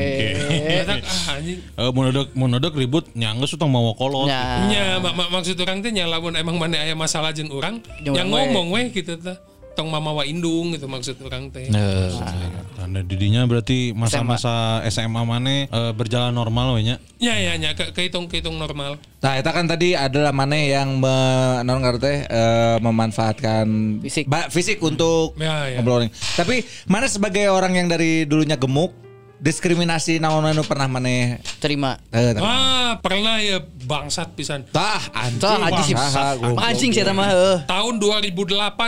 Speaker 8: Matak, ah anjing.
Speaker 3: Eh mun udah mun ribut nyanggeus utang mau kolot.
Speaker 5: Ya.
Speaker 8: Nya mak- mak- maksud orang teh nya lamun emang maneh aya masalah jeung urang yang ngomong we gitu teh. Tong mamawa indung gitu maksud orang teh.
Speaker 3: Tanda didinya berarti masa-masa SMA mana eh, berjalan normal we nya.
Speaker 8: Ya ya ya ke kehitung kehitung normal.
Speaker 4: Nah, itu kan tadi adalah mana yang me, non ngerti eh, memanfaatkan
Speaker 5: Fisik.
Speaker 4: ba- fisik untuk
Speaker 8: Ya, ya.
Speaker 4: ngobrolin. Tapi mana sebagai orang yang dari dulunya gemuk, diskriminasi naon anu pernah mana
Speaker 5: Terima.
Speaker 4: eh,
Speaker 8: Wah pernah ya bangsat pisan.
Speaker 4: tah anjing,
Speaker 5: Tah, anjing. Anjing sih mah heuh.
Speaker 8: Tahun 2008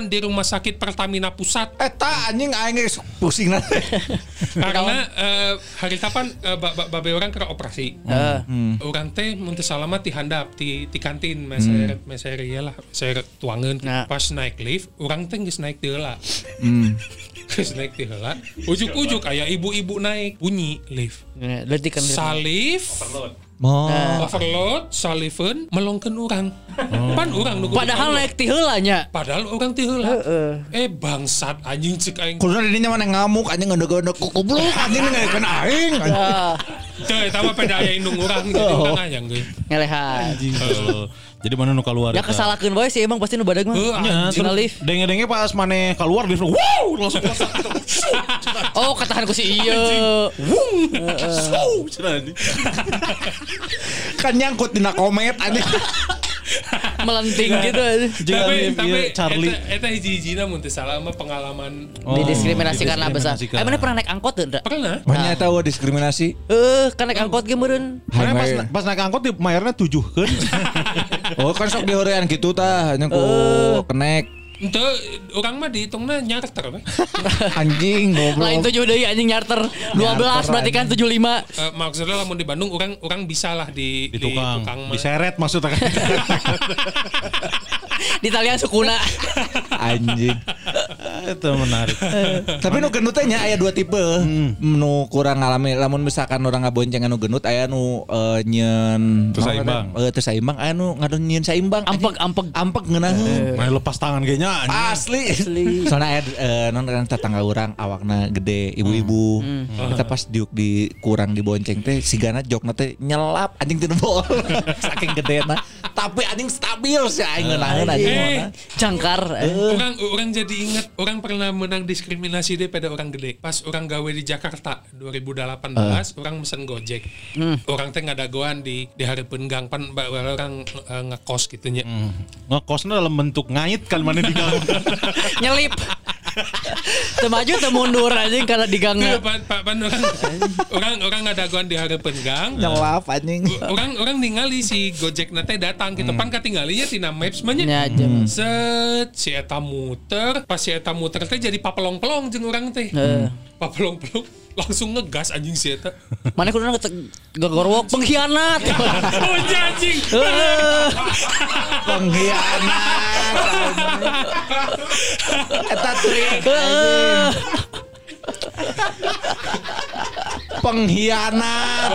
Speaker 8: di Rumah Sakit Pertamina Pusat
Speaker 4: Eh tah anjing aing geus pusing nanti. (laughs)
Speaker 8: karena eh, hari tapan eh, ba- ba- babe orang kena operasi.
Speaker 5: Heeh.
Speaker 8: Orang teh mun teu salamat di handap di di kantin meser meser ieu lah meser tuangan
Speaker 5: Nah.
Speaker 8: pas naik lift orang teh geus naik teu heula. (laughs) Naik teu heula. Ujuk-ujuk aya ibu-ibu naik bunyi lift.
Speaker 5: Berarti kan
Speaker 8: Salif
Speaker 4: Mau
Speaker 8: overload salifeun melongkeun urang. Pan urang nu kudu
Speaker 5: Padahal naik ti heula nya.
Speaker 8: Padahal orang teu heula. Eh bangsat anjing cek aing.
Speaker 4: Kudu didinya mana ngamuk anjing ngendeg-ngendeg goblok anjing kena aing.
Speaker 5: Ah,
Speaker 8: Teu eta mah pada aya indung urang jadi urang aya geus.
Speaker 5: ngelehan.
Speaker 3: Oh. Jadi mana nu keluar?
Speaker 5: Ya kesalahkeun wae sih emang pasti nu badag mah.
Speaker 3: Ya.
Speaker 5: Tina lift.
Speaker 3: Denge-denge pas mana keluar di wow langsung keluar. (laughs)
Speaker 5: Oh, katahan ku si ieu.
Speaker 3: Wow, cenah anjing. (laughs)
Speaker 4: Kan nyangkut dina komet anjing. (laughs)
Speaker 5: Melenting gitu.
Speaker 8: Tapi tapi
Speaker 3: ieu Charlie.
Speaker 8: eta, eta hiji-hijina mun teu salah mah pengalaman
Speaker 5: Didiskriminasi karena besar. Eh mana pernah naik angkot tuh?
Speaker 8: pernah
Speaker 4: Banyak tahu diskriminasi.
Speaker 5: Eh, kan naik angkot ge meureun.
Speaker 3: Mana pas, pas naik angkot di mayarnya tujuh kan?
Speaker 4: Oh kan sok dihorean gitu tah hanya ku kenek
Speaker 8: Ente orang mah dihitungnya nyarter we. (laughs)
Speaker 4: anjing
Speaker 5: Lain
Speaker 4: goblok.
Speaker 5: tujuh deui anjing nyarter 12 berarti kan 75.
Speaker 8: Eh, maksudnya lamun di Bandung orang orang bisa lah di,
Speaker 3: Di tukang,
Speaker 8: mah.
Speaker 3: diseret maksudnya kan. (laughs)
Speaker 5: Di talian sukuna.
Speaker 4: Anjing.
Speaker 3: Itu menarik.
Speaker 4: Tapi nu gendut teh nya aya dua tipe. Nu kurang ngalami lamun misalkan orang ngabonceng anu gendut aya nu eh, nyeun
Speaker 3: Teu saimbang.
Speaker 4: Eh teu saimbang aya nu ngadon nyeun saimbang.
Speaker 5: Ampeg ampeg.
Speaker 4: Ampeg ngeunaheun.
Speaker 3: Main lepas tangan kayaknya anjing.
Speaker 4: Asli. Soalnya aya eh, non kan tetangga orang awakna gede ibu-ibu. Kita pas diuk di kurang dibonceng teh sigana jokna teh nyelap anjing teu bol. (laughs) Saking gedena. Tapi anjing stabil sih aing ngeunaheun anjing.
Speaker 8: Eh.
Speaker 4: mana.
Speaker 5: Jangkar.
Speaker 8: Orang orang jadi ingat orang pernah menang diskriminasi deh pada orang gede. Pas orang gawe di Jakarta 2018 orang mesen Gojek. Orang teh ngadagoan di di hareupeun gang pan orang eh, ngekos gitu nya.
Speaker 3: Ngekosnya dalam bentuk ngait kan mana di gang. (laughs)
Speaker 5: Nyelip. Teu maju teu mundur anjing karena di gang.
Speaker 8: Teu, pan, pan, orang orang orang ngadagoan di hareupeun gang.
Speaker 4: Nyelap anjing.
Speaker 8: orang orang ningali si Gojek nate datang gitu pan katinggalinya tina maps mah nya.
Speaker 5: Jam.
Speaker 8: Set si eta muter, pas si eta muter teh jadi papelong-pelong jeung urang teh.
Speaker 5: Heeh.
Speaker 8: Papelong-pelong langsung ngegas anjing si eta.
Speaker 5: Mana kudu gegorwok pengkhianat. (laughs)
Speaker 8: Oh anjing.
Speaker 4: Pengkhianat. Eta trik. Pengkhianat.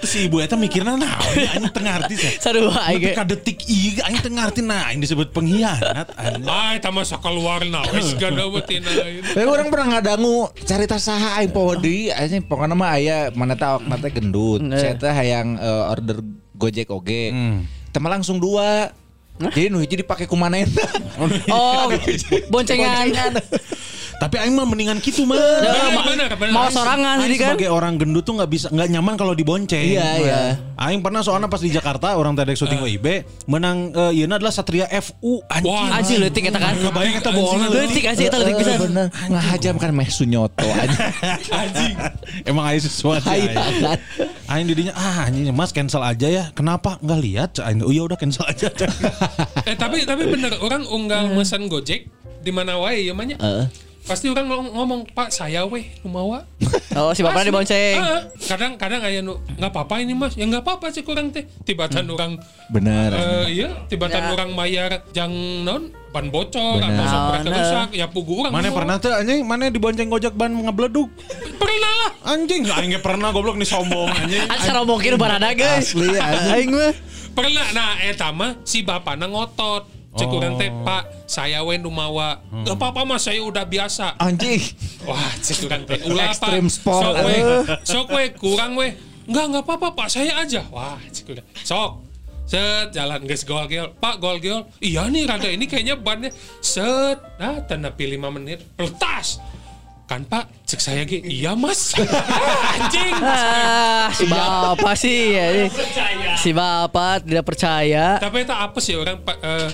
Speaker 3: Terus si ibu eta mikirnya nah ini tengah artis ya.
Speaker 5: Sarua
Speaker 3: Tapi
Speaker 5: aing.
Speaker 3: ka detik iya anjing tengah arti nah ini disebut pengkhianat anjing.
Speaker 8: Eta mah sakeluarna wes gada tina ieu.
Speaker 4: Tapi orang pernah ngadangu cerita saha aing poho deui anjing pokona mah aya mana teh awakna teh gendut.
Speaker 5: Eh.
Speaker 4: Saya teh hayang eh, order Gojek oge.
Speaker 3: Hmm.
Speaker 4: Tema langsung dua. Jadi nu hiji dipake ku manehna. (laughs)
Speaker 5: Oh, boncengan.
Speaker 3: Tapi aing mah mendingan gitu mah.
Speaker 5: Ya, ma-
Speaker 8: bener, bener.
Speaker 5: Mau sorangan jadi kan.
Speaker 3: sebagai orang gendut tuh nggak bisa nggak nyaman kalau dibonceng.
Speaker 4: Iya, iya.
Speaker 3: Aing pernah soalnya pas di Jakarta orang tadi syuting OIB menang eh, ieu adalah Satria FU anjing.
Speaker 8: Wah,
Speaker 5: Anjing leutik eta kan.
Speaker 3: Ngebayang eta boolna
Speaker 5: Leutik anjing eta leutik bisa.
Speaker 4: Eh, bener. Ngahajam kan meh sunyoto anjing. (laughs)
Speaker 3: anjing. Emang aya sesuatu aing. Aing didinya ah anjing Mas cancel aja ya. Kenapa? Enggak lihat. Aing oh ya udah cancel aja. (laughs)
Speaker 8: Eh tapi tapi bener orang unggal mesen Gojek di mana wae ya mah nya. Pasti orang ngom- ngomong, "Pak, saya weh kumawa." (laughs)
Speaker 5: Oh, si bapaknya dibonceng.
Speaker 8: Ah, kadang-kadang aya nu nggak apa-apa ini Mas. Ya nggak apa-apa sih kurang teh. Tiba-tiba orang
Speaker 4: Bener.
Speaker 8: eh iya, tiba-tiba
Speaker 5: Ya.
Speaker 8: orang bayar jang non ban bocor
Speaker 4: Bener.
Speaker 8: atau sampai
Speaker 5: Nah,
Speaker 8: rusak ya pugu orang.
Speaker 3: Mana pernah tuh anjing mana dibonceng gojek ban ngebleduk.
Speaker 8: Pernah lah.
Speaker 3: Anjing aing ge pernah goblok nih sombong anjing.
Speaker 5: Anjing saromongkeun barada guys.
Speaker 4: Asli anjing.
Speaker 5: Aing mah.
Speaker 8: Pernah nah eta mah si bapana ngotot. Cek
Speaker 3: Oh.
Speaker 8: urang teh, "Pak, saya we nu mawa." Gak apa-apa Mas, saya udah biasa.
Speaker 4: Anjing. (laughs)
Speaker 8: Wah, cek urang teh. Ulah Pak.
Speaker 4: Extreme sport.
Speaker 8: Sok we, sok we, kurang we. Enggak, enggak apa-apa Pak, saya aja. Wah, cek urang. Sok. Set jalan guys gol gol. Pak gol gol. Iya nih rada ini kayaknya bannya set. Nah, tanda pilih 5 menit. Letas. Kan Pak, cek saya ge. Iya Mas. (laughs) Anjing.
Speaker 5: Ah, si bapak sih ya. ini. Si bapak tidak percaya.
Speaker 8: Tapi itu apa sih orang pa- eh,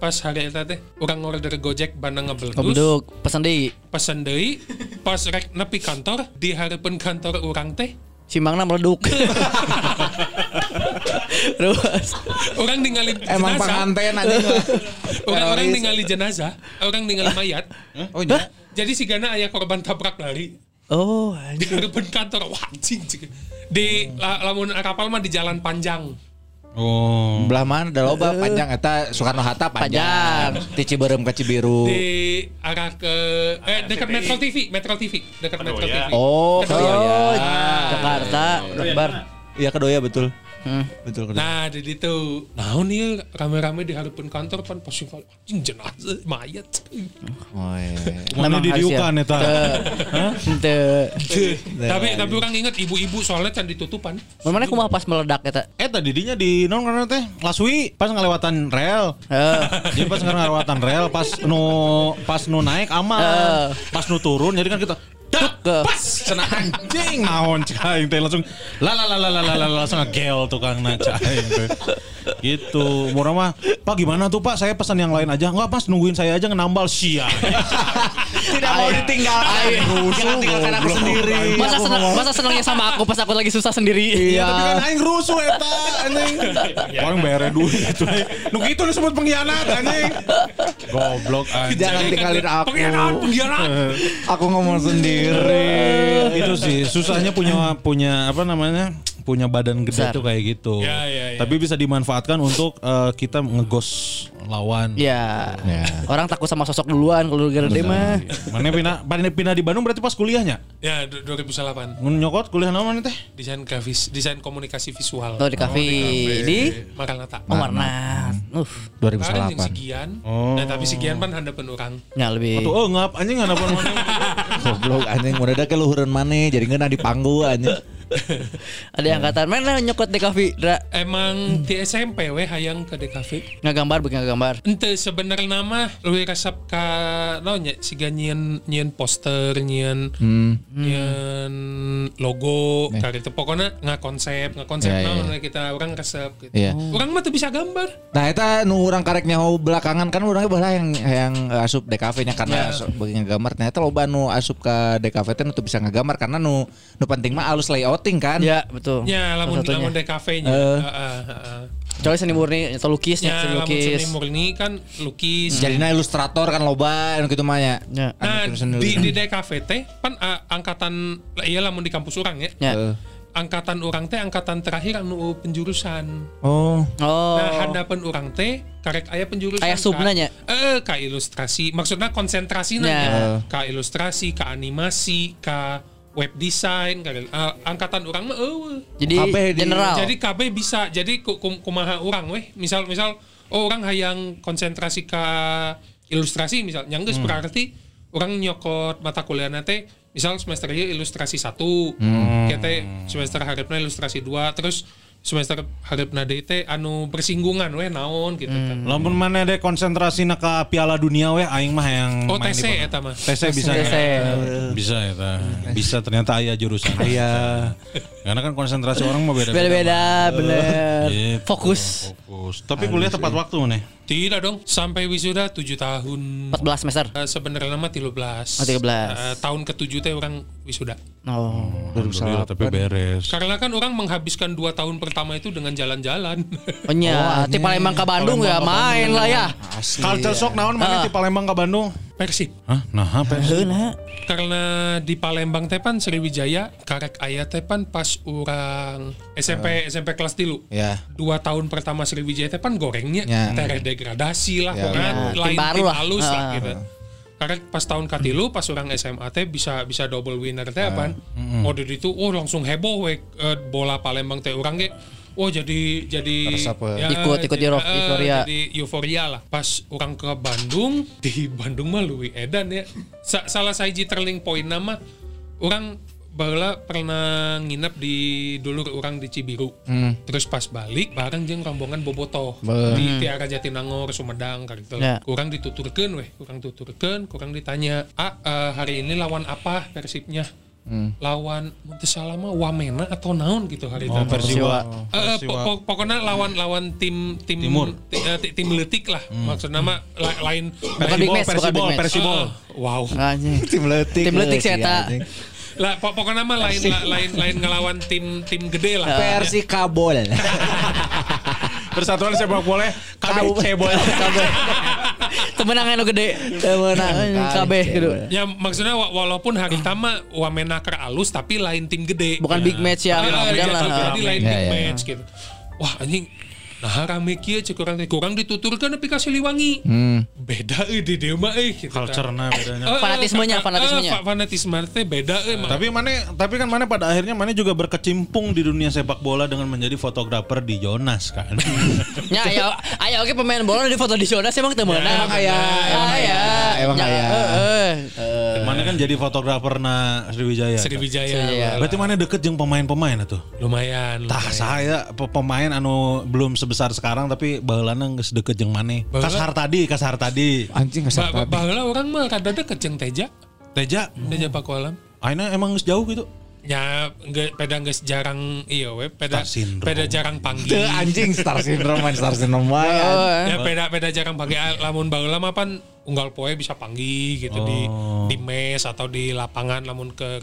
Speaker 8: pas hari itu teh orang order Gojek bandang ngebeletus.
Speaker 5: Ngebeduk, pesan deui.
Speaker 8: Pesen deui pas rek nepi kantor di harapan kantor orang teh
Speaker 5: Si Mangna meleduk. (laughs) Terus
Speaker 8: orang ningali
Speaker 4: Emang
Speaker 8: jenazah
Speaker 4: pengantin anjing mah.
Speaker 8: orang orang
Speaker 4: Teroris.
Speaker 8: ningali jenazah orang ningali mayat
Speaker 4: Oh iya.
Speaker 8: jadi si Gana ayah korban tabrak lari
Speaker 5: Oh,
Speaker 8: di harapan kantor wah anjing di la- lamun kapal mah di jalan panjang
Speaker 3: Oh.
Speaker 4: Belah mana ada loba panjang eta Soekarno Hatta panjang. Ti Ciberem ke Cibiru.
Speaker 8: di arah ke eh dekat Metro TV Metro TV dekat Metro TV
Speaker 4: Oh,
Speaker 8: Kedoya.
Speaker 5: oh,
Speaker 4: Kedoya.
Speaker 5: Jakarta, Akbar.
Speaker 4: Iya Kedoya betul.
Speaker 5: Hmm.
Speaker 4: Betul Kedoya.
Speaker 8: Nah, di itu, nah nih rame-rame di hadapan kantor kan pasti kalau anjing jenazah mayat.
Speaker 4: Oh iya.
Speaker 3: Mana di diukan
Speaker 5: ya.
Speaker 3: eta?
Speaker 5: Teu.
Speaker 8: tapi tapi orang ingat ibu-ibu soalnya kan ditutupan.
Speaker 5: Mana kumaha pas meledak eta?
Speaker 3: Eta didinya di non karena teh laswi pas ngelewatan rel.
Speaker 5: Eh,
Speaker 3: Jadi pas ngelewatan rel pas nu pas nu naik aman.
Speaker 5: Eh.
Speaker 3: Pas nu turun jadi kan kita pas. cena anjing. (laughs) Naon cai teh langsung la la la la la la langsung gel tukang na cai gitu. Murah mah pak gimana tuh pak? Saya pesan yang lain aja. Enggak pas nungguin saya aja nambal. Sia. (laughs)
Speaker 4: Tidak mau ditinggalkan. jangan tinggalkan aku sendiri.
Speaker 5: Masa seneng masa senangnya sama aku pas aku lagi susah sendiri?
Speaker 3: Iya, iya. tapi kan aing rusuh eta anjing. Iya. Orang bayar duit itu. Nu gitu disebut pengkhianat anjing. Goblok anjing.
Speaker 4: Jangan tinggalin aku.
Speaker 8: Pengkhianat pengkhianat. (laughs)
Speaker 4: Aku ngomong sendiri
Speaker 3: itu sih susahnya punya punya apa namanya punya badan gede
Speaker 5: Besar.
Speaker 3: tuh kayak gitu.
Speaker 8: Ya, ya, ya.
Speaker 3: Tapi bisa dimanfaatkan untuk eh, kita ngegos lawan.
Speaker 5: Ya. Orang takut sama sosok duluan kalau gede mah.
Speaker 3: Mana pindah pindah pindah di Bandung berarti pas kuliahnya.
Speaker 8: Ya, du- 2008.
Speaker 3: Mun nyokot kuliah naon teh?
Speaker 8: Desain grafis, desain komunikasi visual.
Speaker 5: Tuh di kafe di
Speaker 8: Maranata.
Speaker 5: Oh, Warna. Uh,
Speaker 8: Kemarin yang si
Speaker 4: 2008.
Speaker 8: Gian.
Speaker 3: Oh.
Speaker 8: Nah, tapi si Gian kan hadapan orang.
Speaker 5: ya lebih.
Speaker 3: Tuh oh ngap anjing ngapa mana? (laughs)
Speaker 4: Goblok anjing udah ada keluhuran mana jadi ngeuna di panggu anjing. (laughs)
Speaker 5: Ada yang kata mana nyokot di kafe, Dra.
Speaker 8: Emang di SMP we hayang ke DKV.
Speaker 5: Ngagambar bikin ngagambar.
Speaker 8: Ente sebenarnya nama lebih resep ka naon nya siga nyieun nyieun poster nyieun
Speaker 4: Hmm.
Speaker 8: nyieun logo kali itu pokoknya nggak konsep nggak konsep
Speaker 4: Ya, ya,
Speaker 8: naon
Speaker 4: ya.
Speaker 8: we kita orang resep gitu.
Speaker 4: Iya.
Speaker 8: Orang mah tuh bisa gambar.
Speaker 4: Nah eta nu urang karek nyaho belakangan kan urangnya baheula yang yang asup DKV nya karena asup bagi ngagambar. Nah eta loba nu asup ke DKV teu bisa ngagambar karena nu nu penting mah alus layouting kan.
Speaker 5: Ya, betul.
Speaker 8: Ya lamun
Speaker 5: Salah satunya.
Speaker 8: lamun DKV-nya.
Speaker 4: Eh.
Speaker 5: Kecuali seni murni atau lukisnya,
Speaker 8: Ya
Speaker 5: seni
Speaker 8: lamun
Speaker 5: lukis.
Speaker 8: seni murni kan lukis.
Speaker 4: Jadinya ilustrator kan loba anu kitu mah nya.
Speaker 5: Ya.
Speaker 8: Nah, di, di DKV teh kan ah, angkatan iya lamun di kampus orang ya.
Speaker 5: Ya.
Speaker 4: Eh.
Speaker 8: Angkatan orang teh angkatan terakhir anu penjurusan.
Speaker 4: Oh.
Speaker 5: Oh.
Speaker 8: Nah, hadapan orang teh karek aya penjurusan.
Speaker 5: Aya subna nya?
Speaker 8: Eh, ka ilustrasi. Maksudnya konsentrasi
Speaker 5: Ya.
Speaker 8: nya. Ka ilustrasi, ka animasi, ka web design, ka eh, angkatan orang mah eueuh.
Speaker 5: Jadi
Speaker 4: Kabeh di-
Speaker 5: general.
Speaker 8: Jadi KB bisa. Jadi ku- kum- kumaha orang weh. Misal misal oh, orang hayang konsentrasi ke ilustrasi misal nyanggeus
Speaker 5: Hmm.
Speaker 8: berarti orang nyokot mata kuliah teh misal semester ilustrasi satu
Speaker 5: Hmm.
Speaker 8: kita semester harapna ilustrasi dua terus semester harapna deui teh anu bersinggungan weh naon gitu
Speaker 5: Hmm.
Speaker 8: kan.
Speaker 3: Lamun mana deh konsentrasi ke Piala Dunia weh aing mah yang
Speaker 8: Oh TC eta mah.
Speaker 3: TC bisa
Speaker 5: TC.
Speaker 3: ya. Bisa ya ta. Bisa ternyata aya jurusan. (laughs) Iya. Karena kan konsentrasi orang mau beda-beda.
Speaker 5: Beda-beda, bener.
Speaker 3: Gitu.
Speaker 5: Fokus.
Speaker 3: Fokus. Tapi kuliah tepat waktu nih.
Speaker 8: Tidak dong, sampai wisuda 7 tahun.
Speaker 5: 14 semester.
Speaker 8: Eh, sebenarnya mah 13.
Speaker 5: Oh, 13.
Speaker 8: Eh, tahun ke-7 teh orang wisuda.
Speaker 5: Oh.
Speaker 3: Alhamdulillah tapi beres.
Speaker 8: Karena kan orang menghabiskan dua tahun pertama itu dengan jalan-jalan. (laughs)
Speaker 5: Oh nya, ti Palembang ke Bandung ya main lah ya.
Speaker 3: Culture shock naon mana di Palembang ke Bandung?
Speaker 8: Persib.
Speaker 3: Hah? Nah, apa?
Speaker 5: Heuna.
Speaker 8: Karena di Palembang tepan Sriwijaya karek aya tepan pas orang SMP SMP kelas tilu.
Speaker 4: Ya.
Speaker 8: Dua tahun pertama Sriwijaya tepan gorengnya
Speaker 4: Ya.
Speaker 8: tereh degradasi lah
Speaker 4: Ya,
Speaker 8: pokoknya
Speaker 5: ya.
Speaker 8: lain
Speaker 5: Tim
Speaker 8: tim
Speaker 5: lah.
Speaker 8: halus lah
Speaker 5: Ah.
Speaker 8: gitu. Karena pas tahun katilu pas orang SMA teh bisa bisa double winner teh apaan? Oh dari itu oh langsung heboh we eh, bola Palembang teh orang ge Oh jadi jadi
Speaker 4: eh.
Speaker 5: Ikut- ikut
Speaker 8: jadi, eh,
Speaker 5: euforia.
Speaker 8: jadi euforia lah. Pas orang ke Bandung (laughs) di Bandung mah Louis Edan ya. Sa- salah siji turning point nama orang baheula pernah nginep di dulur orang di Cibiru. Terus pas balik bareng jeung rombongan bobotoh di Tiara Jatinangor Sumedang kayak gitu.
Speaker 5: Ya.
Speaker 8: Kurang dituturkeun weh, kurang tuturkeun, kurang ditanya, "Ah, eh, hari ini lawan apa Persibnya?" Lawan Montesalama Wamena atau naon gitu hari itu.
Speaker 3: Oh, Persiwa.
Speaker 8: Eh, po- po- pokoknya lawan lawan tim tim
Speaker 3: Timur.
Speaker 8: ti- ti- tim letik lah. Maksudnya mah la- lain
Speaker 3: Persibol. Persibol.
Speaker 8: Eh, wow.
Speaker 5: Anjing. (laughs)
Speaker 4: Tim letik.
Speaker 5: Tim letik sih, eta.
Speaker 4: anjing.
Speaker 8: Lah pok- pokoknya mah lain la- lain lain ngelawan tim tim gede lah.
Speaker 4: Versi kabol. (laughs)
Speaker 3: Persatuan sepak bola KB Cebol. (laughs)
Speaker 5: Temenangan gede. Temenangan kabeh gitu.
Speaker 8: Ya maksudnya wa- walaupun hari tama Wamenaker alus tapi lain tim gede.
Speaker 5: Bukan big match yang udah
Speaker 8: iya,
Speaker 5: lah.
Speaker 8: Jadi lain
Speaker 4: Ya,
Speaker 8: big
Speaker 4: ya.
Speaker 8: match gitu. Wah anjing Nah rame kieu cek kurang kurang dituturkan tapi kasih liwangi. Beda euy di dieu mah euy gitu.
Speaker 3: Culture-na bedanya.
Speaker 8: Eh, eh,
Speaker 5: Fanatismenya,
Speaker 8: eh,
Speaker 5: fanatismenya.
Speaker 8: eh, fanatisme teh beda mah.
Speaker 3: Tapi mana tapi kan mana pada akhirnya mana juga berkecimpung di dunia sepak bola dengan menjadi fotografer di Jonas kan. (laughs)
Speaker 5: Ya, ayo, ayo oke pemain bola di foto di Jonas emang temenan.
Speaker 4: Emang aya, emang aya, emang
Speaker 5: Ya,
Speaker 4: aya.
Speaker 5: heeh.
Speaker 3: Mana kan jadi fotografer na Sriwijaya.
Speaker 8: Sriwijaya.
Speaker 5: Sriwijaya.
Speaker 3: Berarti mana deket jeung pemain-pemain atuh.
Speaker 8: Lumayan.
Speaker 3: Tah saya pe- pemain anu belum sebesar sekarang tapi baheulana geus deket jeung maneh.
Speaker 8: Baheula-
Speaker 3: Kasar tadi, kasar tadi.
Speaker 4: Anjing
Speaker 8: Ba-
Speaker 4: kesat
Speaker 8: ba- Baheula orang mah rada deket jeung Teja.
Speaker 3: Teja,
Speaker 8: Teja Pakualam.
Speaker 3: aina emang geus jauh gitu.
Speaker 8: Ya, nggak peda nggak jarang iya we, peda peda jarang panggil.
Speaker 4: Anjing star syndrome, main star syndrome wae.
Speaker 5: Oh,
Speaker 8: Ya peda peda jarang panggil Ah, lamun baheula mah pan unggal poe bisa panggil gitu di di mes atau di lapangan lamun ke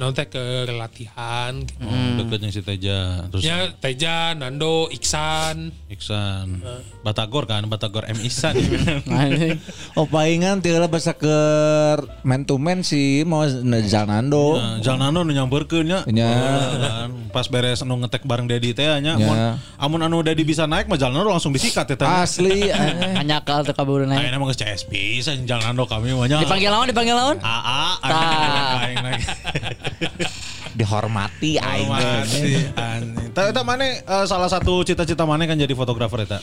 Speaker 8: naon teh ke latihan gitu.
Speaker 3: Deket jeung si Teja. Terus
Speaker 8: Ya Teja, Nando, Iksan.
Speaker 3: Iksan. Batagor kan, Batagor M Iksan. (laughs)
Speaker 4: Oh palingan tiala basa ke man to man si mau Janando.
Speaker 3: Nah, Jalnano nu nyamperkeun nya.
Speaker 4: Nya.
Speaker 3: Kan, Pas beres anu ngetek bareng Dedi teh nya.
Speaker 4: Nya.
Speaker 3: Amun, anu Dedi bisa naik mah Jalnano langsung disikat ya teh.
Speaker 4: Asli.
Speaker 5: Anyakal teu kabur naik.
Speaker 3: Ayeuna mah geus CS pisan Jalnano kami mah nya.
Speaker 5: Dipanggil lawan, dipanggil lawan.
Speaker 3: AA aing naik. (laughs)
Speaker 4: Dihormati aing.
Speaker 3: Tapi eta mana eh, salah satu cita-cita mana kan jadi fotografer eta.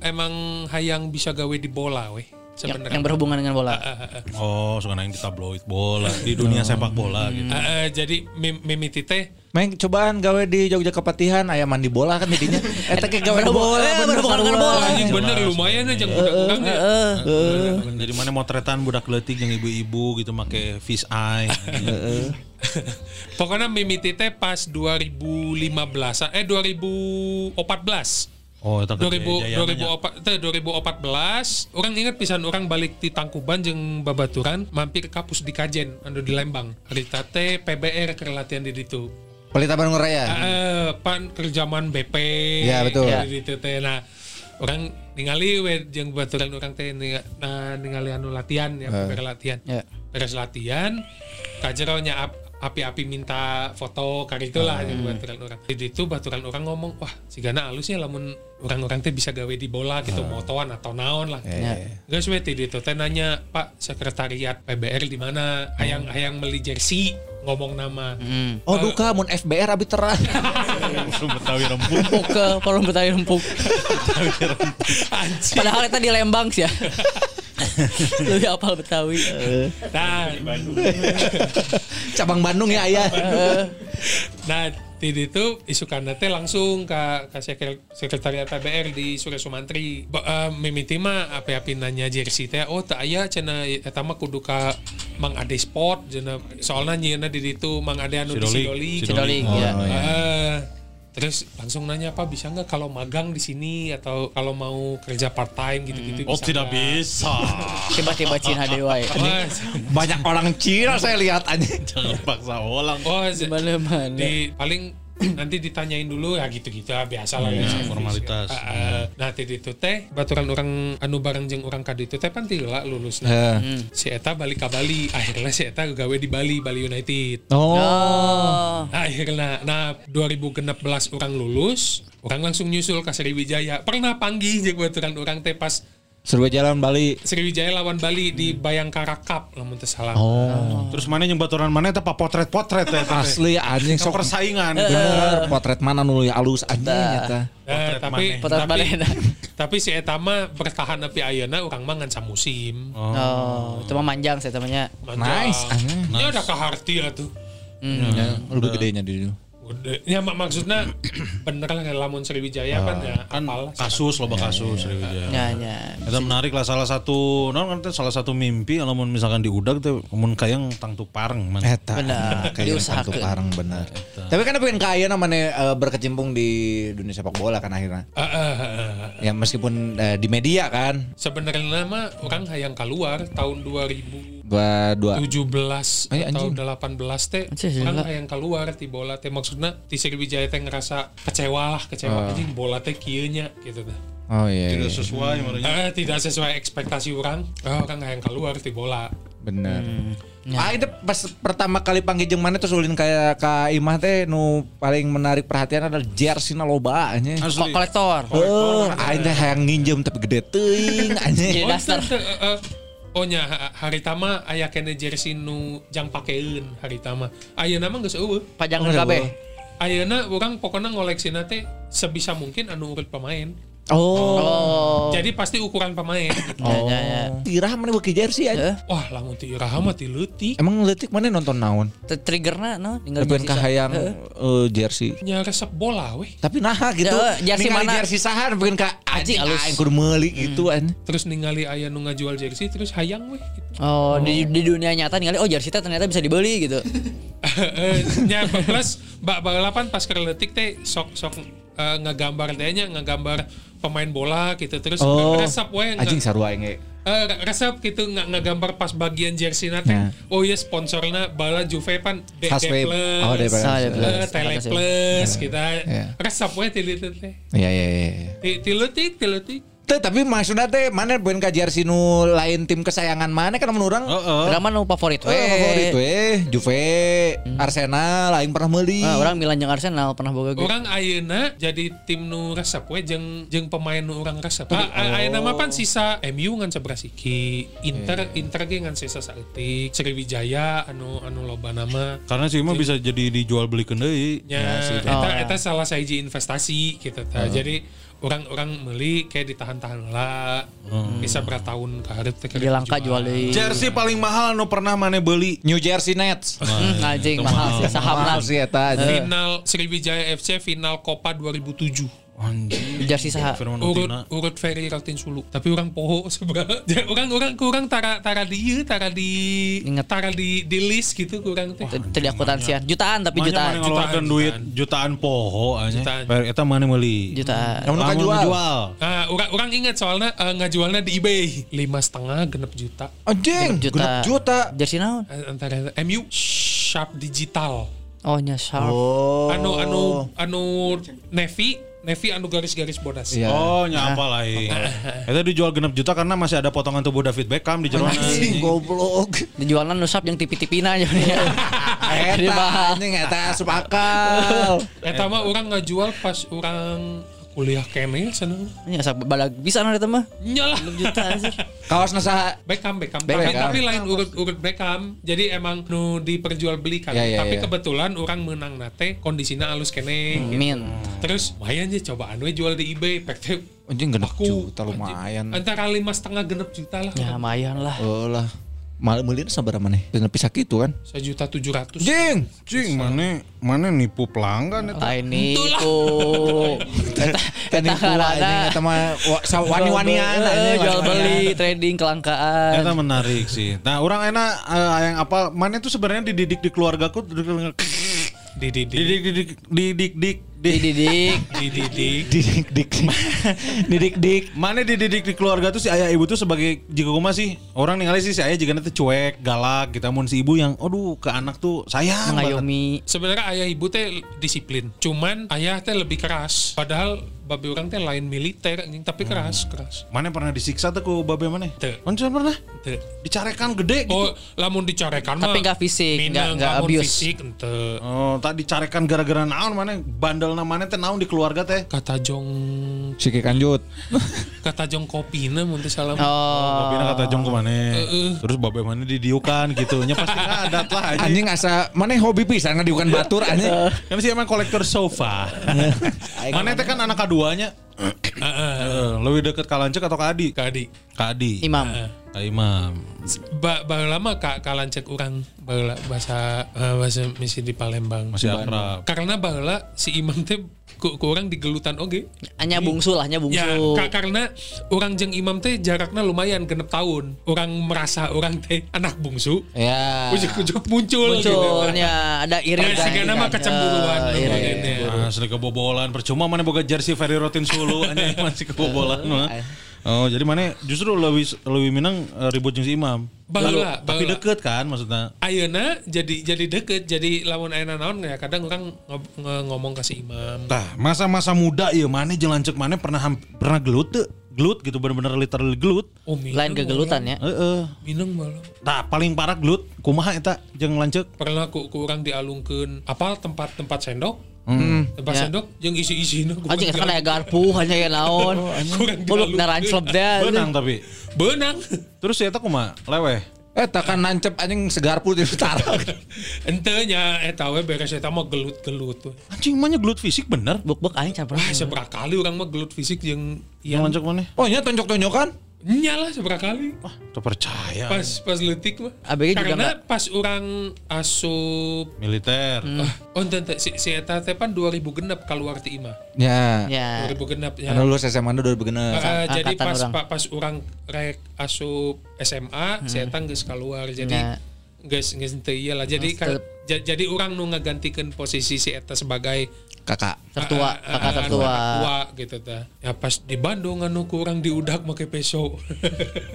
Speaker 8: Emang hayang bisa gawe di bola weh.
Speaker 5: Yang,
Speaker 8: Sebenarnya.
Speaker 5: yang berhubungan dengan bola.
Speaker 3: Oh, suka nang di tabloid bola di dunia sepak bola gitu.
Speaker 8: Jadi mim- mimiti teh
Speaker 4: Meng cobaan gawe di Jogja Kepatihan aya mandi bola kan jadinya. Eta ke gawe bola
Speaker 5: Eh,
Speaker 4: bener
Speaker 5: dengan
Speaker 4: sarua.
Speaker 5: bola.
Speaker 8: anjing bener lumayan aja budak-budak ya.
Speaker 3: Jadi mana motretan budak leutik yang ibu-ibu gitu make fish eye. (laughs)
Speaker 8: Pokoknya mimiti teh pas 2015 eh 2014.
Speaker 3: Oh, eta
Speaker 8: 2000
Speaker 3: kejayaan
Speaker 8: 2004 teh 2014 orang ingat pisan orang balik di Tangkuban jeung babaturan mampir ke kampus di Kajen anu di Lembang harita teh PBR ke latihan di ditu
Speaker 4: Pelita Bandung Raya.
Speaker 8: eh pan kerjaman BP
Speaker 4: Ya, betul.
Speaker 8: di ditu teh nah orang ningali we jeung babaturan orang teh nah, ningali anu latihan ya PBR latihan
Speaker 5: Ya.
Speaker 8: beres latihan kajeronya ap, api-api minta foto kali itulah yang baturan orang. Di itu baturan orang ngomong, wah si Gana halus ya lamun orang-orang teh bisa gawe di bola gitu, motoan atau naon lah. Guys, we di itu teh nanya, Pak sekretariat PBR di mana? Hayang hayang beli jersey ngomong nama.
Speaker 4: Oh duka mun FBR abi terang.
Speaker 3: Betawi rempuk.
Speaker 5: Empuk ke forum Betawi Empuk.
Speaker 8: Anjing.
Speaker 5: Padahal kita di Lembang sih ya. Lebih apal Betawi.
Speaker 8: Nah,
Speaker 4: Cabang Bandung ya ayah.
Speaker 8: nah di itu isukan teh langsung ke, ke sekre- sekretariat PBR di Surya Sumantri. Eh, mimiti mah apa-apa nanya jersey teh oh tak aya cenah eta mah kudu ka Mang Ade Sport cenah soalnya nyieuna di ditu Mang Ade anu di
Speaker 3: Sidolik.
Speaker 8: Sidoli.
Speaker 5: Cidolik
Speaker 3: Oh,
Speaker 5: ya.
Speaker 8: Eh, terus langsung nanya apa bisa nggak kalau magang di sini atau kalau mau kerja part time gitu-gitu
Speaker 3: Oh,
Speaker 8: bisa
Speaker 3: tidak
Speaker 8: nggak?
Speaker 3: bisa. (laughs)
Speaker 5: Tiba-tiba Cina (laughs) Dewa ya.
Speaker 8: Wah,
Speaker 4: Banyak orang Cina saya lihat anjing.
Speaker 3: Jangan paksa ulang.
Speaker 8: oh,
Speaker 5: Mana-mana.
Speaker 8: di paling nanti ditanyain dulu ya gitu-gitu ah, biasa lah ya,
Speaker 3: formalitas.
Speaker 8: Ah, ah. nah di itu teh baturan orang anu bareng jeung orang kadi itu teh pan tila lulus
Speaker 4: Heeh.
Speaker 8: si Eta balik ke Bali akhirnya si Eta gawe di Bali Bali United
Speaker 4: Oh.
Speaker 5: Oh.
Speaker 8: nah, akhirnya nah 2016 orang lulus orang langsung nyusul ke Sriwijaya pernah panggil jeung baturan orang teh pas
Speaker 4: Seru jalan Bali.
Speaker 8: Sriwijaya lawan Bali di Bayangkara Cup lamun teu salah
Speaker 4: Oh.
Speaker 3: Terus mana yang baturan mana eta potret-potret ya.
Speaker 4: Asli anjing
Speaker 3: Sok persaingan.
Speaker 4: bener potret mana nu alus anjing eta.
Speaker 8: Eh, tapi
Speaker 5: Potret
Speaker 8: tapi, (laughs) tapi si Eta mah bertahan tapi ayeuna orang mah ngan samusim
Speaker 5: Oh, itu mah manjang saya temannya.
Speaker 4: Nice, anjing.
Speaker 8: Ini ada kaharti ya tuh.
Speaker 4: Ya, lebih gedenya di
Speaker 8: Udah. Ya mak maksudnya (clears throat) bener lah kayak lamun Sriwijaya kan ya
Speaker 3: kan
Speaker 8: apalah.
Speaker 3: kasus loba kasus Sriwijaya.
Speaker 5: Ya, ya.
Speaker 3: Itu menarik lah salah satu, non kan salah satu mimpi kalau misalkan diudag teh mun kayang tang tu pareng man.
Speaker 4: Eta
Speaker 5: Benar,
Speaker 4: kayak
Speaker 5: diusahakeun.
Speaker 4: tentu parang benar. Tapi kan pengen kaya namanya eh, berkecimpung di dunia sepak bola kan akhirnya.
Speaker 8: Ah, ah, ah, ah.
Speaker 4: Ya meskipun eh, di media kan
Speaker 8: Sebenarnya mah orang hayang keluar tahun 2017
Speaker 4: dua dua Ay,
Speaker 8: atau
Speaker 4: anjing.
Speaker 8: 18 teh orang hayang keluar di bola teh maksudnya di Sriwijaya teh ngerasa kecewa lah kecewa anjing bola teh kieu nya gitu teh.
Speaker 4: Oh iya,
Speaker 3: Tidak
Speaker 4: iya.
Speaker 3: sesuai menurutnya.
Speaker 8: Eh, tidak sesuai ekspektasi orang. Oh, orang hayang keluar di bola.
Speaker 4: bener.
Speaker 5: Ya.
Speaker 4: Ah itu pas pertama kali panggil jeung mana terus ulin kayak ka Imah teh nu paling menarik perhatian adalah jersey na loba nya.
Speaker 5: Kolektor.
Speaker 4: Oh, aing teh hayang nginjem tapi gede teuing
Speaker 5: Jadi
Speaker 4: anjing.
Speaker 5: dasar.
Speaker 8: Teu- teu, eh, eh, Oh nya ha- hari tama aya kene jersey nu jang pakeun hari tama. Ayeuna mah geus eueuh.
Speaker 5: Pajangan
Speaker 4: Oh,
Speaker 5: kabeh.
Speaker 8: Ayeuna orang pokoknya ngoleksina teh sebisa mungkin anu urut pemain.
Speaker 4: Oh.
Speaker 5: Oh.
Speaker 8: Jadi pasti ukuran pemain. gitu.
Speaker 5: Ya, ya, ya.
Speaker 4: Irah mana beuki jersey
Speaker 5: Eh,
Speaker 4: aja.
Speaker 8: Wah, lamun ti iraha mah ti leutik.
Speaker 4: Emang letik mana nonton naon?
Speaker 5: triggerna no tinggal jersey
Speaker 4: kahayang eh, jersey.
Speaker 8: Nya resep bola weh.
Speaker 4: Tapi nah gitu.
Speaker 5: Ya, jersey
Speaker 4: Ningali
Speaker 5: mana?
Speaker 4: jersey sahan pengen ka
Speaker 5: anjing halus.
Speaker 4: aing kudu meuli gitu anjing.
Speaker 8: Terus ningali aya nu ngajual jersey terus hayang weh gitu.
Speaker 5: Oh, di, di dunia nyata ningali oh jersey teh ternyata bisa dibeli gitu. (laughs)
Speaker 8: Eh, nya plus bak balapan pas ke leutik teh sok sok eh, ngagambar teh nya ngagambar pemain bola gitu terus
Speaker 4: Oh.
Speaker 8: resep we nge-
Speaker 4: Anjing sarua aing ge.
Speaker 8: Eh, resep gitu nggak ngagambar pas bagian jersey nate
Speaker 4: Ya.
Speaker 8: oh iya sponsornya bala Juve pan D,
Speaker 4: Fast
Speaker 8: D
Speaker 4: Wave.
Speaker 8: plus
Speaker 4: Oh, D plus.
Speaker 5: Ah,
Speaker 8: eh,
Speaker 5: plus.
Speaker 8: Tele plus kita
Speaker 4: Ya.
Speaker 8: resep we ti leutik teh
Speaker 4: Iya iya iya.
Speaker 8: Ti- ti leutik ti
Speaker 4: tapi maksudnya teh mana pengen ka jersey nu lain tim kesayangan mana kan mun urang
Speaker 3: Heeh.
Speaker 5: Drama nu favorit we.
Speaker 4: Eh, favorit we, Juve, Arsenal, aing pernah meuli.
Speaker 5: Ah, orang Milan jeung Arsenal pernah boga ge.
Speaker 8: orang ayeuna jadi tim nu resep we jeung jeung pemain nu orang resep ah, ah, ayeuna mah pan sisa MU ngan sebelas iki Inter Inter ge ngan sisa saeutik Sriwijaya anu anu loba nama
Speaker 3: Karena sih mah bisa jadi dijual belikeun deui.
Speaker 8: Ya, eta,
Speaker 5: Oh,
Speaker 8: eta salah sahiji investasi gitu tah. Jadi orang-orang beli kayak ditahan-tahan lah. Bisa berapa tahun ke hari teh
Speaker 5: Jadi langka jual deui.
Speaker 3: Jersey paling mahal nu pernah mana beli.
Speaker 4: New Jersey Nets. (laughs)
Speaker 5: Hmm, anjing mahal sih saham lah.
Speaker 4: Sih eta.
Speaker 8: Final Sriwijaya FC final Copa 2007.
Speaker 3: Anjing.
Speaker 5: Jersey saha.
Speaker 3: Firman
Speaker 8: Urut urut Ferry Ratin Sulu. Tapi orang poho sebenarnya. (laughs) Orang orang kurang tara tara di ieu, tara di
Speaker 5: Ingat.
Speaker 8: tara di di list gitu kurang teh.
Speaker 5: Tadi akuntansian jutaan tapi jutaan.
Speaker 3: mana ngeluarkan duit
Speaker 8: jutaan.
Speaker 3: poho aja. Eta mana meuli?
Speaker 5: Jutaan.
Speaker 4: Kamu
Speaker 3: Lamun
Speaker 4: jual.
Speaker 8: Nah, orang orang ingat soalnya eh, ngajualnya di eBay lima setengah genep juta
Speaker 4: Anjing,
Speaker 5: Juta.
Speaker 4: genep juta.
Speaker 5: Jersey naon?
Speaker 8: Eh, antara MU Sharp Digital
Speaker 5: Oh nya sharp.
Speaker 4: Oh.
Speaker 8: anu anu anu Navy Navy anu garis-garis bodas.
Speaker 4: Iya.
Speaker 3: Oh, nya apa lain. Eta (laughs) dijual genep juta karena masih ada potongan tubuh David Beckham di jero
Speaker 4: Anjing goblok.
Speaker 5: Dijualan nusap yang tipi-tipina aja (laughs)
Speaker 4: Eta anjing eta asup akal.
Speaker 8: Eta mah orang ngajual pas orang kuliah kene sana.
Speaker 5: Ya sak balag bisa eta mah.
Speaker 8: Nyalah.
Speaker 5: Juta anjir. (laughs)
Speaker 4: Kaos saha?
Speaker 8: Beckham, Beckham,
Speaker 4: Beckham.
Speaker 8: Tapi, tapi lain urut-urut Beckham. Jadi emang nu diperjualbelikan.
Speaker 4: Ya, ya,
Speaker 8: tapi
Speaker 4: ya.
Speaker 8: kebetulan orang menang nate kondisinya halus kene. gitu.
Speaker 5: Min.
Speaker 8: Terus lumayan aja cobaan we jual di eBay. Pek teh
Speaker 4: Anjing genep
Speaker 8: aku
Speaker 4: juta lumayan.
Speaker 8: antara lima setengah genep juta lah.
Speaker 5: Ya lumayan lah.
Speaker 4: Oh lah. Mal meulin sabaraha maneh? Genep sakitu kan.
Speaker 8: Sejuta tujuh ratus.
Speaker 4: Jing.
Speaker 3: Cing, mana mana nipu pelanggan eta.
Speaker 5: Lain itu. Eta
Speaker 4: Kan
Speaker 5: eta
Speaker 4: itu anjing
Speaker 5: karana
Speaker 4: eta mah wa- sa- wani-wanian
Speaker 5: Eh, jual beli, trading kelangkaan.
Speaker 3: Eta menarik sih. Nah, orang enak eh, yang apa? Mana tuh sebenarnya dididik di keluargaku
Speaker 8: Di di di
Speaker 3: didik didik didik dik di
Speaker 5: Dididik.
Speaker 8: di di di.
Speaker 4: Didik dik. Didik dik.
Speaker 3: Mana dididik di keluarga tuh si ayah ibu tuh sebagai jika kuma sih orang ningali sih si ayah jika nanti cuek galak kita mun si ibu yang aduh ke anak tuh sayang banget.
Speaker 5: Mengayomi.
Speaker 8: Sebenarnya ayah ibu teh disiplin. Cuman ayah teh lebih keras. Padahal babi orang teh lain militer anjing tapi keras keras.
Speaker 3: Mana pernah disiksa tuh ku babe mana?
Speaker 8: Teu.
Speaker 3: Mana pernah?
Speaker 8: Teu.
Speaker 3: Dicarekan gede gitu.
Speaker 8: Oh, lamun dicarekan
Speaker 5: Tapi
Speaker 8: mah
Speaker 5: nggak fisik,
Speaker 8: mina,
Speaker 5: nggak- nggak
Speaker 8: mun
Speaker 5: abuse.
Speaker 8: fisik ente.
Speaker 3: Oh, tak dicarekan gara-gara naon mana bandel namanya teh naon di keluarga teh.
Speaker 8: Kata jong
Speaker 4: Siki kanjut. (laughs)
Speaker 8: kata jong kopi na mun teh salam.
Speaker 5: Oh.
Speaker 3: Bapina kata jong ke mana? Terus babe mana didiukan gitu. Nya pasti adat lah anjing.
Speaker 4: Anjing asa maneh hobi pisan ngadiukan batur anjing.
Speaker 3: Kan sih emang kolektor sofa. (laughs) Mana teh kan anak keduanya. Heeh, lebih deket ke Lancek atau ke Adi?
Speaker 8: Kadi.
Speaker 3: Kak Adi.
Speaker 5: Imam.
Speaker 3: Kak Imam.
Speaker 8: ba, ba lama kak kalan cek orang bahasa eh, bahasa misi di Palembang.
Speaker 3: Masih akrab.
Speaker 8: Karena baheula si Imam teh ku, ku orang digelutan oge.
Speaker 5: Hanya bungsu lah, hanya bungsu.
Speaker 8: Ya, ka- karena orang jeng Imam teh jaraknya lumayan genep tahun. Orang merasa orang teh anak bungsu.
Speaker 4: Ya.
Speaker 8: Ujuk-ujuk muncul, gitu.
Speaker 5: Munculnya ada iri
Speaker 8: Ya, sehingga nama kecemburuan.
Speaker 5: Iri.
Speaker 8: Ya.
Speaker 3: Asli kebobolan. Percuma mana boga jersey Ferry Rotin Sulu anjing (laughs) masih kebobolan mah. Oh, jadi mana justru lebih lebih minang eh, ribut jeung si Imam.
Speaker 8: Baheula,
Speaker 3: Tapi deket kan maksudnya.
Speaker 8: Ayeuna jadi jadi deket jadi lawan ayeuna naon ya kadang orang ngomong ke si Imam.
Speaker 3: Tah, masa-masa muda ya mana jelancek mana pernah pernah gelut tuh. Gelut gitu bener-bener literally gelut.
Speaker 8: Oh, minum
Speaker 5: Lain kegelutan ya.
Speaker 3: Heeh.
Speaker 8: Minum malah.
Speaker 3: Tah, paling parah gelut kumaha eta jeung lancek.
Speaker 8: Pernah ku, ku orang dialungkeun apa tempat-tempat sendok.
Speaker 3: Hmm.
Speaker 8: Tempat
Speaker 5: Ya.
Speaker 8: sendok jeung isi-isina. ku
Speaker 5: Anjing kan aya garpu hanya ya naon. Buluk naran slep deh.
Speaker 3: Benang tapi.
Speaker 8: Benang.
Speaker 3: Terus ya eta kumaha? Leweh.
Speaker 4: Eh takkan nancep anjing segarpu di utara. (laughs)
Speaker 8: Entenya eta we beres eta mah gelut-gelut we.
Speaker 3: Anjing mah nya gelut fisik bener.
Speaker 5: Buk-buk aing.
Speaker 8: Ah, seberapa kali orang mah gelut fisik
Speaker 3: Yang
Speaker 8: yang
Speaker 3: lancek mana?
Speaker 4: Oh nya tonjok-tonjokan?
Speaker 8: Nyala seberapa kali.
Speaker 3: Wah, tuh percaya.
Speaker 8: Pas pas letik mah.
Speaker 5: ABG juga
Speaker 8: Karena
Speaker 5: nggak-
Speaker 8: pas orang asup
Speaker 3: Militer.
Speaker 8: Ah, oh ente ente, si, si eta teh pan 2000 genep keluar ti imah.
Speaker 4: Ya.
Speaker 5: Ya.
Speaker 8: 2000 genep ya.
Speaker 4: Karena lulus SMA dulu bener.
Speaker 8: Eh, jadi
Speaker 5: angkatan
Speaker 8: pas
Speaker 5: orang.
Speaker 8: pa- pas orang rek asup SMA, si eta geus keluar. Jadi
Speaker 5: Ya.
Speaker 8: geus geus teu lah. Jadi
Speaker 5: Geus
Speaker 8: ka- ja- jadi orang nu ngagantikeun posisi si eta sebagai
Speaker 4: Kakak.
Speaker 5: Tertua,
Speaker 8: ah, ah,
Speaker 5: kakak
Speaker 8: ah,
Speaker 5: tertua.
Speaker 8: anak tua gitu tah. Ya pas di Bandung anu kurang diudak make peso.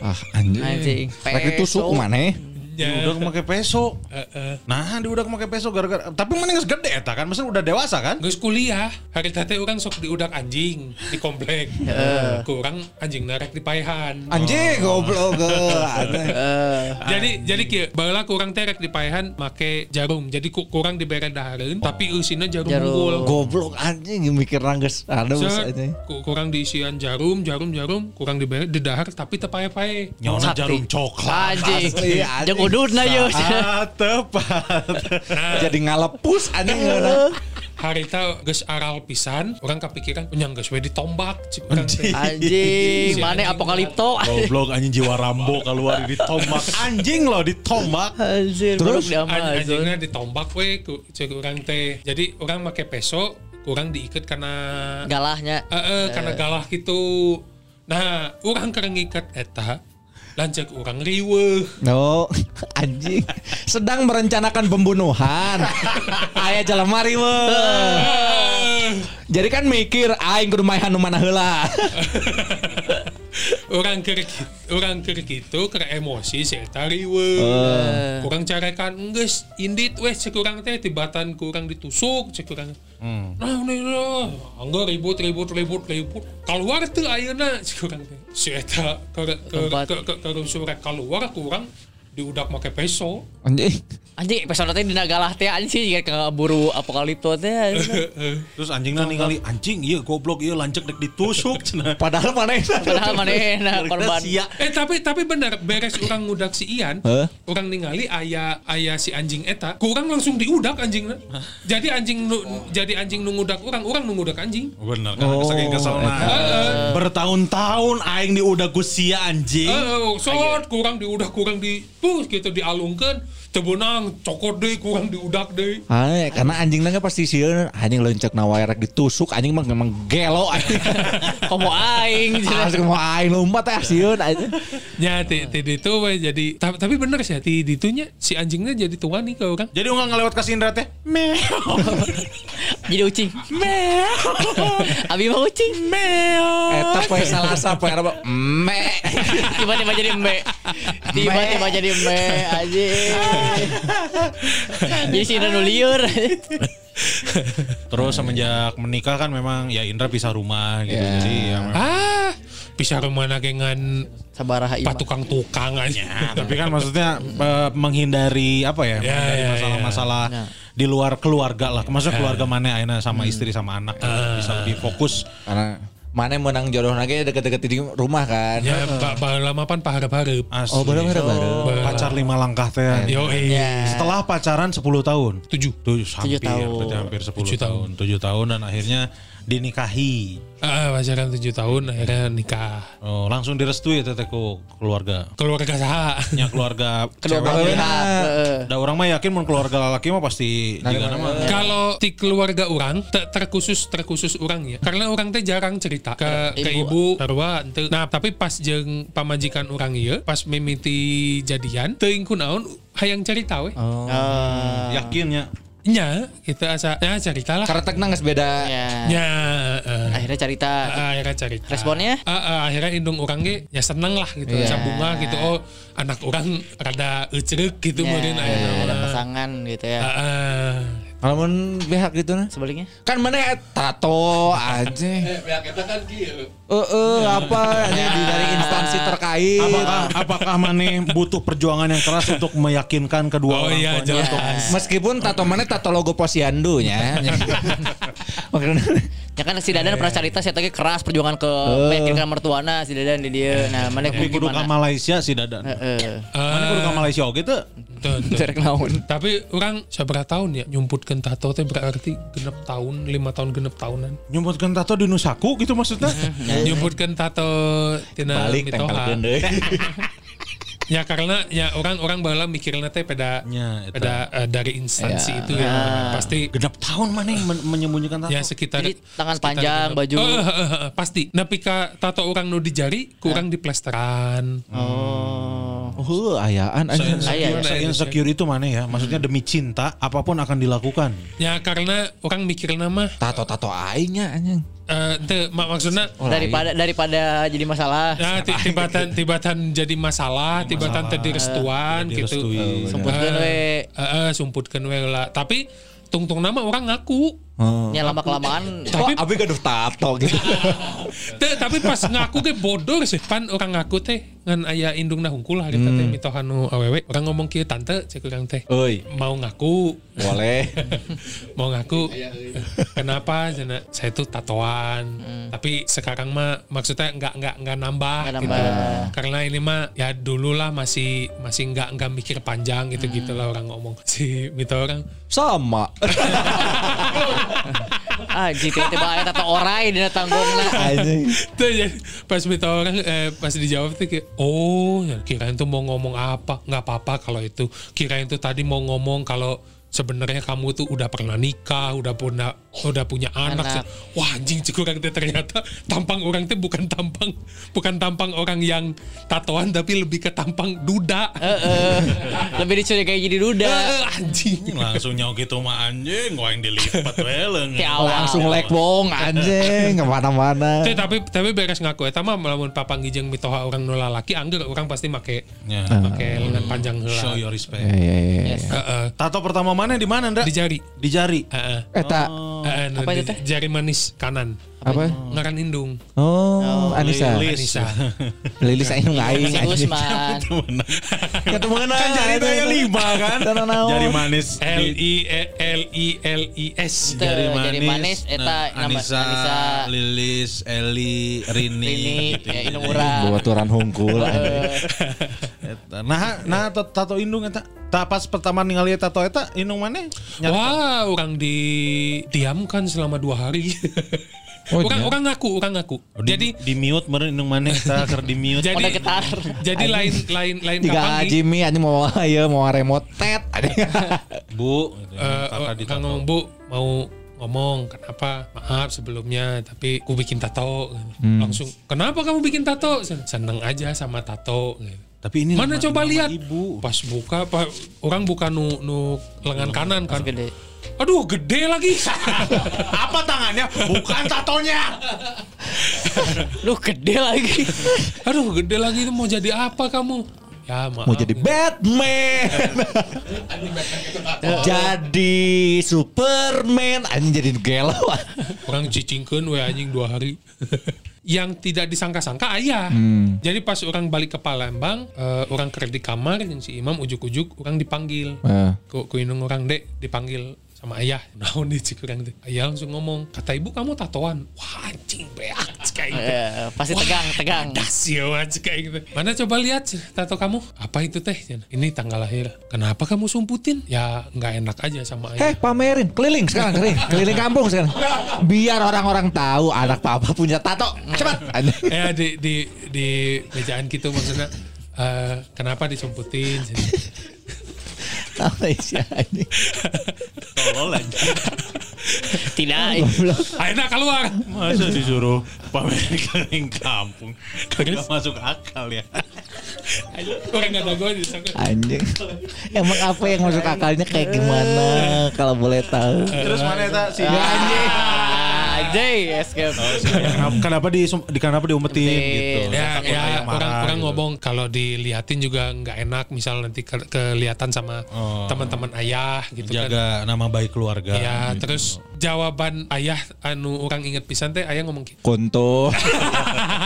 Speaker 4: Ah anjing.
Speaker 5: Anjing.
Speaker 4: Rek ditusuk
Speaker 5: Peso.
Speaker 4: mana?
Speaker 8: Ya.
Speaker 3: Diudak make peso.
Speaker 8: Heeh.
Speaker 3: Nah, diudak make peso gara-gara tapi mana geus gede eta kan, maksudnya udah dewasa kan?
Speaker 8: Geus kuliah, hari teh orang sok diudak anjing di komplek. Kurang anjing narek di paehan.
Speaker 4: Anjing goblok ge. (laughs)
Speaker 8: Jadi jadi kieu, baheula kurang teh rek di paehan make jarum. Jadi ku, kurang dibere dahareun tapi eusina jarum,
Speaker 5: Jarum.
Speaker 8: unggul.
Speaker 4: Goblok anjing mikir nangges.
Speaker 8: Ku- kurang diisian jarum, jarum, jarum, kurang dibere di dahar tapi teu pae-pae.
Speaker 3: Nyona jarum coklat.
Speaker 5: Anjing.
Speaker 4: Anjing.
Speaker 5: Ududna yeuh.
Speaker 3: Ah, tepat. (laughs)
Speaker 4: Jadi ngalepus anjing geuna.
Speaker 8: Harita geus aral pisan, orang kepikiran punya geus we ditombak cik urang teh.
Speaker 5: Anjing, mana apokalipto.
Speaker 3: Goblok anjing jiwa Rambo keluar ditombak. Anjing loh ditombak.
Speaker 5: Anjing,
Speaker 4: Terus?
Speaker 8: An- anjingnya ditombak we cek urang teh. Jadi orang make peso, kurang diikat karena
Speaker 5: galahnya.
Speaker 8: eh, eh, karena galah gitu. Nah, orang keur ngikat eta lanjut orang riweuh.
Speaker 4: No, (laughs) anjing. Sedang merencanakan pembunuhan. (laughs) Aya jalan mari Jadi kan mikir aing kudu main nu mana heula. (laughs)
Speaker 8: orang keur ki- orang keur gitu keur emosi si eta riweuh.
Speaker 5: Eh.
Speaker 8: Kurang carekan geus indit weh cek urang teh tibatan kurang ditusuk cek urang. Nah, nih lah, angga ribut ribut ribut ribut. Keluar tuh ayeuna cek urang teh. Si eta ke ke
Speaker 5: Tempat.
Speaker 8: ke ke ke surek keluar kurang diudak make peso.
Speaker 4: Anjing.
Speaker 5: Anjing episode teh dina galah teh anjing kayak keburu apokalipto teh. (laughs)
Speaker 3: Terus anjingnya ningali anjing iya goblok iya lancek dek ditusuk cenah. (laughs)
Speaker 4: Padahal mana
Speaker 5: Padahal manehna korban.
Speaker 3: Sia.
Speaker 8: Eh tapi tapi bener beres orang ngudak si Ian,
Speaker 4: Heh?
Speaker 8: orang ningali ayah ayah si anjing eta, kurang langsung diudak anjingnya. Jadi anjing nu, jadi anjing nu ngudak orang, orang nu ngudak anjing.
Speaker 3: Bener kan
Speaker 4: Oh,
Speaker 3: saking keselna. Bertahun-tahun aing diudah ku sia anjing.
Speaker 8: Eh, sot kurang diudak kurang di gitu dialungkan, tebenang cokot deh kurang diudak deh.
Speaker 4: Ay, karena anjing nangga pasti sieun anjing lencek na wae rek ditusuk anjing mah memang gelo anjing. (laughs)
Speaker 5: Komo aing.
Speaker 4: Asli mau aing lompat teh sieun anjing.
Speaker 8: Ya, ti ti itu we jadi tapi, tapi bener sih ti ditunya si anjingnya jadi tuan nih ke orang.
Speaker 3: Jadi nggak ngelewat ke Indra teh. (laughs)
Speaker 5: Jadi ucing. (laughs) Abi mah ucing.
Speaker 4: Eta poe salasa poe apa? Me.
Speaker 5: Tiba-tiba jadi embe. Tiba-tiba jadi embe anjing. (laughs) Jadi si Indra nu liur. (laughs)
Speaker 3: Terus semenjak menikah kan memang ya Indra pisah rumah gitu. Jadi ya memang-
Speaker 8: Ah, bisa rumah nagengan
Speaker 5: Sabaraha
Speaker 8: pak tukang-tukang aja.
Speaker 3: Ya, tapi kan maksudnya eh, menghindari apa ya?
Speaker 8: Ya,
Speaker 3: menghindari
Speaker 8: ya,
Speaker 3: masalah-masalah
Speaker 5: ya.
Speaker 3: di luar keluarga lah. Maksudnya keluarga mana aina sama istri sama anak gitu. bisa lebih fokus.
Speaker 4: Karena mana menang jodoh lagi deket-deket di rumah kan.
Speaker 8: Ya, ba, ba, lama pan paharap-harap.
Speaker 3: Asli.
Speaker 4: Oh, bener-bener baru.
Speaker 3: Pacar lima langkah teh.
Speaker 8: Yo, eh.
Speaker 3: Setelah pacaran 10 tahun.
Speaker 8: Tujuh.
Speaker 3: Tujuh, hampir,
Speaker 5: tahun.
Speaker 3: berarti hampir 10
Speaker 8: Tujuh
Speaker 3: tahun. 7 tahun dan akhirnya dinikahi.
Speaker 8: Ah, pacaran 7 tahun akhirnya nikah.
Speaker 3: Oh, langsung direstui ya teteh ku keluarga.
Speaker 8: Keluarga saha.
Speaker 3: Nya keluarga
Speaker 5: Kedua belah pihak. Heeh.
Speaker 3: Da orang mah yakin mun keluarga laki mah pasti juga nama.
Speaker 8: Kalau di keluarga orang te- terkhusus terkhusus orang ya. Karena orang teh jarang cerita ke ke ibu, henteu. Nah, tapi pas jeung pamajikan orang ieu, pas mimiti jadian, teuing kunaon hayang cerita we.
Speaker 5: Oh.
Speaker 3: Yakinnya.
Speaker 8: Nya, kita asa ya cerita lah.
Speaker 4: Karena geus beda.
Speaker 5: Ya.
Speaker 8: Nya, eh.
Speaker 5: Akhirnya cerita.
Speaker 8: Ah, akhirnya cerita.
Speaker 5: Responnya?
Speaker 8: Ah, ah, akhirnya indung orang ge ya seneng lah gitu,
Speaker 5: Iya.
Speaker 8: sambunga gitu. Oh, anak orang rada eucereuk gitu
Speaker 5: Ya,
Speaker 8: meureun aya
Speaker 5: ada pasangan gitu ya.
Speaker 8: Ah, ah.
Speaker 4: Kalau mun pihak gitu nah.
Speaker 5: Sebaliknya?
Speaker 4: Kan mana tato aja.
Speaker 1: Eh, pihak kita kan kieu.
Speaker 4: Eh, apa hanya di dari instansi terkait.
Speaker 3: Apakah apakah maneh butuh perjuangan yang keras untuk meyakinkan kedua
Speaker 8: Oh
Speaker 3: orang
Speaker 8: iya, jelas.
Speaker 4: Meskipun tato mana tato logo posyandu nya. (laughs)
Speaker 5: Ya kan si Dadan pernah cerita saya tadi keras perjuangan ke meyakinkan mertuana si Dadan di dia. Nah, mana
Speaker 3: kudu
Speaker 5: gimana?
Speaker 3: Malaysia sih dadan.
Speaker 5: Heeh.
Speaker 3: Mana kudu ka Malaysia oge teu?
Speaker 8: Tuh,
Speaker 5: Derek naon?
Speaker 8: Tapi orang seberapa tahun ya nyumputkan tato teh berarti genep tahun, lima tahun genep tahunan.
Speaker 3: Nyumputkeun tato di Nusaku gitu maksudnya? (laughs)
Speaker 8: Nyumputkan tato tina
Speaker 4: balik
Speaker 8: mitoha. (laughs) Ya karena ya orang-orang bala mikirnya teh pada
Speaker 3: eta.
Speaker 8: pada eh, dari instansi
Speaker 4: Ya.
Speaker 8: itu ya pasti
Speaker 3: Genap tahun maneh men- menyembunyikan tato.
Speaker 8: ya sekitar
Speaker 5: Jadi tangan
Speaker 8: sekitar
Speaker 5: panjang,
Speaker 8: genep.
Speaker 5: baju.
Speaker 8: Oh, eh, eh, eh, pasti. Tato orang nu di jari kurang di plesteran.
Speaker 5: Oh.
Speaker 4: Oh, ayaan anjing.
Speaker 5: Aya, ya.
Speaker 3: Se-insecure itu mana ya? Maksudnya demi cinta apa pun akan dilakukan.
Speaker 8: Ya karena orang mikir nama
Speaker 4: Tato-tato aingnya anjing.
Speaker 8: eh teu, mak maksudnya
Speaker 5: Daripada daripada jadi masalah.
Speaker 8: Nah, ti- tibatan tibatan jadi masalah, tibatan tadi restuan gitu.
Speaker 3: direstui.
Speaker 5: Semputkeun we.
Speaker 8: Heeh, sumputkeun we lah. Tapi tungtung nama orang ngaku.
Speaker 4: Oh.
Speaker 5: Nya lama kelamaan
Speaker 4: Tapi abi gaduh tato gitu. (laughs)
Speaker 8: Tapi pas ngaku ge bodoh sih. Pan orang ngaku teh ngan aya indung na hungkul hari teh mitohan nu awewe. Orang ngomong kieu tante cek urang teh.
Speaker 4: Oi,
Speaker 8: Mau ngaku,
Speaker 4: boleh. (laughs)
Speaker 8: mau ngaku. Kenapa? Jana, saya tuh tatoan. Tapi sekarang mah maksudnya nggak nggak nggak nambah.
Speaker 5: Nggak
Speaker 8: gitu.
Speaker 5: nambah.
Speaker 8: Karena ini mah ya dulu lah masih masih nggak nggak mikir panjang gitu gitu lah orang ngomong. (laughs) Si mito orang.
Speaker 4: Sama. (laughs)
Speaker 5: ah jika tiba aya tato orai dina tanggungna.
Speaker 4: Anjing.
Speaker 8: Tuh, jadi pas mito orang eh, pas dijawab tuh kayak oh ya, kirain tuh mau ngomong apa nggak apa-apa kalau itu kirain tuh tadi mau ngomong kalau sebenarnya kamu tuh udah pernah nikah, udah punya udah punya anak.
Speaker 5: Anak.
Speaker 8: Wah anjing cek orang teh ternyata tampang orang teh bukan tampang bukan tampang orang yang tatoan tapi lebih ke tampang duda.
Speaker 5: Heeh. Lebih dicurigai jadi duda.
Speaker 8: Eh, anjing.
Speaker 3: Langsung nyau gitu mah anjing, gua yang dilipat we leung.
Speaker 5: Ti awal.
Speaker 4: Langsung lek wong anjing ke mana-mana.
Speaker 8: Teh, tapi tapi beres ngaku eta mah lamun papanggi jeung mitoha orang nu lalaki angger orang pasti make
Speaker 3: Ya.
Speaker 8: make lengan panjang
Speaker 3: Show
Speaker 8: heula.
Speaker 3: your respect.
Speaker 4: Ya, ya, ya.
Speaker 5: Yes.
Speaker 8: Heeh.
Speaker 3: Tato pertama mana di mana, Ndra?
Speaker 8: Di jari.
Speaker 3: Di jari.
Speaker 8: Heeh.
Speaker 4: Eta
Speaker 8: Heeh, nu
Speaker 5: Apa
Speaker 8: di
Speaker 5: itu teh?
Speaker 8: Jari manis kanan.
Speaker 4: apa?
Speaker 8: Ngaran indung.
Speaker 4: Oh, Anissa.
Speaker 3: Lilis.
Speaker 8: Anissa. (laughs)
Speaker 4: Lilis aing aing.
Speaker 5: Usman.
Speaker 4: Ketemu
Speaker 3: Kan jari itu ya lima kan? Jari manis.
Speaker 8: L I E L I L I S.
Speaker 3: Jari manis.
Speaker 5: jari manis, eta
Speaker 3: Nah,
Speaker 5: nama-
Speaker 3: Anissa. Lilis, Eli, Rini.
Speaker 5: Ini
Speaker 3: gitu.
Speaker 5: ya indung urang.
Speaker 4: Bawa turan hungkul. (laughs)
Speaker 3: Nah, nah tat- tato indung eta. Ta pas pertama ningali tato eta indung mana?
Speaker 8: Wah, orang didiamkan selama dua hari.
Speaker 4: Oh, (laughs)
Speaker 8: orang
Speaker 4: iya?
Speaker 8: orang ngaku, orang ngaku.
Speaker 3: Jadi
Speaker 8: Jadi
Speaker 3: di mute meureun indung mana eta keur di mute.
Speaker 8: jadi
Speaker 5: getar.
Speaker 8: jadi lain lain lain
Speaker 4: Tiga
Speaker 8: kapan
Speaker 4: Jimmy anjing mau ayo (laughs) mau remote tet. (laughs)
Speaker 3: Bu, gitu. Di
Speaker 8: Kang
Speaker 3: tato.
Speaker 8: ngomong bu mau ngomong kenapa maaf sebelumnya tapi aku bikin tato langsung kenapa kamu bikin tato seneng aja sama tato
Speaker 3: Tapi ini
Speaker 8: mana
Speaker 3: nama-
Speaker 8: coba
Speaker 3: nama
Speaker 8: lihat
Speaker 3: ibu.
Speaker 8: pas buka pak orang buka nu nu lengan kanan kan
Speaker 5: Gede.
Speaker 8: aduh gede lagi (laughs)
Speaker 3: Apa tangannya? Bukan tatonya.
Speaker 5: Lu gede lagi. (laughs)
Speaker 8: aduh gede lagi itu mau jadi apa kamu ya maaf
Speaker 4: Mau jadi Batman. (laughs) jadi Superman anjing jadi gelo.
Speaker 8: orang cicingkeun we anjing dua hari yang tidak disangka-sangka ayah. Jadi pas orang balik ke Palembang eh, orang kerja di kamar si Imam ujuk-ujuk orang dipanggil.
Speaker 4: Eh.
Speaker 8: ku ku orang dek dipanggil sama ayah naon nih cik orang teh ayah langsung ngomong kata ibu kamu tatoan wah anjing beak cik kayak gitu.
Speaker 5: Eh, pasti tegang, tegang.
Speaker 8: Dasio aja kayak gitu. Mana coba lihat tato kamu? Apa itu teh? Ini tanggal lahir. Kenapa kamu sumputin? Ya nggak enak aja sama ayah.
Speaker 4: Eh pamerin keliling sekarang keliling, keliling kampung sekarang. Biar orang-orang tahu anak papa punya tato. Cepat.
Speaker 8: ya di di di mejaan gitu maksudnya eh, kenapa disumputin
Speaker 4: Tahu sih ini.
Speaker 3: Tolol aja.
Speaker 5: Tidak.
Speaker 8: akhirnya keluar
Speaker 3: Masa disuruh pamerin keliling kampung. Kagak masuk akal ya.
Speaker 8: orang ada gue.
Speaker 4: Anjing. Emang apa yang masuk akalnya kayak gimana kalau boleh tahu?
Speaker 3: Terus mana eta si
Speaker 5: Ah, Jay, escape.
Speaker 3: kenapa, kenapa di, di kenapa diumpetin gitu.
Speaker 8: ya ya orang orang
Speaker 3: gitu.
Speaker 8: ngomong kalau diliatin juga nggak enak misal nanti ke- kelihatan sama
Speaker 3: Oh.
Speaker 8: teman-teman ayah gitu kan
Speaker 3: jaga nama baik keluarga.
Speaker 8: ya
Speaker 3: gitu.
Speaker 8: terus jawaban ayah anu orang inget pisan teh ayah ngomong gitu
Speaker 4: Konto.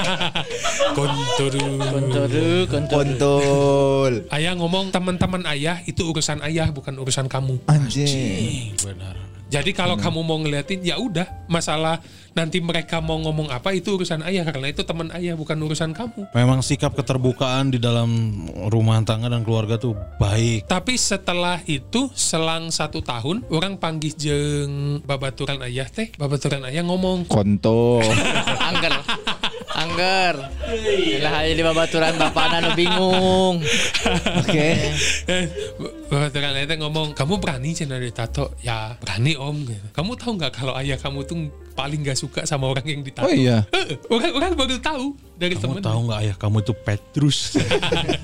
Speaker 4: (laughs)
Speaker 8: konturu
Speaker 5: Kontoru, kontoru.
Speaker 4: Kontul.
Speaker 8: ayah ngomong teman-teman ayah itu urusan ayah bukan urusan kamu
Speaker 4: Anjing.
Speaker 3: benar.
Speaker 8: Jadi kalau kamu mau ngeliatin ya udah masalah nanti mereka mau ngomong apa itu urusan ayah karena itu teman ayah bukan urusan kamu.
Speaker 3: Memang sikap keterbukaan di dalam rumah tangga dan keluarga tuh baik.
Speaker 8: Tapi setelah itu selang satu tahun orang panggil jeng babaturan ayah teh babaturan ayah ngomong
Speaker 4: Konto. (laughs)
Speaker 5: Angger. Angger. Lah aja di babaturan bapak anu bingung.
Speaker 4: Oke.
Speaker 8: Eh, babaturan teh ngomong kamu berani cina ditato ya berani om gitu. kamu tahu nggak kalau ayah kamu tuh paling gak suka sama orang yang ditato
Speaker 4: Oh iya.
Speaker 8: Eh, orang orang baru tahu dari
Speaker 3: Kamu
Speaker 8: temen
Speaker 3: tahu nggak ayah kamu itu Petrus?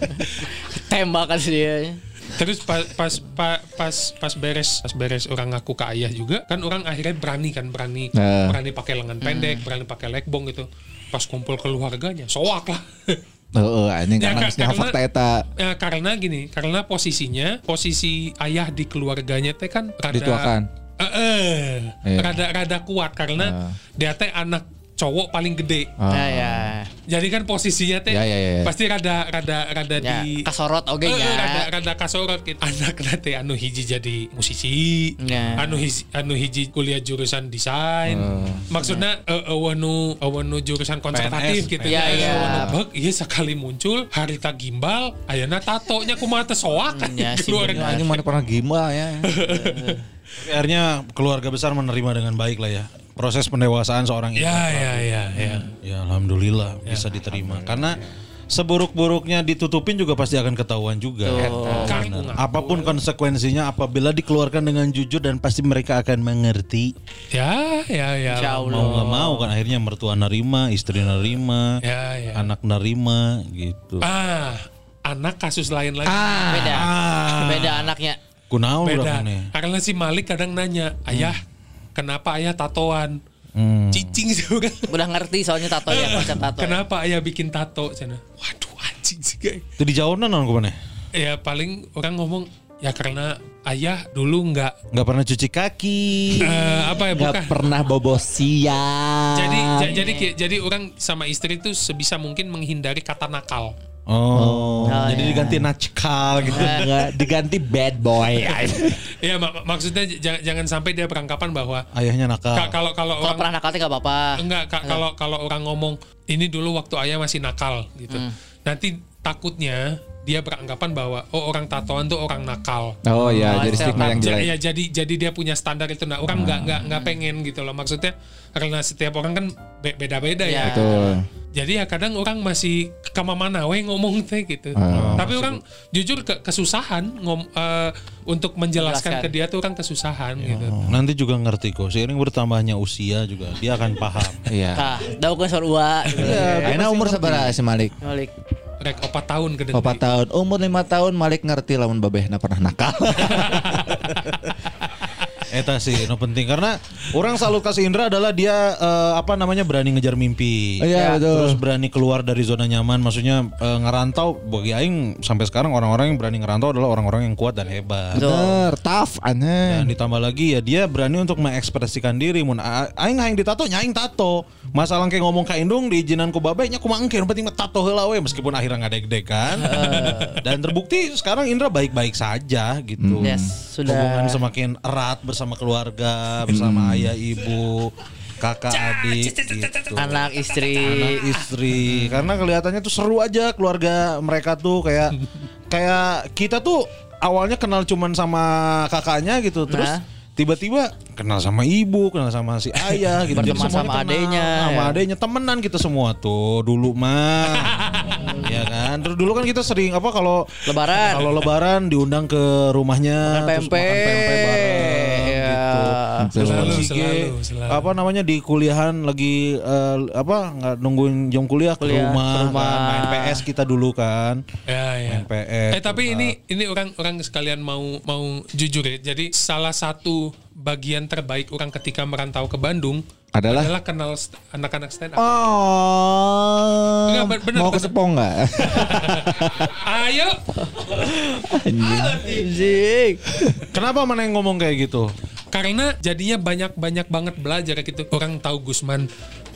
Speaker 3: (laughs)
Speaker 5: Tembak kan dia.
Speaker 8: Terus pas pas pa- pas pas beres pas beres orang ngaku ke ayah juga kan orang akhirnya berani kan berani
Speaker 4: Nah.
Speaker 8: berani pakai lengan pendek berani pakai legbong gitu pas kumpul keluarganya soak lah (laughs)
Speaker 4: Oh, anjing
Speaker 8: Ya,
Speaker 4: karena fakta eta
Speaker 8: ya, karena gini karena posisinya posisi ayah di keluarganya teh kan rada
Speaker 4: dituakan.
Speaker 8: Eh, eh,
Speaker 4: Iya.
Speaker 8: rada rada kuat karena
Speaker 4: Ah.
Speaker 8: dia teh anak cowok paling gede
Speaker 4: Ah.
Speaker 5: Ya ya.
Speaker 8: jadi kan posisinya teh
Speaker 4: Ya, ya, ya, ya.
Speaker 8: pasti rada rada rada
Speaker 5: Ya,
Speaker 8: di
Speaker 5: kasorot oge
Speaker 8: Eh, eh, rada
Speaker 5: nya.
Speaker 8: rada kasorot gitu. (laughs) Anak nanti anu hiji jadi musisi,
Speaker 5: Ya.
Speaker 8: anu hiji anu hiji kuliah jurusan desain.
Speaker 4: Oh.
Speaker 8: Maksudnya eh eueuh nu eueuh nu jurusan konservatif
Speaker 3: PNS,
Speaker 8: gitu.
Speaker 5: Iya,
Speaker 8: Eh,
Speaker 5: iya.
Speaker 8: eueuh nu beuk, iya sekali muncul harita gimbal, ayeuna tatonya kumaha teh soak
Speaker 5: Ya, (laughs) si
Speaker 4: mana pernah gimana ya. (laughs)
Speaker 3: Akhirnya keluarga besar menerima dengan baik lah ya. Proses pendewasaan seorang ibu.
Speaker 8: Ya ya ya ya.
Speaker 3: Ya alhamdulillah bisa diterima. Karena seburuk-buruknya ditutupin juga pasti akan ketahuan juga.
Speaker 8: Kan
Speaker 3: Benar. Apa pun konsekuensinya apabila dikeluarkan dengan jujur dan pasti mereka akan mengerti.
Speaker 8: Ya ya ya.
Speaker 5: Insya Allah.
Speaker 3: Mau nggak mau kan akhirnya mertua nerima, istri nerima,
Speaker 8: Ya ya.
Speaker 3: anak nerima gitu.
Speaker 8: Ah, anak kasus lain lagi.
Speaker 5: Beda.
Speaker 8: Ah.
Speaker 5: Beda anaknya.
Speaker 3: Kunaon
Speaker 8: Beda. Karena si Malik kadang nanya, ayah, kenapa ayah tatoan?
Speaker 3: Hmm.
Speaker 8: Cicing sih kan.
Speaker 5: Udah ngerti soalnya tato ya (laughs) konsep tato. ya.
Speaker 8: Kenapa ayah bikin tato? Cina. Waduh anjing sih guys.
Speaker 3: Itu dijawabnya non ke mana?
Speaker 8: Ya paling orang ngomong ya karena ayah dulu nggak
Speaker 3: Nggak pernah cuci kaki. (laughs)
Speaker 8: eh, apa ya bukan.
Speaker 4: Gak pernah bobo siang.
Speaker 8: Jadi ja- jadi jadi orang sama istri itu sebisa mungkin menghindari kata nakal.
Speaker 3: Oh,
Speaker 5: Oh,
Speaker 3: jadi
Speaker 5: iya.
Speaker 3: diganti natchkal gitu.
Speaker 4: Nggak, diganti bad boy.
Speaker 8: Ya mak- maksudnya j- jangan sampai dia beranggapan bahwa
Speaker 3: Ayahnya nakal.
Speaker 8: ka- kalau kalau orang
Speaker 5: pernah nakal teh gak apa-apa.
Speaker 8: Enggak, Kak, kalau kalau orang ngomong ini dulu waktu ayah masih nakal gitu. Nanti takutnya dia beranggapan bahwa oh orang tatoan tuh orang nakal.
Speaker 4: Oh ya,
Speaker 5: Oh,
Speaker 4: jadi stigma yang jelek.
Speaker 8: ya jadi jadi dia punya standar itu nah orang nggak nggak nggak pengen gitu loh maksudnya karena setiap orang kan be- beda-beda ya.
Speaker 5: Ya.
Speaker 4: Betul.
Speaker 8: Jadi ya kadang orang masih kama mana we ngomong teh gitu.
Speaker 4: Oh.
Speaker 8: Tapi orang jujur ke kesusahan ngom, eh, untuk menjelaskan
Speaker 5: Menjelaskan.
Speaker 8: ke dia tuh orang kesusahan gitu.
Speaker 3: Oh, Nanti juga ngerti kok. Seiring bertambahnya usia juga dia akan paham. (laughs)
Speaker 4: Iya.
Speaker 5: Tah, daun sorua.
Speaker 4: Aina umur sabar si Malik?
Speaker 5: Malik.
Speaker 8: Rek opat tahun ke
Speaker 4: Empat tahun, umur lima tahun Malik ngerti lamun babehna pernah nakal. (laughs)
Speaker 3: Eta sih, no penting karena orang selalu kasih Indra adalah dia eh, apa namanya berani ngejar mimpi.
Speaker 4: Iya, betul.
Speaker 3: Terus berani keluar dari zona nyaman, maksudnya eh, ngerantau. Bagi Aing sampai sekarang orang-orang yang berani ngerantau adalah orang-orang yang kuat dan hebat.
Speaker 4: Bener, tough aneh.
Speaker 3: Dan ditambah lagi ya dia berani untuk mengekspresikan diri. Mun aing aing ditato, nyaing tato. Masalah kayak ngomong ka indung di izinan ku babe nya kumaha engke, yang penting mah tato heula we meskipun akhirnya ngadeg-deg kan. Dan terbukti sekarang Indra baik-baik saja gitu.
Speaker 5: Yes, sudah.
Speaker 3: Hubungan semakin erat bersama keluarga, bersama ayah ibu. kakak adik gitu.
Speaker 5: Anak istri.
Speaker 3: Anak istri karena kelihatannya tuh seru aja keluarga mereka tuh kayak (laughs) kayak kita tuh awalnya kenal cuman sama kakaknya gitu terus
Speaker 5: Nah.
Speaker 3: tiba-tiba kenal sama ibu kenal sama si ayah gitu Jadi
Speaker 5: Berteman sama
Speaker 3: kenal.
Speaker 5: adenya,
Speaker 3: sama
Speaker 5: ya.
Speaker 3: adenya temenan kita semua tuh dulu mah (laughs) ya kan terus dulu kan kita sering apa kalau
Speaker 5: Lebaran.
Speaker 3: kalau lebaran diundang ke rumahnya
Speaker 5: Makan
Speaker 3: terus
Speaker 5: pempek.
Speaker 3: makan pempek bareng
Speaker 8: Selalu, selalu, selalu.
Speaker 3: apa namanya di kuliahan lagi eh, apa nggak nungguin jam kuliah, ke rumah,
Speaker 5: ke rumah.
Speaker 3: kan, main PS kita dulu kan
Speaker 8: Ya, ya.
Speaker 3: main PS
Speaker 8: Eh tapi ini ini orang-orang sekalian mau mau jujur ya. Jadi salah satu bagian terbaik orang ketika merantau ke Bandung
Speaker 4: Adalah?
Speaker 8: adalah kenal st- anak-anak stand up.
Speaker 4: Oh.
Speaker 8: Enggak, ben- bener,
Speaker 4: Mau ke
Speaker 8: bener.
Speaker 4: Sepong nggak? (laughs)
Speaker 8: Ayo.
Speaker 5: Anjing.
Speaker 3: kenapa mana yang ngomong kayak gitu
Speaker 8: Karena jadinya banyak-banyak banget belajar gitu. Orang tahu Gusman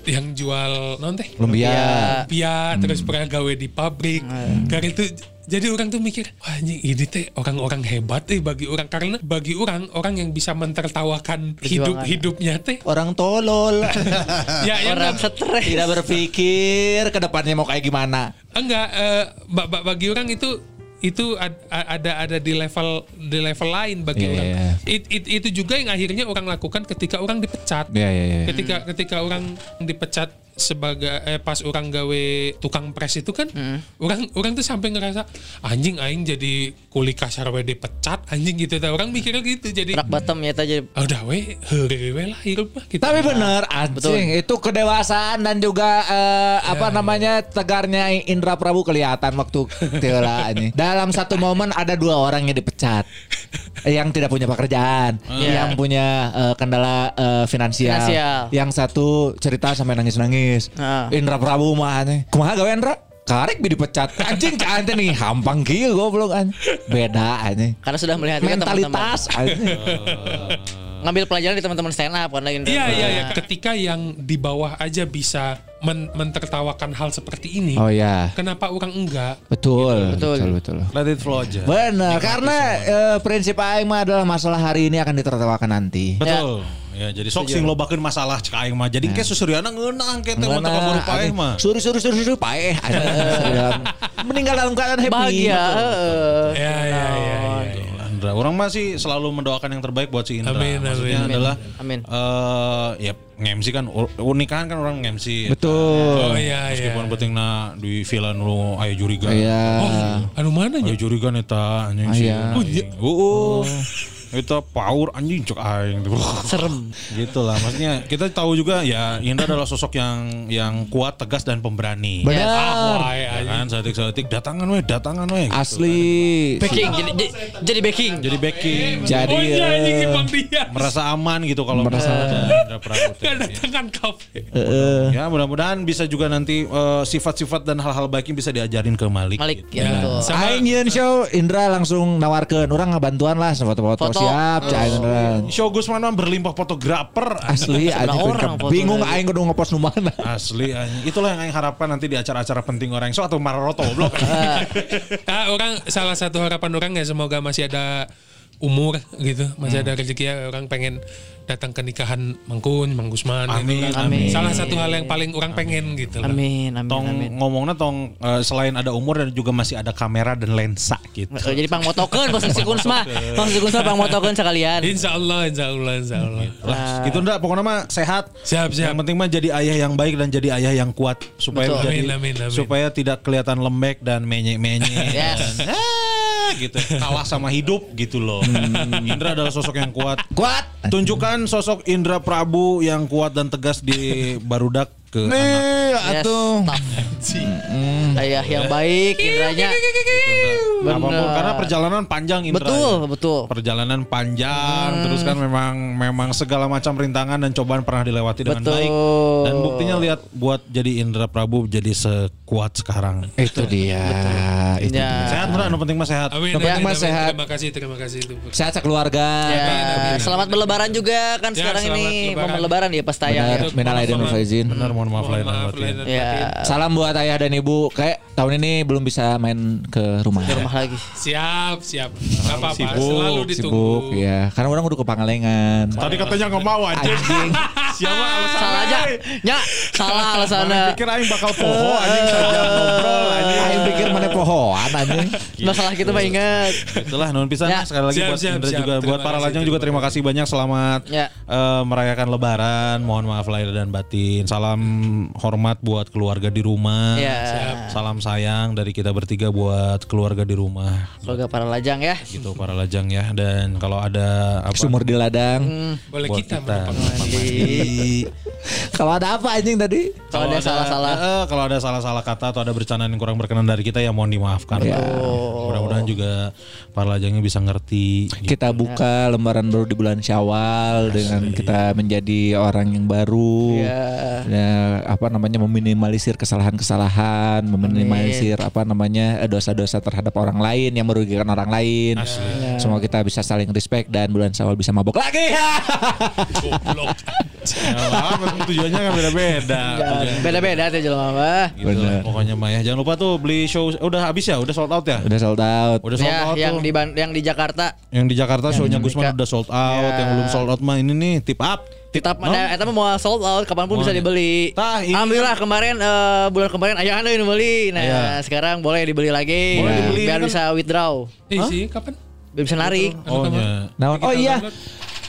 Speaker 8: yang jual non teh
Speaker 4: Lumpia.
Speaker 8: lumpia terus pernah gawe di pabrik. Karena itu jadi orang tuh mikir, wah anjing ini teh orang-orang hebat eh bagi orang karena bagi orang orang yang bisa mentertawakan hidup hidupnya teh
Speaker 4: Orang tolol. (laughs)
Speaker 8: ya yang
Speaker 5: Orang stres.
Speaker 4: Tidak berpikir ke depannya mau kayak gimana.
Speaker 8: enggak eh, ba- ba- bagi orang itu itu ad- a- ada ada di level di level lain bagi
Speaker 4: Iya,
Speaker 8: orang.
Speaker 4: iya, iya.
Speaker 8: It- it- itu juga yang akhirnya orang lakukan ketika orang dipecat.
Speaker 4: Iya, iya, iya.
Speaker 8: Ketika ketika orang dipecat sebagai eh, pas orang gawe tukang pres itu kan orang orang tuh sampai ngerasa anjing aing jadi kuli kasar we dipecat anjing gitu tah. orang mikirnya gitu jadi
Speaker 5: Rock bottom ya tadi.
Speaker 8: "Ah, udah we heureuy we lah hirup mah gitu.
Speaker 4: Tapi bener anjing itu kedewasaan dan juga eh, apa namanya tegarnya Indra Prabu kelihatan waktu tila ini. (laughs) Dalam satu momen ada dua orang yang dipecat. yang tidak punya pekerjaan,
Speaker 5: Iya.
Speaker 4: yang punya eh, kendala eh, finansial.
Speaker 5: Finansial.
Speaker 4: Yang satu cerita sampai nangis-nangis.
Speaker 5: Ah.
Speaker 4: Indra Prabu mah aneh. Kumaha gawe Indra? Karek bi dipecat. Anjing ente nih hampang kieu goblok anjing. Beda anjing.
Speaker 5: Karena sudah melihat kan teman-teman.
Speaker 4: Mentalitas anjing. (laughs)
Speaker 5: Ngambil pelajaran di teman-teman stand up kan lagi.
Speaker 8: Iya iya iya. Ketika yang di bawah aja bisa men- mentertawakan hal seperti ini,
Speaker 4: Oh ya.
Speaker 8: kenapa orang enggak?
Speaker 4: Betul,
Speaker 5: Betul.
Speaker 4: betul, betul.
Speaker 3: let it flow aja
Speaker 4: Benar, karena eh, prinsip aing mah adalah masalah hari ini akan ditertawakan nanti.
Speaker 3: betul ya, jadi sok sing lobakeun masalah cek aing mah jadi ke susuriana ngeunang ke teh mun teu kaburu paeh mah
Speaker 4: Suri suri suri suri paeh. (laughs) Meninggal dalam keadaan happy.
Speaker 5: Bahagia. Heeh.
Speaker 8: Ya ya ya. ya.
Speaker 3: Indra. Orang masih selalu mendoakan yang terbaik buat si Indra.
Speaker 8: Amin,
Speaker 3: Maksudnya
Speaker 8: amin.
Speaker 3: adalah
Speaker 5: Amin.
Speaker 3: eh ya nge-MC kan u- nikahan kan orang nge-MC.
Speaker 4: Betul.
Speaker 8: Oh iya
Speaker 3: Meskipun
Speaker 8: iya.
Speaker 3: penting na di villa nu aya jurigan.
Speaker 4: Iya.
Speaker 8: Oh, anu mana nya?
Speaker 3: jurigan eta anjing.
Speaker 8: Oh, iya.
Speaker 3: Heeh. Eta power anjing cek aing.
Speaker 5: Serem.
Speaker 3: gitu lah maksudnya kita tahu juga ya Indra adalah sosok yang yang kuat tegas dan pemberani.
Speaker 4: Benar.
Speaker 8: Wah,
Speaker 3: kan setik-setik datangan weh datangan weh gitu.
Speaker 4: Asli.
Speaker 5: Backing jadi jadi- jadi backing.
Speaker 3: jadi backing
Speaker 4: Jadi
Speaker 8: Oh iya
Speaker 4: eh,
Speaker 3: merasa aman gitu kalau
Speaker 4: Merasa (laughs)
Speaker 3: teh.
Speaker 8: Kedatangan kafe.
Speaker 3: ya mudah-mudahan bisa juga nanti eh, sifat-sifat dan hal-hal baik yang bisa diajarin ke Malik,
Speaker 5: Malik
Speaker 3: gitu.
Speaker 5: ya. betul.
Speaker 8: Sama-
Speaker 4: Aing nyeun show Indra langsung nawarkeun orang ngebantuan lah foto-foto
Speaker 5: Foto.
Speaker 4: siap cah Indra.
Speaker 3: Show Gusman mah berlimpah fotografer
Speaker 4: Asli aja bingung aing kudu ngepost nu mana.
Speaker 3: asli itulah yang aing harapkan nanti di acara-acara penting orang so atau Maroto blok (laughs)
Speaker 8: Ah, orang salah satu harapan orang ya semoga masih ada umur gitu, masih ada rezeki ya orang pengen datang ke nikahan Mangkun, Mang Gusman. gitu
Speaker 3: Amin,
Speaker 8: kan.
Speaker 5: amin.
Speaker 8: Salah satu hal yang paling orang pengen gitu. lah.
Speaker 5: Amin, amin,
Speaker 3: tong
Speaker 5: amin.
Speaker 3: ngomongnya tong eh, selain ada umur dan juga masih ada kamera dan lensa gitu
Speaker 5: Eh, Jadi pang motokeun posisi kunsma. Posisi kunsma pang motokeun sekalian.
Speaker 8: Insya Allah, Insya Allah, Insya Allah.
Speaker 3: lah gitu ndak pokoknya mah sehat
Speaker 8: Siap, siap.
Speaker 3: yang penting mah jadi ayah yang baik dan jadi ayah yang kuat supaya
Speaker 5: Betul.
Speaker 3: jadi
Speaker 8: Amin, amin, amin.
Speaker 3: supaya tidak kelihatan lembek dan menye-menye
Speaker 5: Yes.
Speaker 3: dan, ah, gitu. Kalah sama hidup gitu loh. Indra adalah sosok yang kuat.
Speaker 4: Kuat.
Speaker 3: tunjukkan sosok Indra Prabu yang kuat dan tegas di barudak ke anak
Speaker 4: Nih,
Speaker 5: Yes,
Speaker 4: atuh.
Speaker 5: tough. Ayah yang baik, indranya.
Speaker 3: Apa pun,
Speaker 5: Bener.
Speaker 3: karena perjalanan panjang Indra
Speaker 5: Betul,
Speaker 3: ya.
Speaker 5: betul.
Speaker 3: perjalanan panjang terus kan memang memang segala macam rintangan dan cobaan pernah dilewati dengan
Speaker 5: Betul.
Speaker 3: baik dan buktinya lihat buat jadi Indra Prabu jadi sekuat sekarang
Speaker 4: Itu dia. Itu
Speaker 5: Ya.
Speaker 4: dia.
Speaker 3: sehat Indra nu penting mah sehat
Speaker 8: Amin,
Speaker 4: Yang
Speaker 8: amin,
Speaker 4: penting mah
Speaker 8: amin.
Speaker 4: sehat.
Speaker 8: Terima kasih, terima kasih. itu.
Speaker 4: Sehat sekeluarga.
Speaker 5: Ya, selamat berlebaran juga kan
Speaker 8: Ya,
Speaker 5: sekarang ini
Speaker 8: lebaran.
Speaker 5: momen lebaran ya pas tayang.
Speaker 4: Benar,
Speaker 5: ya.
Speaker 4: minal aidin wal faizin.
Speaker 3: benar mohon maaf lahir dan batin
Speaker 5: Ya.
Speaker 4: Salam buat ayah dan ibu. Kayak tahun ini belum bisa main ke rumah.
Speaker 5: di rumah lagi.
Speaker 8: Siap, siap. Gak apa-apa,
Speaker 3: Sibuk,
Speaker 8: selalu ditunggu.
Speaker 4: Sibuk ya. Karena orang udah ke Pangalengan.
Speaker 3: tadi katanya nggak mau anjing
Speaker 4: Anjing. (laughs)
Speaker 3: Siapa alasan
Speaker 5: Salah aja. Nya, salah alasannya.
Speaker 3: Pikir aing bakal poho anjing saja ngobrol anjing.
Speaker 4: Aing pikir mana pohoan anjing. (laughs)
Speaker 5: Masalah kita mah ingat.
Speaker 3: Itulah nun pisan
Speaker 5: Ya.
Speaker 3: sekali lagi buat Indra juga buat para lajang juga
Speaker 8: terima
Speaker 3: terima kasih banyak selamat
Speaker 5: Ya.
Speaker 3: eh, merayakan lebaran. Mohon maaf lahir dan batin. Salam hormat buat keluarga di rumah.
Speaker 5: Ya.
Speaker 3: Salam sayang dari kita bertiga buat keluarga di rumah.
Speaker 5: Semoga para lajang ya.
Speaker 3: Gitu para lajang ya dan kalau ada apa
Speaker 4: Sumur di ladang.
Speaker 8: Boleh
Speaker 3: buat
Speaker 8: kita,
Speaker 3: kita
Speaker 8: menumpang.
Speaker 3: mandi. (laughs)
Speaker 4: Kalau ada apa anjing tadi?
Speaker 5: Kalau ada salah-salah.
Speaker 3: eh, kalau ada salah-salah kata atau ada bercandaan yang kurang berkenan dari kita ya mohon dimaafkan.
Speaker 4: Ya.
Speaker 3: Mudah-mudahan juga para lajangnya bisa ngerti. gitu.
Speaker 4: Kita buka lembaran baru di bulan Syawal dengan kita menjadi orang yang baru.
Speaker 5: Ya.
Speaker 4: Apa namanya meminimalisir kesalahan-kesalahan, meminimalisir apa namanya dosa-dosa terhadap orang lain yang merugikan orang lain. Semoga kita bisa saling respect dan bulan Syawal bisa mabok lagi.
Speaker 3: Ya, (laughs) apa, tujuannya kan beda-beda. Tujuannya
Speaker 5: Beda-beda tuh jelema mah.
Speaker 3: Gitu pokoknya mah ya. Jangan lupa tuh beli show udah habis ya, udah sold out ya.
Speaker 4: Udah sold out.
Speaker 3: Udah sold
Speaker 5: Ya,
Speaker 3: out
Speaker 5: yang
Speaker 3: tuh.
Speaker 5: di yang di Jakarta.
Speaker 3: yang di Jakarta shownya Gusman udah sold out,
Speaker 5: Ya.
Speaker 3: yang belum sold out mah ini nih tip up.
Speaker 5: Tetap
Speaker 3: No?
Speaker 5: ada eta mah mau sold out kapan pun
Speaker 3: bisa
Speaker 5: dibeli.
Speaker 3: Tah, ini-
Speaker 5: Alhamdulillah kemarin eh, bulan kemarin ayah anda yang beli. Nah,
Speaker 3: Iya.
Speaker 5: sekarang boleh dibeli lagi.
Speaker 3: Boleh
Speaker 5: Nah,
Speaker 3: dibeli,
Speaker 5: biar
Speaker 3: kan-
Speaker 5: bisa withdraw.
Speaker 8: Eh sih, kapan?
Speaker 5: Biar bisa narik.
Speaker 3: Oh ya.
Speaker 4: Nah, oh iya.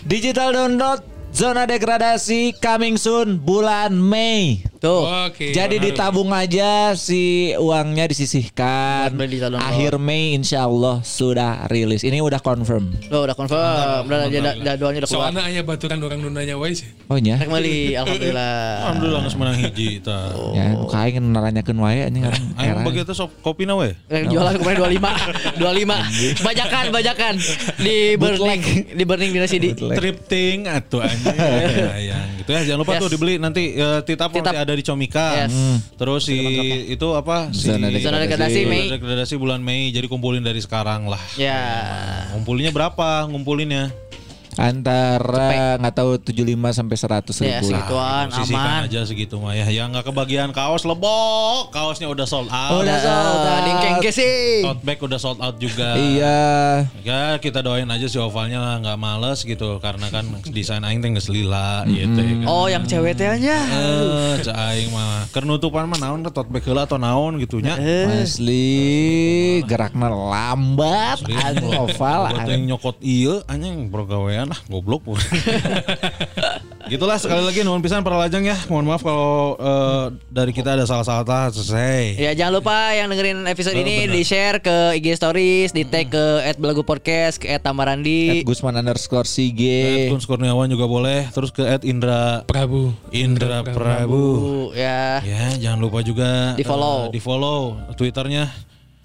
Speaker 4: Digital download zona degradasi coming soon bulan Mei.
Speaker 5: Tuh.
Speaker 8: Oke.
Speaker 4: Jadi ditabung aja si uangnya disisihkan. Akhir Mei insya Allah sudah rilis. Ini udah confirm.
Speaker 5: Tuh udah confirm. Udah jad- jadwalnya udah keluar.
Speaker 8: Soalnya ayah baturan orang nunanya wae sih.
Speaker 4: Oh nya.
Speaker 5: Rek meuli, alhamdulillah.
Speaker 3: Alhamdulillah geus menang hiji ta.
Speaker 4: Ya, kain naranyakeun wae anjing era.
Speaker 3: bagi itu sop kopi na we.
Speaker 5: Rek jualan kemarin 25. 25. (laughs) Bajakan, bajakan. (laughs) Di burning, di burning di nasi di.
Speaker 3: Tripting atuh anjing. Sayang (laughs) gitu ya. Jangan lupa
Speaker 5: Yes.
Speaker 3: tuh dibeli nanti eh, titap
Speaker 5: Titap.
Speaker 3: nanti ada di Comika.
Speaker 5: Yes.
Speaker 3: Hmm. Terus si itu apa? Si
Speaker 4: Zona degradasi.
Speaker 5: Zona degradasi Mei.
Speaker 3: Zona degradasi bulan Mei. Jadi kumpulin dari sekarang lah.
Speaker 5: Ya.
Speaker 3: Ngumpulinnya berapa? Ngumpulinnya?
Speaker 4: Antara nggak tahu 75 sampai 100
Speaker 5: Ya,
Speaker 4: ribu.
Speaker 5: segituan
Speaker 3: Sisihkan
Speaker 5: aman.
Speaker 3: aja segitu mah ya. Yang nggak kebagian kaos lebok, kaosnya udah sold out.
Speaker 5: Udah sold out. Dingkeng ke sih.
Speaker 3: Tote bag udah sold out juga.
Speaker 4: Iya.
Speaker 3: Ya kita doain aja si ovalnya lah nggak males gitu karena kan desain aing teh geus lila gitu ya. kan.
Speaker 5: Oh, yang cewek teh nya.
Speaker 3: Eh, aing mah. Kenutupan mah naon ke tote bag heula atau naon gitu nya.
Speaker 4: Asli gerakna lambat anjing oval
Speaker 3: yang nyokot iya anjing pergawean ah goblok. (laughs) Gitulah sekali lagi nuhun pisan para lajang ya. Mohon maaf kalau eh, dari kita ada salah-salah kata selesai.
Speaker 5: Ya jangan lupa yang dengerin episode ini di share ke IG Stories, di tag ke @belagu podcast, ke
Speaker 4: At
Speaker 5: @tamarandi.
Speaker 4: Gusman underscore
Speaker 3: At
Speaker 4: Sige.
Speaker 3: Guns Kurniawan juga boleh. Terus ke at Indra
Speaker 8: Prabu.
Speaker 3: Indra Prabu.
Speaker 5: Uh, ya.
Speaker 3: Ya, jangan lupa juga
Speaker 5: Di-follow.
Speaker 3: eh, di-follow Twitternya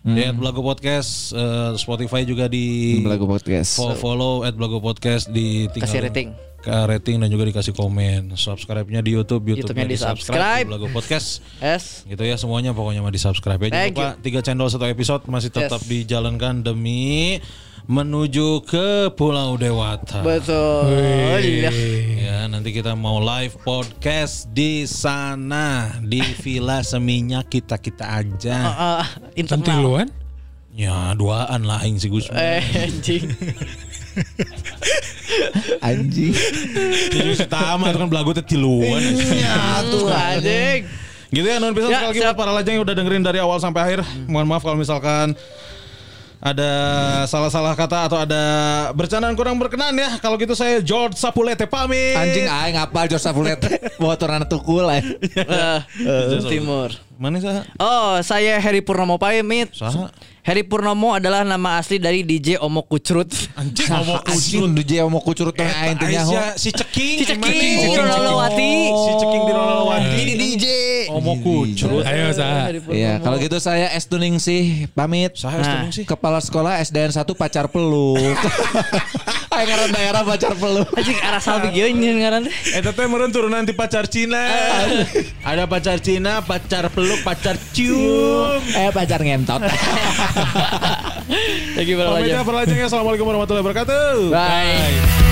Speaker 3: di @belago podcast, eh, Spotify juga di
Speaker 4: Belagu podcast.
Speaker 3: fo- follow @belago podcast di tinggal
Speaker 5: Kasih rating.
Speaker 3: ke rating dan juga dikasih komen. Subscribe-nya di YouTube, YouTube-nya di subscribe. Belago podcast.
Speaker 5: Yes.
Speaker 3: Gitu ya semuanya pokoknya mah di subscribe ya. Jangan lupa tiga channel satu episode masih tetap
Speaker 5: Yes.
Speaker 3: dijalankan demi menuju ke Pulau Dewata.
Speaker 5: Betul. Iya.
Speaker 3: Ya, nanti kita mau live podcast di sana di Villa Seminyak kita kita aja.
Speaker 5: Uh, internal.
Speaker 8: Tiluan?
Speaker 3: Ya, duaan lah aing si Gus.
Speaker 5: Eh, anjing. (laughs)
Speaker 4: Anjing.
Speaker 3: Jadi utama itu kan belagu teh tiluan.
Speaker 5: Ya, tuh anjing.
Speaker 3: Gitu ya, non pisan
Speaker 5: Ya,
Speaker 3: sekali lagi para lajang yang udah dengerin dari awal sampai akhir. Mohon maaf kalau misalkan ada salah-salah kata atau ada bercandaan kurang berkenan ya. Kalau gitu saya George Sapulete pamit.
Speaker 4: Anjing aing ngapal Joseph Fulet. (laughs) Bawa turun tukul eh.
Speaker 5: Eh, Timur.
Speaker 3: Mana sih?
Speaker 5: Oh, saya Heri Purnomo pamit.
Speaker 3: Saha?
Speaker 5: Heri Purnomo adalah nama asli dari DJ Omo Kucrut.
Speaker 3: Anjing
Speaker 4: Nah,
Speaker 3: ngomong
Speaker 4: anjing DJ mau kucurut teh aing teh nyaho.
Speaker 3: Si Ceking.
Speaker 5: Si Ceking, si Ronalowati.
Speaker 3: Si Ceking di Ronalowati.
Speaker 5: Ini DJ.
Speaker 3: Omo kucrut.
Speaker 8: Ayo sah.
Speaker 4: Iya, kalau gitu saya S Tuning sih pamit.
Speaker 3: Saha
Speaker 5: Nah.
Speaker 3: nah. sih?
Speaker 4: Kepala sekolah SDN 1 pacar peluk. (laughs) Aing ngaran daerah pacar peluk.
Speaker 5: Anjing arah salbi geus nyeun ngaran teh.
Speaker 3: Eh tapi meren turunan di pacar Cina. Ada pacar Cina, pacar peluk, pacar cium.
Speaker 4: Eh pacar ngentot. (laughs)
Speaker 5: Lagi berapa
Speaker 3: Pamitnya
Speaker 5: aja.
Speaker 3: perlajengnya. Assalamualaikum warahmatullahi wabarakatuh.
Speaker 5: Bye.